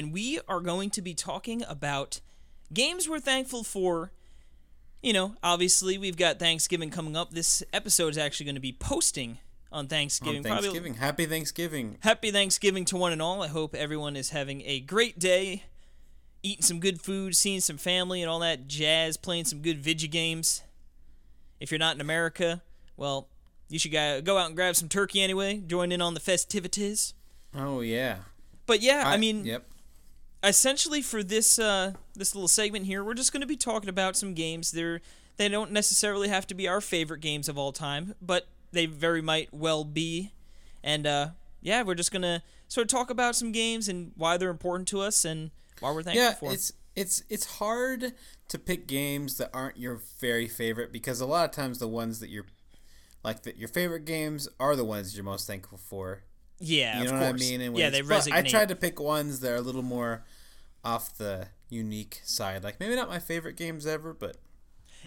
And we are going to be talking about games we're thankful for. You know, obviously, we've got Thanksgiving coming up. This episode is actually going to be posting on Thanksgiving. On Probably- Thanksgiving. Happy Thanksgiving. Happy Thanksgiving to one and all. I hope everyone is having a great day, eating some good food, seeing some family, and all that jazz, playing some good video games. If you're not in America, well, you should go go out and grab some turkey anyway, join in on the festivities. Oh yeah. But yeah, I, mean, Yep. Essentially for this uh, this little segment here, we're just going to be talking about some games. They're they don't necessarily have to be our favorite games of all time, but they very might well be. And uh, yeah, we're just gonna sort of talk about some games and why they're important to us and why we're thankful for. Yeah, for. 'em. it's it's it's hard to pick games that aren't your very favorite because a lot of times the ones that you're like that your favorite games are the ones you're most thankful for. yeah, You know of what I mean? And yeah, they but I tried to pick ones that are a little more off the unique side. Like maybe not my favorite games ever, but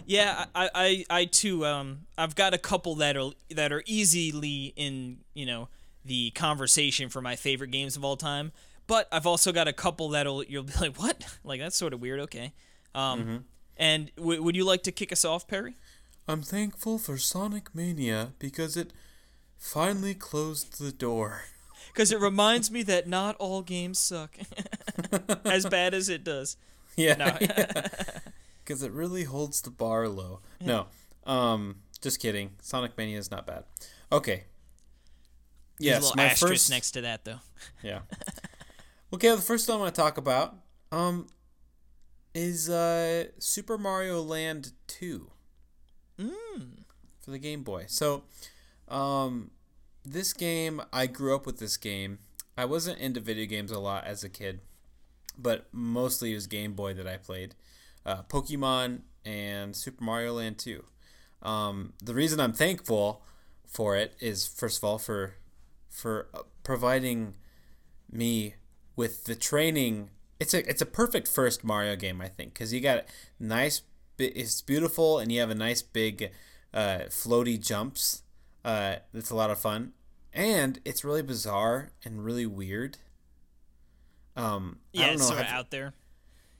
Yeah, I, I, I too. Um, I've got a couple that are that are easily in you know the conversation for my favorite games of all time. But I've also got a couple that'll you'll be like, what? Like that's sort of weird. Okay. Um, Mm-hmm. and w- would you like to kick us off, Perry? I'm thankful for Sonic Mania because it finally closed the door. Because it reminds me that not all games suck, as bad as it does. Yeah. No. Because it really holds the bar low. No. Um just kidding. Sonic Mania is not bad. Okay. There's a Yes, little my asterisk first next to that though. Yeah. okay, the first one I want to talk about um is uh Super Mario Land 2 for the Game Boy. So, um this game I grew up with this game. I wasn't into video games a lot as a kid, but mostly it was Game Boy that I played. Uh, Pokemon and Super Mario Land 2. Um, the reason I'm thankful for it is first of all for for uh, providing me with the training. It's a it's a perfect first Mario game, I think, because you got nice. It's beautiful, and you have a nice big, uh, floaty jumps. Uh, it's a lot of fun, and it's really bizarre and really weird. Um, I Yeah, it's sort of out there.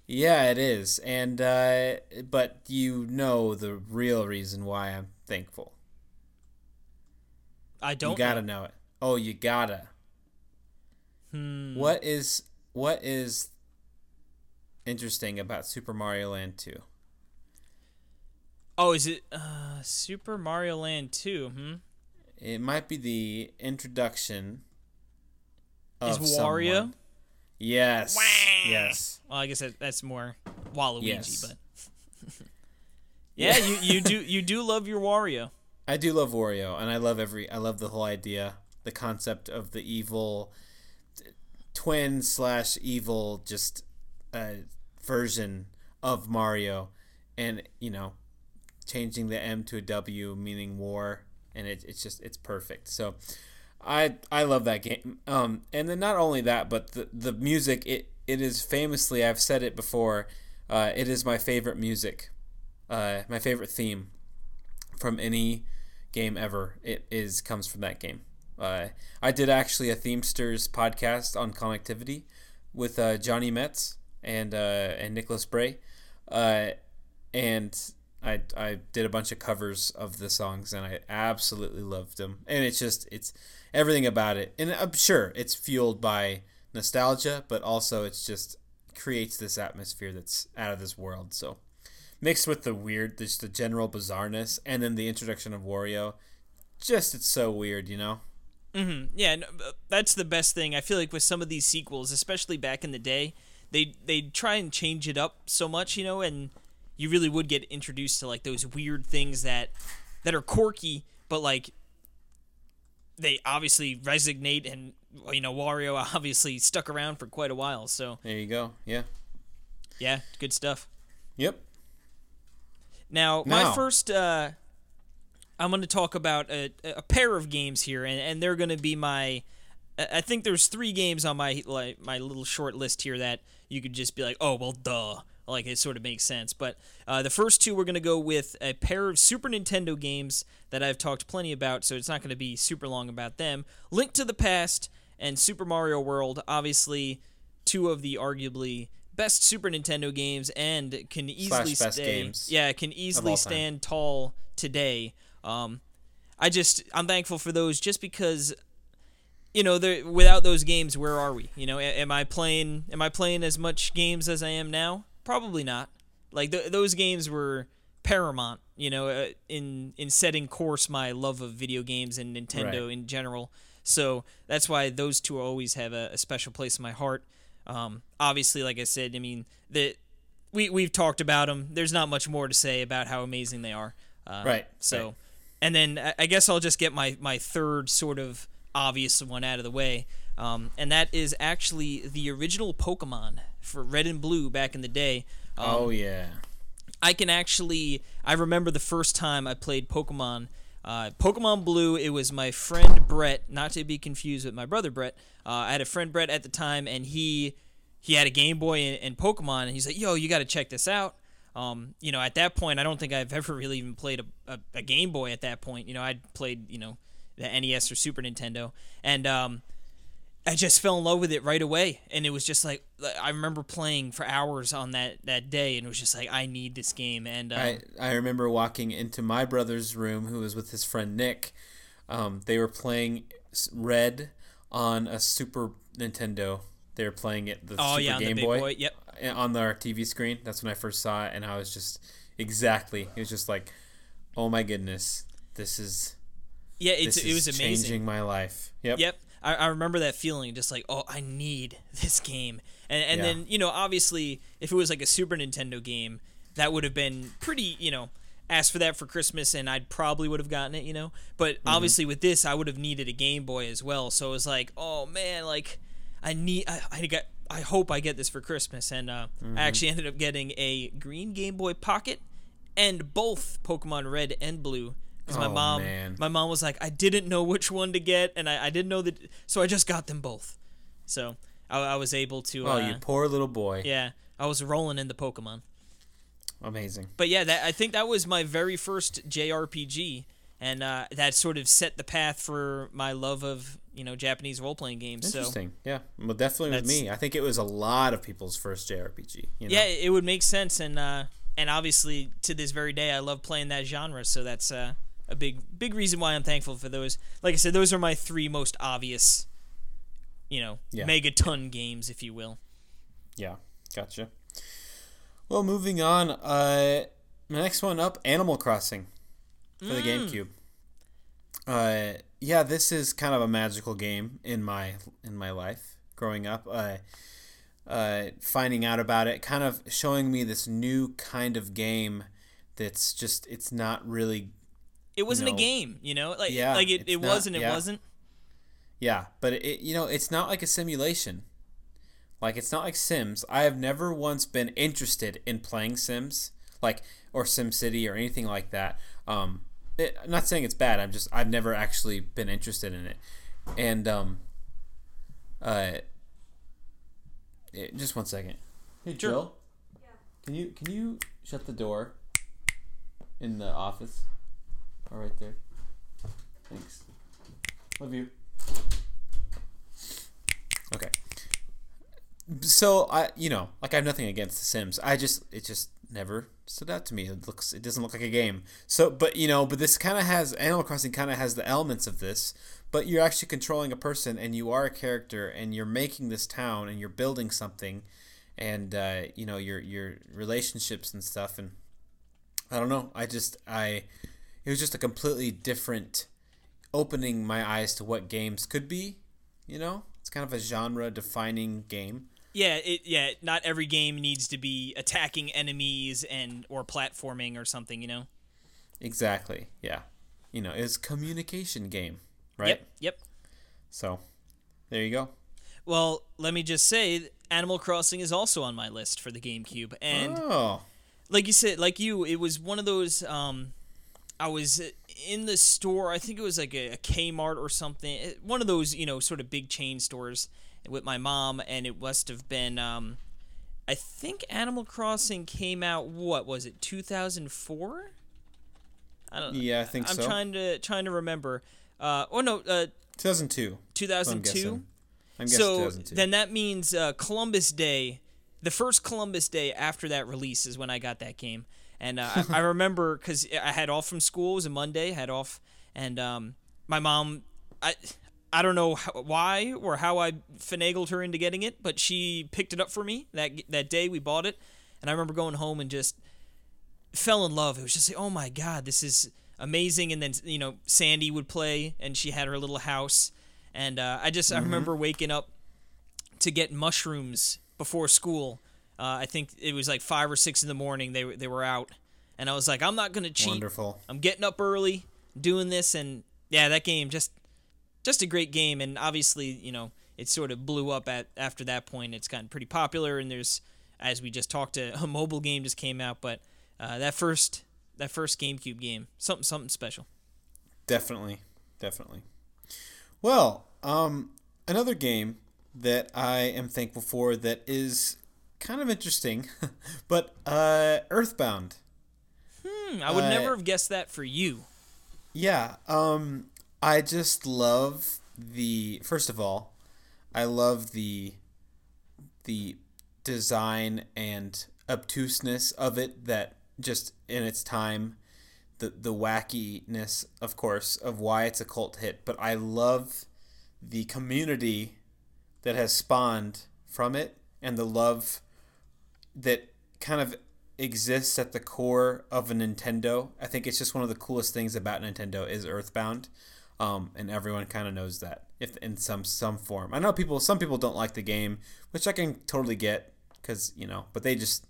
yeah, it is, and uh, but you know the real reason why I'm thankful. I don't. you gotta know. know it. Oh, you gotta. Hmm. What is what is interesting about Super Mario Land 2? Oh, is it uh, Super Mario Land 2? Hmm. It might be the introduction Is Wario? someone. Yes. Yes. Well, I guess that, that's more Waluigi, Yes. but yeah, you, you do you do love your Wario. I do love Wario, and I love every. I love the whole idea, the concept of the evil twin slash evil, just uh, version of Mario, and you know, changing the M to a W, meaning war, and it, it's just it's perfect. So, I I love that game. Um, and then not only that, but the the music. It it is famously. I've said it before. Uh, it is my favorite music. Uh, my favorite theme from any game ever. It is comes from that game. Uh, I did actually a Themesters podcast on connectivity with uh, Johnny Metts and uh, and Nicholas Bray, uh, and I I did a bunch of covers of the songs and I absolutely loved them. And it's just it's everything about it. And I'm sure it's fueled by nostalgia, but also it's just creates this atmosphere that's out of this world. So mixed with the weird, just the general bizarreness, and then the introduction of Wario. Just it's so weird, you know. hmm Yeah, no, that's the best thing. I feel like with some of these sequels, especially back in the day, they they try and change it up so much, you know, and you really would get introduced to like those weird things that that are quirky, but like they obviously resonate and you know Wario obviously stuck around for quite a while. So There you go. Yeah. yeah, good stuff. Yep. Now, my first, uh, I'm going to talk about a, a pair of games here, and, and they're going to be my. I I think there's three games on my like my little short list here that you could just be like, oh well, duh, like it sort of makes sense. But uh, the first two, we're going to go with a pair of Super Nintendo games that I've talked plenty about, so it's not going to be super long about them. Link to the Past and Super Mario World, obviously two of the arguably best Super Nintendo games and can easily best stay yeah, can easily stand tall today. Um I just I'm thankful for those just because you know, without those games, where are we? You know, am I playing am I playing as much games as I am now? Probably not. Like th- those games were paramount, you know, uh, in in setting course my love of video games and Nintendo Right. in general. So that's why those two always have a, a special place in my heart. Um, obviously, like I said, I mean that we we've talked about them. There's not much more to say about how amazing they are. Uh, Right, So, right. and then I- I guess I'll just get my my third sort of obvious one out of the way, um, and that is actually the original Pokemon for Red and Blue back in the day. Um, oh yeah. I can actually I remember the first time I played Pokemon. Uh, Pokemon Blue. It was my friend Brett, not to be confused with my brother Brett. Uh, I had a friend Brett at the time, and he he had a Game Boy and, and Pokemon, and he's like, "Yo, you got to check this out." Um, you know, at that point, I don't think I've ever really even played a, a, a Game Boy. At that point, you know, I'd played you know the NES or Super Nintendo, and um, I just fell in love with it right away, and it was just like I remember playing for hours on that that day, and it was just like I need this game, and um, I, I remember walking into my brother's room, who was with his friend Nick. Um, they were playing Red on a Super Nintendo. They were playing it the oh Super yeah, on the Game Boy, boy. Yep. uh, on our TV screen. That's when I first saw it, and I was just exactly. It was just like, oh my goodness, this is Yeah, it's this it was amazing. changing my life. Yep. Yep. I, I remember that feeling, just like, oh, I need this game. And and Yeah. then you know, obviously, if it was like a Super Nintendo game, that would have been pretty, you know, ask for that for Christmas, and I'd probably would have gotten it, you know. But Mm-hmm. obviously, with this, I would have needed a Game Boy as well. So it was like, oh man, like I need, I, I got. I hope I get this for Christmas, and uh, Mm-hmm. I actually ended up getting a green Game Boy Pocket and both Pokemon Red and Blue because my Oh, mom, man. my mom was like, I didn't know which one to get, and I, I didn't know that, so I just got them both. So I, I was able to. Oh, uh, you poor little boy. yeah, I was rolling in the Pokemon. Amazing. But yeah, that I think that was my very first JRPG, and uh, that sort of set the path for my love of you know Japanese role playing games. So Interesting. Yeah. Well, definitely with me. I think it was a lot of people's first JRPG. You know? yeah, it would make sense, and uh, and obviously to this very day, I love playing that genre. So that's uh, a big big reason why I'm thankful for those. Like I said, those are my three most obvious, you know, Yeah. megaton games, if you will. Yeah, gotcha. Well, moving on. Uh, the next one up, Animal Crossing for the GameCube. Uh, yeah, this is kind of a magical game in my in my life growing up. Uh, uh, finding out about it, kind of showing me this new kind of game that's just it's not really It wasn't know, a game, you know, like yeah, like it, it not- wasn't, it yeah. wasn't. Yeah, but it you know it's not like a simulation. Like it's not like Sims. I have never once been interested in playing Sims, like or SimCity or anything like that. Um, it, I'm not saying it's bad. I'm just I've never actually been interested in it. And um, uh, it- just one second. Hey Sure. Jill, can you can you shut the door in the office? Oh, right there. Thanks. Love you. Okay. So I, you know, like I have nothing against The Sims. I just, it just never stood out to me. It looks, it doesn't look like a game. So, but you know, but this kind of has Animal Crossing kind of has the elements of this. But you're actually controlling a person, and you are a character, and you're making this town, and you're building something, and uh, you know your your relationships and stuff. And I don't know. I just, I, it was just a completely different opening my eyes to what games could be. You know, it's kind of a genre defining game. Yeah, it yeah, not every game needs to be attacking enemies and or platforming or something, you know. Exactly. Yeah. You know, it's communication game, right? Yep, yep. So, there you go. Well, let me just say Animal Crossing is also on my list for the GameCube and oh, like you said, like you, it was one of those. Um, I was in the store. I think it was like a, a Kmart or something. eh, One of those, you know, sort of big chain stores with my mom, and it must have been. Um, I think Animal Crossing came out. What was it? Two thousand four. I don't. yeah, I think I'm so. trying to trying to remember. Uh, oh no, uh, 2002. 2002. guessing. I'm guessing so 2002. then that means uh, Columbus Day, the first Columbus Day after that release is when I got that game, and uh, I, I remember because I had off from school. It was a Monday, I had off, and um, my mom, I. I don't know how, why or how I finagled her into getting it, but she picked it up for me that that day we bought it, and I remember going home and just fell in love. It was just like, oh my god, this is amazing. And then you know Sandy would play, and she had her little house, and uh, I just I remember waking up to get mushrooms before school. Uh, I think it was like five or six in the morning. They were- they were out, and I was like, I'm not gonna cheat. Wonderful. I'm getting up early, doing this, and yeah, that game just just a great game. And obviously, you know, it sort of blew up at after that point. It's gotten pretty popular, and there's as we just talked, a, a mobile game just came out, but uh, that first that first GameCube game, something something special. Definitely, definitely. Well, um, another game that I am thankful for that is kind of interesting, but uh, Earthbound. Hmm, I would Uh, never have guessed that for you. Yeah, um, I just love the. First of all, I love the the design and obtuseness of it. That just in its time, the the wackiness, of course, of why it's a cult hit. But I love the community that has spawned from it and the love that kind of exists at the core of a Nintendo. I think it's just one of the coolest things about Nintendo is Earthbound, um, and everyone kind of knows that if in some some form. I know people, some people don't like the game, which I can totally get because you know, but they just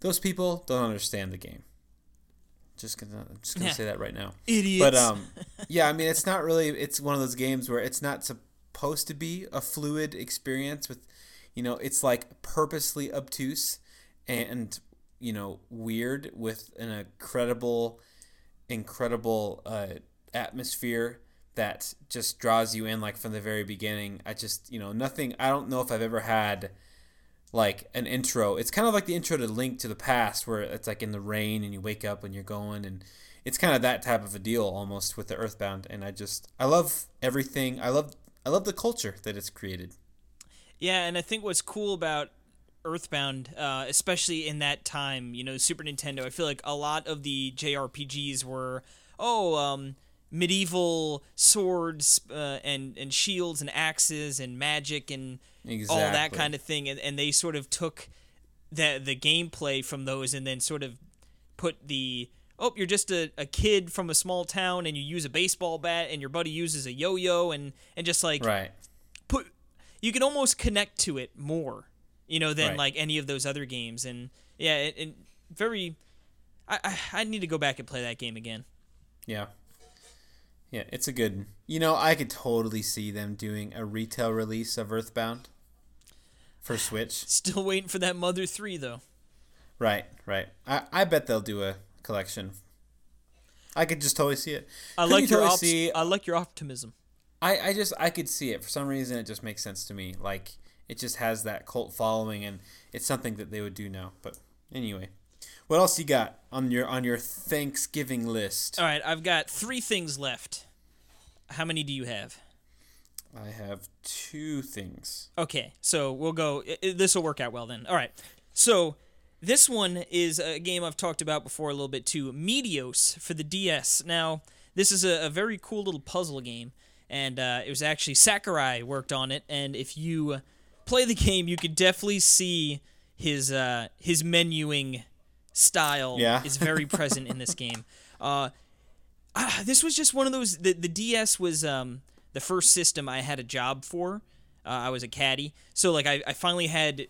those people don't understand the game. Just gonna, I'm just gonna say that right now. Idiots. But um, yeah, I mean, it's not really. It's one of those games where it's not supposed to be a fluid experience. With, you know, it's like purposely obtuse and you know weird with an incredible, incredible uh, atmosphere that just draws you in like from the very beginning. I just you know nothing. I don't know if I've ever had like an intro. It's kind of like the intro to Link to the Past, where it's like in the rain and you wake up and you're going, and it's kind of that type of a deal almost with the Earthbound. And I just I love everything. I love I love the culture that it's created. Yeah, and I think what's cool about Earthbound, uh, especially in that time, you know, Super Nintendo, I feel like a lot of the JRPGs were, oh, um, medieval swords uh, and and shields and axes and magic and all that kind of thing, and, and they sort of took the the gameplay from those and then sort of put the oh you're just a, a kid from a small town and you use a baseball bat and your buddy uses a yo-yo and and just like Right. put you can almost connect to it more you know than Right. like any of those other games and yeah it, it very I, I i need to go back and play that game again Yeah. Yeah, it's a good. You know, I could totally see them doing a retail release of Earthbound for Switch. still waiting for that mother 3 though Right, right. I, I bet they'll do a collection. I could just totally see it. i Couldn't like you your totally ops- see i like your optimism I, I just I could see it for some reason. It just makes sense to me. Like it just has that cult following, and it's something that they would do now. But anyway, what else you got on your on your Thanksgiving list? all right i've got three things left how many do you have I have two things. Okay, so we'll go. This will work out well then. All right. So this one is a game I've talked about before a little bit too. Meteos for the DS. Now this is a, a very cool little puzzle game, and uh, it was actually Sakurai worked on it. And if you play the game, you could definitely see his uh, his menuing style Yeah. is very present in this game. Uh, ah, this was just one of those. The, the DS was um, the first system I had a job for. Uh, I was a caddy, so like I, I finally had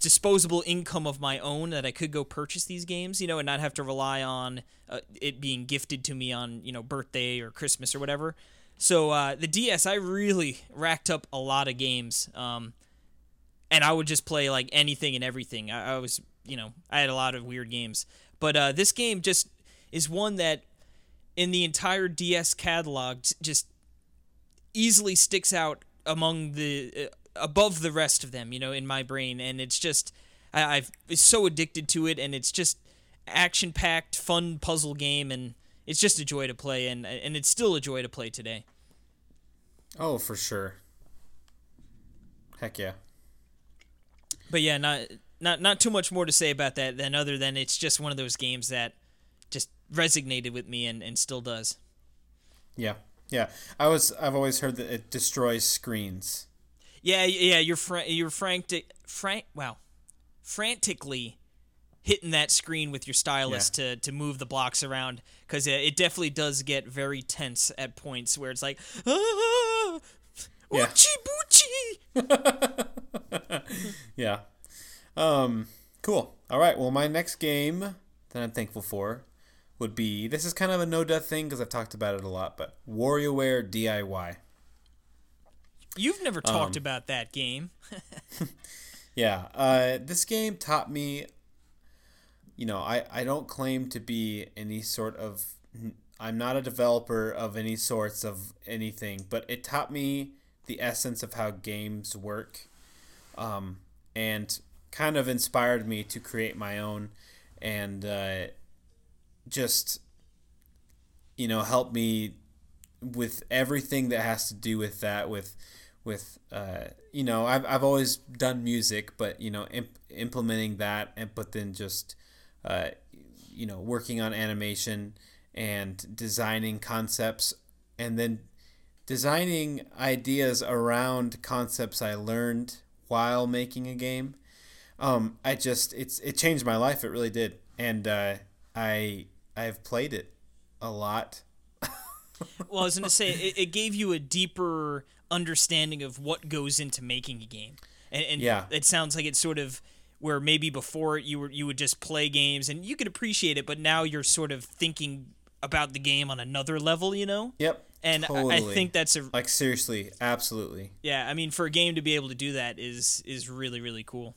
disposable income of my own that I could go purchase these games, you know, and not have to rely on uh, it being gifted to me on you know birthday or Christmas or whatever. So uh, the DS, I really racked up a lot of games, um, and I would just play like anything and everything. I, I was, you know, I had a lot of weird games, but uh, this game just is one that in the entire DS catalog just easily sticks out among the uh, above the rest of them, you know, in my brain, and it's just I, I've it's so addicted to it, and it's just action packed, fun puzzle game, and it's just a joy to play, and and it's still a joy to play today. Oh, for sure. Heck yeah. But yeah, not not not too much more to say about that than other than it's just one of those games that just resonated with me and, and still does. Yeah. Yeah. I was I've always heard that it destroys screens. Yeah, yeah, you're fr- you're frantic, frank, wow, frantically hitting that screen with your stylus to to move the blocks around because it, it definitely does get very tense at points where it's like, ah, Yeah. oochie boochie. Yeah. Um cool. All right. Well, my next game that I'm thankful for would be this is kind of a no death thing because I've talked about it a lot, but WarioWare DIY. You've never talked Um, about that game. Yeah, uh, this game taught me. You know, I I don't claim to be any sort of. I'm not a developer of any sorts of anything, but it taught me the essence of how games work, um, and kind of inspired me to create my own, and uh, just. You know, help me with everything that has to do with that with with uh, you know I've, I've always done music but you know imp- implementing that and but then just uh, you know working on animation and designing concepts and then designing ideas around concepts I learned while making a game um, I just it's it changed my life it really did and uh, I I've played it a lot Well, I was gonna say it, it gave you a deeper understanding of what goes into making a game, and, and Yeah. it sounds like it's sort of where maybe before you were you would just play games and you could appreciate it, but now you're sort of thinking about the game on another level, you know. yep And I- I think that's a like seriously absolutely yeah. I mean, for a game to be able to do that is is really really cool.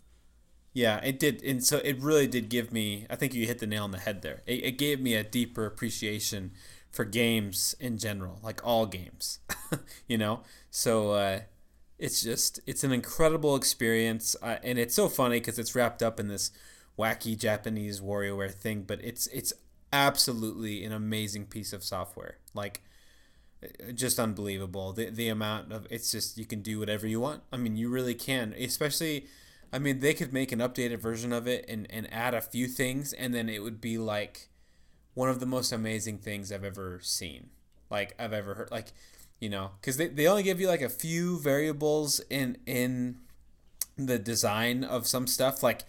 Yeah, it did, and so it really did give me. I think you hit the nail on the head there. It, it gave me a deeper appreciation for games in general, like all games, you know. So uh, it's just it's an incredible experience, uh, and it's so funny because it's wrapped up in this wacky Japanese WarioWare thing, but it's it's absolutely an amazing piece of software. Like just unbelievable. The the amount of it's just you can do whatever you want. I mean, you really can. Especially, I mean, they could make an updated version of it and and add a few things, and then it would be like one of the most amazing things I've ever seen. Like I've ever heard. Like you know, because they they only give you like a few variables in in the design of some stuff like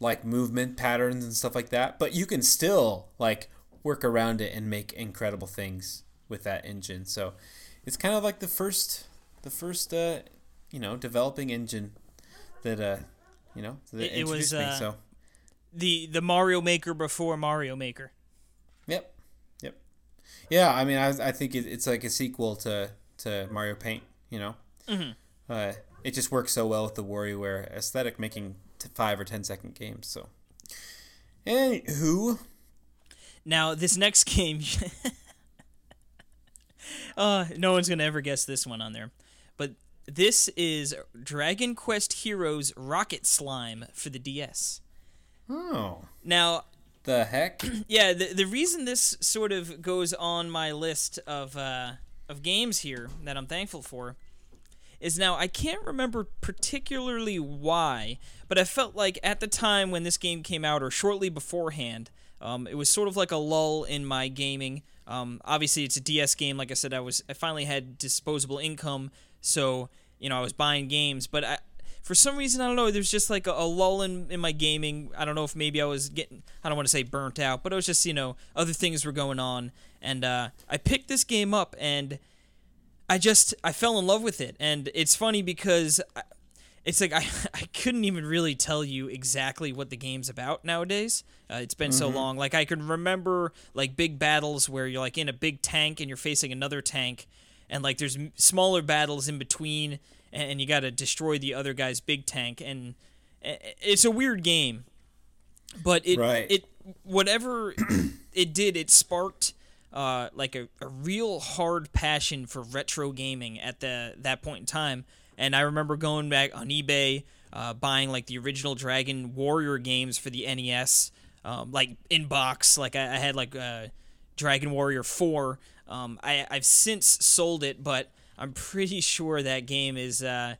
like movement patterns and stuff like that but you can still like work around it and make incredible things with that engine. So it's kind of like the first the first uh you know developing engine that uh you know that It- it was, me uh, so. The the Mario Maker before Mario Maker. yep yep. Yeah i mean i, I think it, it's like a sequel to to mario paint you know? Mm-hmm. uh it just works so well with the WarioWare aesthetic making t- five or ten second games so. Anywho. Now, this next game, uh, no one's gonna ever guess this one on there, but this is Dragon Quest Heroes Rocket Slime for the DS. oh Now, the heck yeah, the the reason this sort of goes on my list of uh, of games here that I'm thankful for is now I can't remember particularly why, but I felt like at the time when this game came out or shortly beforehand, um, it was sort of like a lull in my gaming. Um, obviously, it's a DS game. Like I said, I was I finally had disposable income, so you know I was buying games. But I, for some reason, I don't know. There's just like a, a lull in, in my gaming. I don't know if maybe I was getting I don't want to say burnt out, but it was just you know other things were going on, and uh, I picked this game up and. I just I fell in love with it, and it's funny because it's like I I couldn't even really tell you exactly what the game's about nowadays. Uh, it's been so long. Like I can remember like big battles where you're like in a big tank and you're facing another tank, and like there's m- smaller battles in between, and, and you got to destroy the other guy's big tank, and it's a weird game, but it Right. it whatever it did, it sparked uh, like a, a real hard passion for retro gaming at the that point in time. And I remember going back on eBay, uh, buying like the original Dragon Warrior games for the NES, um, like in box. Like I, I had like uh, Dragon Warrior Four. Um, I I've since sold it, but I'm pretty sure that game is uh,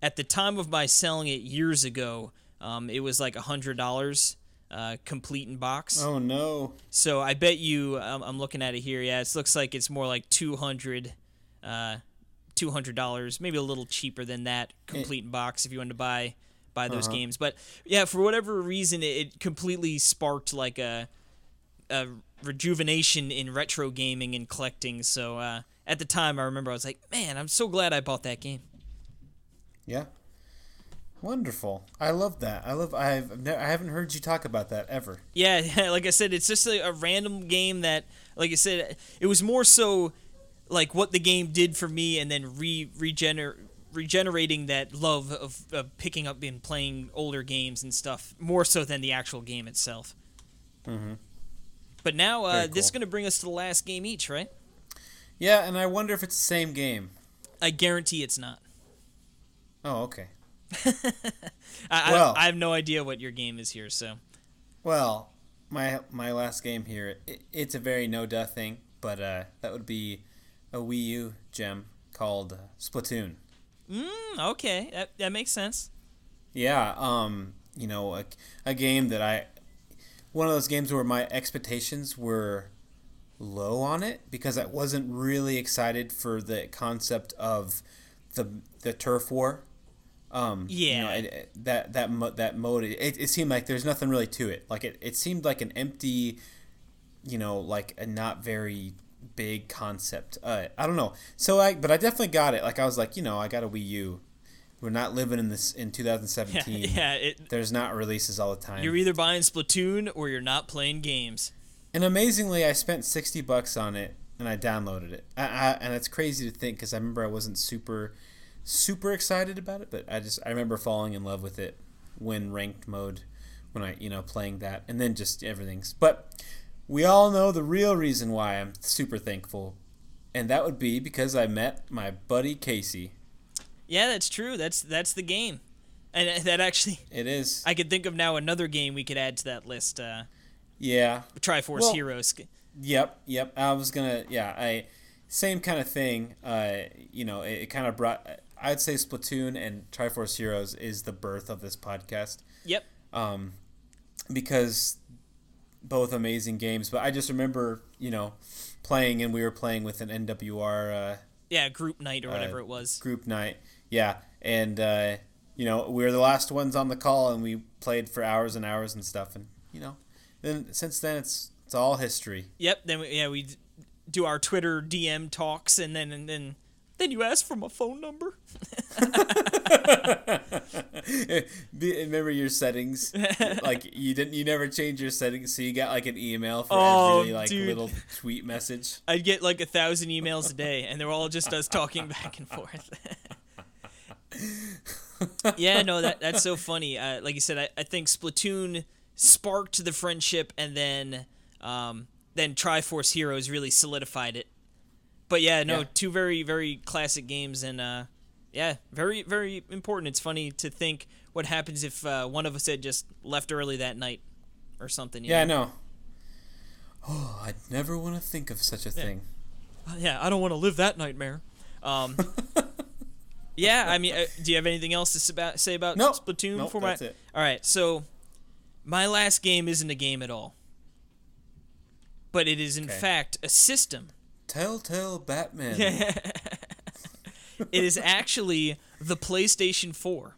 at the time of my selling it years ago, um, it was like a hundred dollars uh, complete in box. Oh no. So I bet you, um, I'm looking at it here. Yeah, it looks like it's more like 200 uh, $200, maybe a little cheaper than that complete in box if you wanted to buy buy those Uh-huh. games. But yeah, for whatever reason, it, completely sparked like a a rejuvenation in retro gaming and collecting. So uh, at the time, I remember I was like, man, I'm so glad I bought that game. Yeah. Wonderful. I love that. I love. I've ne- I haven't heard you talk about that ever. Yeah, like I said, it's just a, a random game that, like I said, it was more so like what the game did for me, and then re regener regenerating that love of, of picking up and playing older games and stuff more so than the actual game itself. Mhm. But now uh, Very this is going to bring us to the last game each, right? Yeah, and I wonder if it's the same game. I guarantee it's not. Oh, okay. I, Well- I, I have no idea what your game is here, so Well, my my last game here, it, it's a very no duh thing, but uh, that would be a Wii U gem called Splatoon. mm, okay, that, that makes sense. Yeah, um, you know, a, a game that I, one of those games where my expectations were low on it because I wasn't really excited for the concept of the the turf war. Um, you know, Yeah. it, it- that that mo- that mode, it, it seemed like there's nothing really to it. Like it, it seemed like an empty, you know, like a not very big concept. Uh, I don't know. So I, but I definitely got it. Like I was like, you know, I got a Wii U. We're not living in this in Yeah, 2017. yeah. It, There's not releases all the time. you're either buying Splatoon or you're not playing games. and amazingly, I spent 60 bucks on it and I downloaded it. I, I, and it's crazy to think because I remember I wasn't super, super excited about it, but I just I remember falling in love with it when ranked mode, when I you know playing that, and then just everything's. But we all know the real reason why I'm super thankful, and that would be because I met my buddy Casey. Yeah, that's true. That's that's the game, and uh, that actually, It is. I could think of now another game we could add to that list. Uh, yeah. Triforce Well- Heroes. Yep, yep. I was gonna, yeah, I same kind of thing. Uh, you know, it, it kind of brought. I'd say Splatoon and Triforce Heroes is the birth of this podcast, Yep. um, because both amazing games. But I just remember, you know, playing and we were playing with an NWR uh, Yeah, group night or whatever it was. group night. Yeah, and uh, you know, we were the last ones on the call, and we played for hours and hours and stuff. And you know, then since then it's it's all history. Yep. Then we, yeah, we do our Twitter DM talks, and then and then then you asked for my phone number. Remember your settings? like you didn't, you never change your settings, so you got like an email for Oh, every like dude. little tweet message. I'd get like a thousand emails a day, and they're all just us talking back and forth. yeah, no, that that's so funny. Uh, like you said, I, I think Splatoon sparked the friendship, and then um, then Triforce Heroes really solidified it. But yeah, no, Yeah. two very very classic games, and uh, yeah, very very important. It's funny to think what happens if uh, one of us had just left early that night, or something. Yeah, I know? know. Oh, I'd never want to think of such a thing. yeah, I don't want to live that nightmare. Um, yeah, I mean, uh, do you have anything else to say about Nope. Splatoon? Nope, that's my... it. All right, so my last game isn't a game at all, but it is in Okay. fact a system. Telltale Batman. It is actually the PlayStation 4.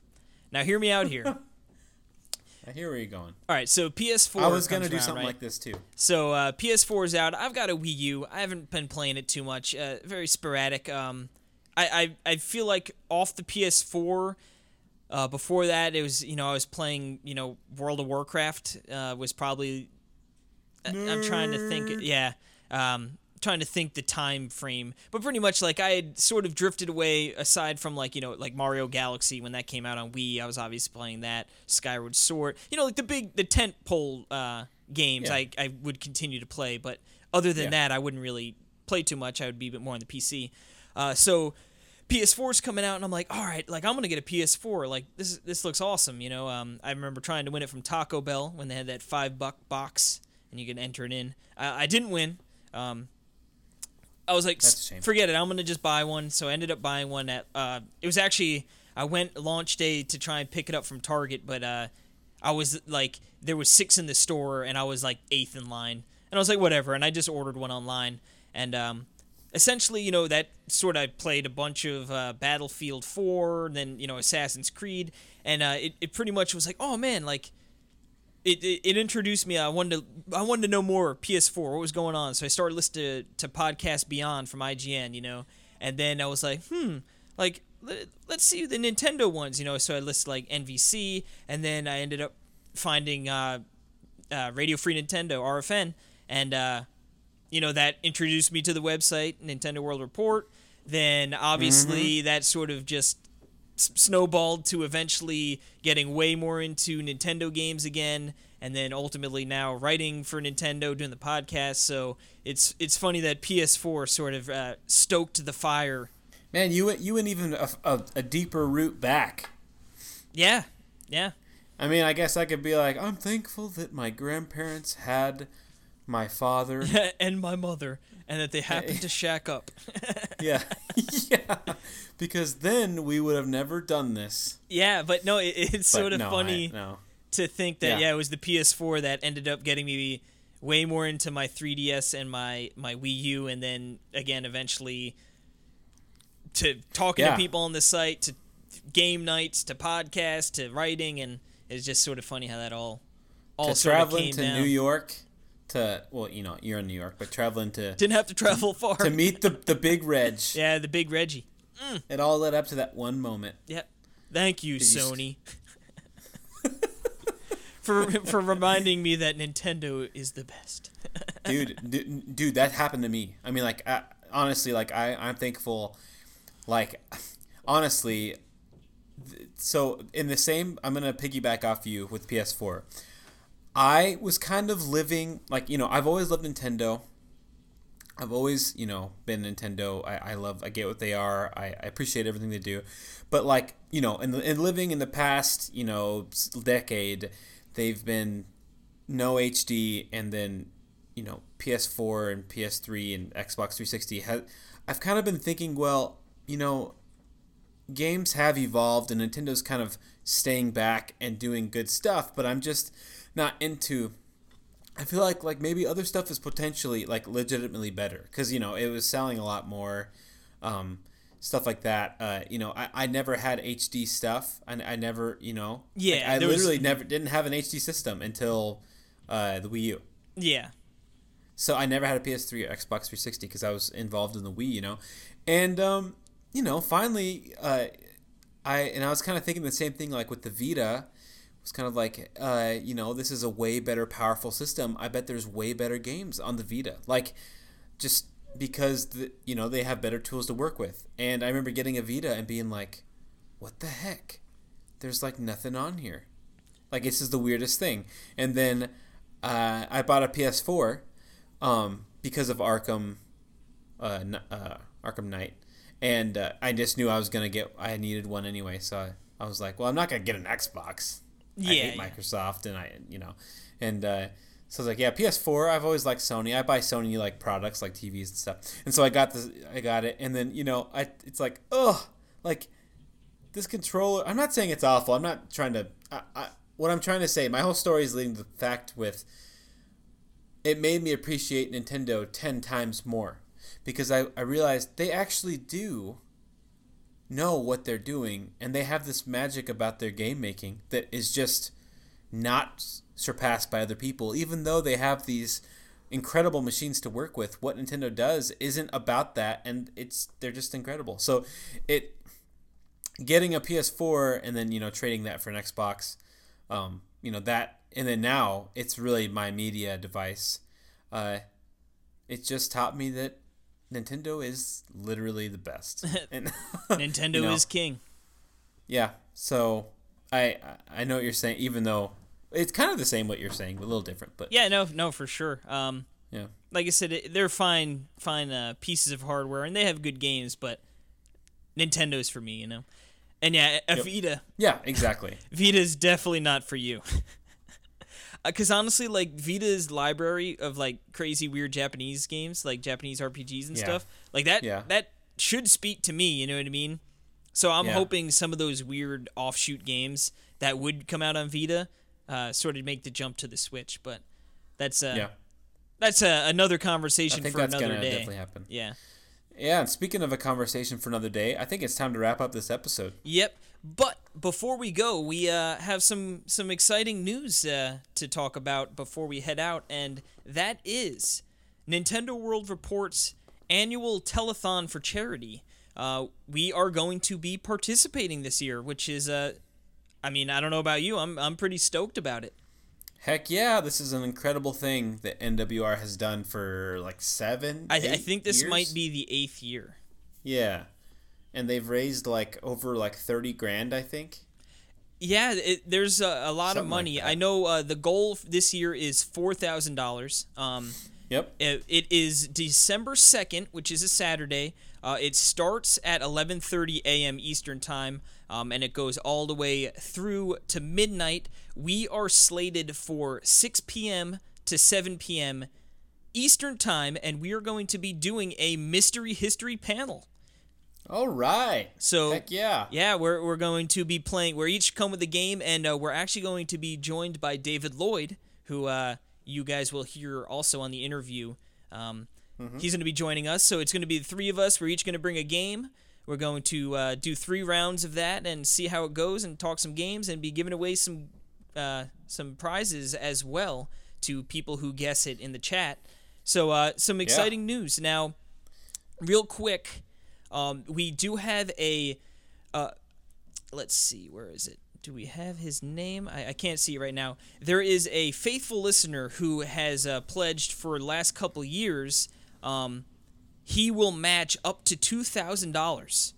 Now, hear me out here. I hear where you're going. All right, so PS4. I was gonna do around, something right? like this too. So uh, PS4 is out. I've got a Wii U. I haven't been playing it too much. Uh, very sporadic. Um, I, I I feel like off the PS4. Uh, before that, it was you know I was playing you know World of Warcraft. Uh, was probably I- I'm trying to think. Yeah. Um, trying to think the time frame but pretty much like i had sort of drifted away aside from like you know like mario galaxy when that came out on wii i was obviously playing that skyward sword you know like the big the tent pole uh, games Yeah. I, I would continue to play but other than Yeah. that i wouldn't really play too much i would be a bit more on the pc uh, so PS4 is coming out, and I'm like, all right, like I'm gonna get a PS4. Like this, this looks awesome. You know, um, I remember trying to win it from Taco Bell when they had that five buck box, and you can enter it in. I, I didn't win. Um, I was like, That's a "S- shame. forget it. I'm gonna just buy one. So I ended up buying one at. Uh, it was actually I went launch day to try and pick it up from Target, but uh, I was like, there was six in the store, and I was like eighth in line, and I was like, whatever, and I just ordered one online, and um, essentially, you know, that sort of played a bunch of uh, Battlefield 4, and then you know Assassin's Creed, and uh, it it pretty much was like, oh man, like. It, it, it introduced me. I wanted to I wanted to know more PS4. What was going on? So I started listening to, to podcast Beyond from IGN. You know, and then I was like, hmm, like let, us see the Nintendo ones, you know. So I listed like NVC, and then I ended up finding uh, uh, Radio Free Nintendo (RFN), and uh, you know that introduced me to the website Nintendo World Report. Then obviously mm-hmm. that sort of just snowballed to eventually getting way more into Nintendo games again and then ultimately now writing for Nintendo doing the podcast. So it's it's funny that PS4 sort of uh, stoked the fire. Man you went you went even a, a, a deeper route back. Yeah yeah. I mean I guess I could be like I'm thankful that my grandparents had my father and my mother and that they happened to shack up yeah yeah because then we would have never done this. Yeah, but no, it, it's but sort of no, funny I, no. to think that yeah. yeah. it was the PS4 that ended up getting me way more into my 3DS and my my Wii U, and then again eventually to talking yeah. to people on the site, to game nights, to podcasts, to writing, and it's just sort of funny how that all all to traveling to down. New York to well, you know, you're in New York, but traveling to didn't have to travel far to meet the the big Reg. yeah, the big Reggie. Mm. It all led up to that one moment. Yep. Thank you, Sony. You for for reminding me that Nintendo is the best. dude, dude, dude, that happened to me. I mean, like, I, honestly, like, I, I'm thankful. Like, honestly, so in the same, I'm gonna piggyback off you with PS4. I was kind of living like you know I've always loved Nintendo. I've always, you know, been Nintendo. I, I love, I get what they are. I, I appreciate everything they do. But like, you know, in, in living in the past, you know, decade, they've been no HD and then, you know, PS4 and PS3 and Xbox 360. Has, I've kind of been thinking, well, you know, games have evolved and Nintendo's kind of staying back and doing good stuff, but I'm just not into I feel like like maybe other stuff is potentially like legitimately better because you know it was selling a lot more, um, stuff like that. Uh, you know, I, I never had HD stuff. I, I never you know yeah like, I literally was... never didn't have an HD system until uh, the Wii U. Yeah. So I never had a PS3 or Xbox 360 because I was involved in the Wii, you know, and um, you know finally uh, I and I was kind of thinking the same thing like with the Vita was kind of like, uh, you know, this is a way better, powerful system. I bet there's way better games on the Vita. Like, just because the, you know they have better tools to work with. And I remember getting a Vita and being like, what the heck? There's like nothing on here. Like this is the weirdest thing. And then uh, I bought a PS4 um, because of Arkham, uh, uh, Arkham Knight, and uh, I just knew I was gonna get. I needed one anyway, so I, I was like, well, I'm not gonna get an Xbox yeah, I hate Microsoft, and I you know, and uh, so I was like, yeah, PS4. I've always liked Sony. I buy Sony like products like TVs and stuff, and so I got this. I got it, and then you know, I it's like, oh, like this controller. I'm not saying it's awful. I'm not trying to. I, I, what I'm trying to say, my whole story is leading to the fact with. It made me appreciate Nintendo ten times more because I, I realized they actually do know what they're doing and they have this magic about their game making that is just not surpassed by other people. Even though they have these incredible machines to work with what Nintendo does isn't about that and it's they're just incredible. So it getting a PS4 and then you know trading that for an Xbox um, you know that and then now it's really my media device. Uh, it just taught me that Nintendo is literally the best. And, Nintendo you know, is king. Yeah. So I I know what you're saying, even though it's kind of the same what you're saying, but a little different. But yeah, no, no, for sure. Um, yeah. Like I said, it, they're fine, fine uh, pieces of hardware, and they have good games, but Nintendo's for me, you know. And yeah, a yep. Vita. Yeah, exactly. Vita's definitely not for you because uh, honestly, like Vita's library of like crazy weird Japanese games, like Japanese RPGs and yeah. stuff, like that, yeah. that should speak to me. You know what I mean? So I'm Yeah. hoping some of those weird offshoot games that would come out on Vita uh, sort of make the jump to the Switch. But that's uh, yeah. that's uh, another I conversation think for that's another day. definitely happen. Yeah. Yeah, and speaking of a conversation for another day, I think it's time to wrap up this episode. Yep. But before we go, we uh, have some some exciting news uh, to talk about before we head out, and that is Nintendo World Report's annual telethon for charity. Uh, we are going to be participating this year, which is, uh, I mean, I don't know about you, I'm I'm pretty stoked about it. Heck yeah, this is an incredible thing that NWR has done for like seven. I, I think this years? might be the eighth year. Yeah, and they've raised like over like thirty grand, I think. Yeah, it, there's a, a lot of Something like money. that. I know uh, the goal this year is four thousand dollars. Um, Yep. It, it is December 2nd, which is a Saturday. Uh, it starts at 11:30 a.m. Eastern Time, um, and it goes all the way through to midnight. We are slated for 6 p.m. to 7 p.m. Eastern Time, and we are going to be doing a mystery history panel. All right. So Heck yeah. yeah, we're, we're going to be playing. We're each come with a game, and uh, we're actually going to be joined by David Lloyd, who uh, you guys will hear also on the interview. Um, He's going to be joining us, so it's going to be the three of us. We're each going to bring a game. We're going to uh, do three rounds of that and see how it goes, and talk some games, and be giving away some uh, some prizes as well to people who guess it in the chat. So uh, some exciting news now. Real quick, um, we do have a. Uh, let's see, where is it? Do we have his name? I, I can't see it right now. There is a faithful listener who has uh, pledged for the last couple years. Um, he will match up to two thousand dollars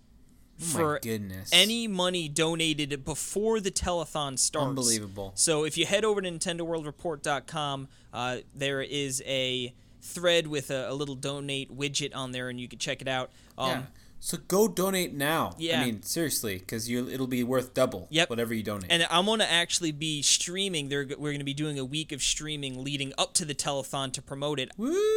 Oh for goodness. any money donated before the telethon starts. Unbelievable. So if you head over to NintendoWorldReport.com, uh, there is a thread with a, a little donate widget on there, and you can check it out. Um, yeah. So go donate now. Yeah. I mean, seriously, because you it'll be worth double. Yep. Whatever you donate. And I'm going to actually be streaming. There, we're going to be doing a week of streaming leading up to the telethon to promote it.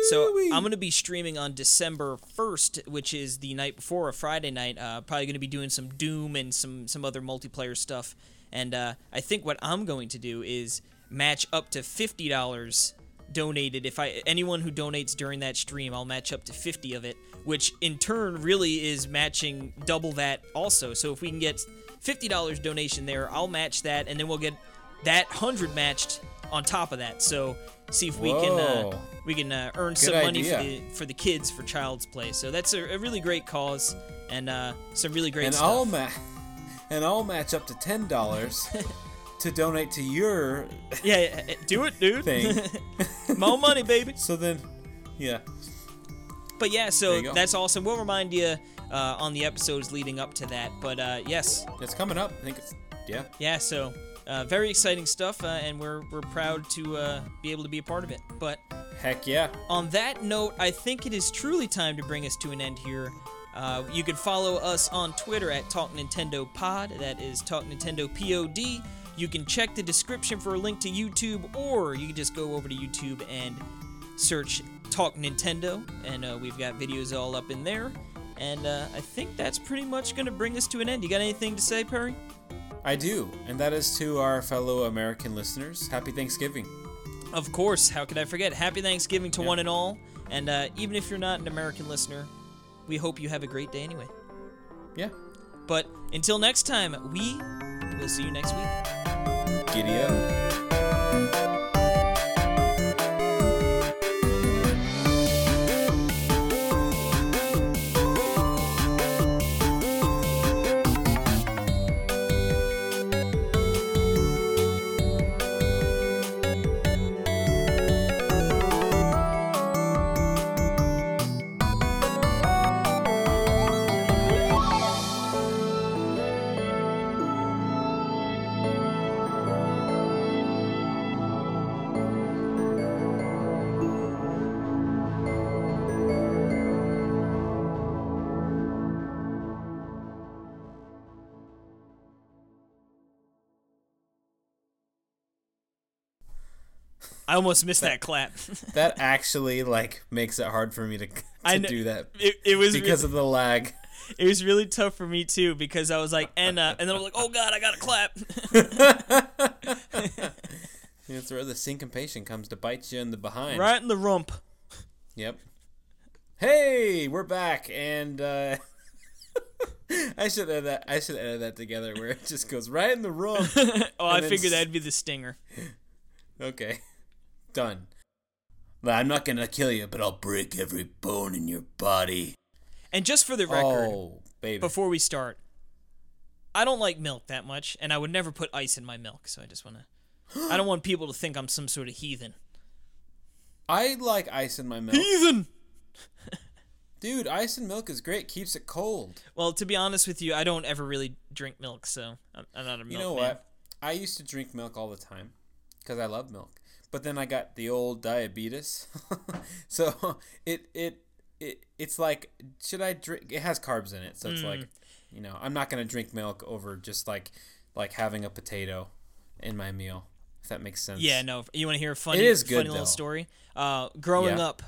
So Woo-wee. I'm going to be streaming on December 1st, which is the night before a Friday night. Uh, probably going to be doing some Doom and some some other multiplayer stuff. And uh, I think what I'm going to do is match up to fifty dollars donated. If I anyone who donates during that stream, I'll match up to fifty of it, which in turn really is matching double that also. So if we can get fifty dollars donation there, I'll match that, and then we'll get that hundred matched on top of that. So see if we can uh, we can uh, earn Good some money for the for the kids for Child's Play. So that's a, a really great cause and uh, some really great and stuff. I'll ma- and I'll match up to ten dollars to donate to your yeah, yeah, do it, dude. thing. More money, baby. so then, yeah. But yeah, so that's awesome. We'll remind you uh, on the episodes leading up to that. But uh, yes, It's coming up. I think it's yeah. yeah. So uh, very exciting stuff, uh, and we're we're proud to uh, be able to be a part of it. But Heck yeah. on that note, I think it is truly time to bring us to an end here. Uh, you can follow us on Twitter at Talk Nintendo Pod. That is Talk Nintendo Pod. You can check the description for a link to YouTube, or you can just go over to YouTube and search Talk Nintendo, and uh, we've got videos all up in there. And uh, I think that's pretty much going to bring us to an end. You got anything to say, Perry? I do, and that is to our fellow American listeners. Happy Thanksgiving. Of course, how could I forget? Happy Thanksgiving to one and all. And uh, even if you're not an American listener, we hope you have a great day anyway. Yeah. But until next time, we will see you next week. Giddy up. Almost missed that clap. That actually like makes it hard for me to, to I kn- do that It, it was because of the lag. it was really tough for me too because I was like, and uh, and then I was like, oh god, I gotta clap. That's where the syncopation comes to bite you in the behind. right in the rump. Yep. Hey, we're back, and uh, I should edit that. I should edit that together where it just goes right in the room. Oh, I figured that'd be the stinger. Okay, done. I'm not gonna kill you, but I'll break every bone in your body. And just for the record, Oh, baby. before we start, I don't like milk that much, and I would never put ice in my milk. So I just want to. I don't want people to think I'm some sort of heathen. I like ice in my milk, Heathen. dude. Ice in milk is great. Keeps it cold. Well, to be honest with you, I don't ever really drink milk, so I'm, I'm not a milk You know man. what? I used to drink milk all the time because I love milk. But then I got the old diabetes, so it it it it's like should I drink? It has carbs in it, so it's Mm. like you know I'm not gonna drink milk over just like like having a potato in my meal. If that makes sense. Yeah, no. You want to hear a funny, It is good, funny little though. story? Uh, growing Yeah. up,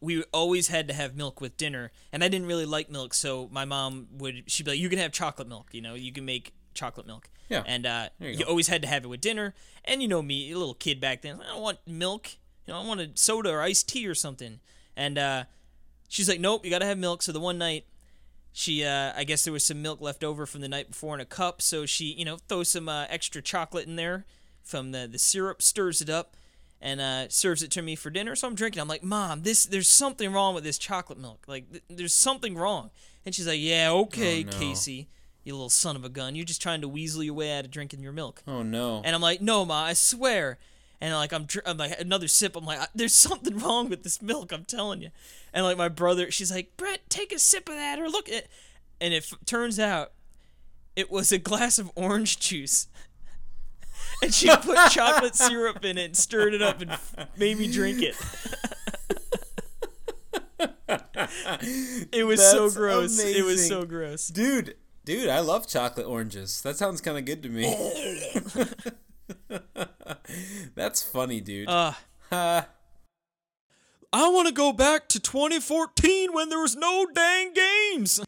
we always had to have milk with dinner, and I didn't really like milk, so my mom would she'd be like, "You can have chocolate milk. You know, you can make chocolate milk." Yeah. And uh, you you, always had to have it with dinner. And you know me, a little kid back then, I don't want milk. You know, I wanted soda or iced tea or something. And uh, she's like, "Nope, you gotta have milk." So the one night. She, uh, I guess there was some milk left over from the night before in a cup, so she, you know, throws some uh, extra chocolate in there from the the syrup, stirs it up, and uh, serves it to me for dinner. So I'm drinking. I'm like, Mom, this there's something wrong with this chocolate milk. Like, th- there's something wrong. And she's like, Yeah, okay, Oh, no. Casey, you little son of a gun. You're just trying to weasel your way out of drinking your milk. Oh no. And I'm like, No, Ma, I swear. And like I'm, dr- I'm like another sip. I'm like, there's something wrong with this milk. I'm telling you. And like my brother, she's like, Brett, take a sip of that or look at. And it f- turns out, it was a glass of orange juice. And she put chocolate syrup in it and stirred it up and f- made me drink it. it was so That's gross. It was so gross. dude, dude, I love chocolate oranges. That sounds kind of good to me. That's funny, dude. Uh, Ha. I want to go back to 2014 when there was no dang games.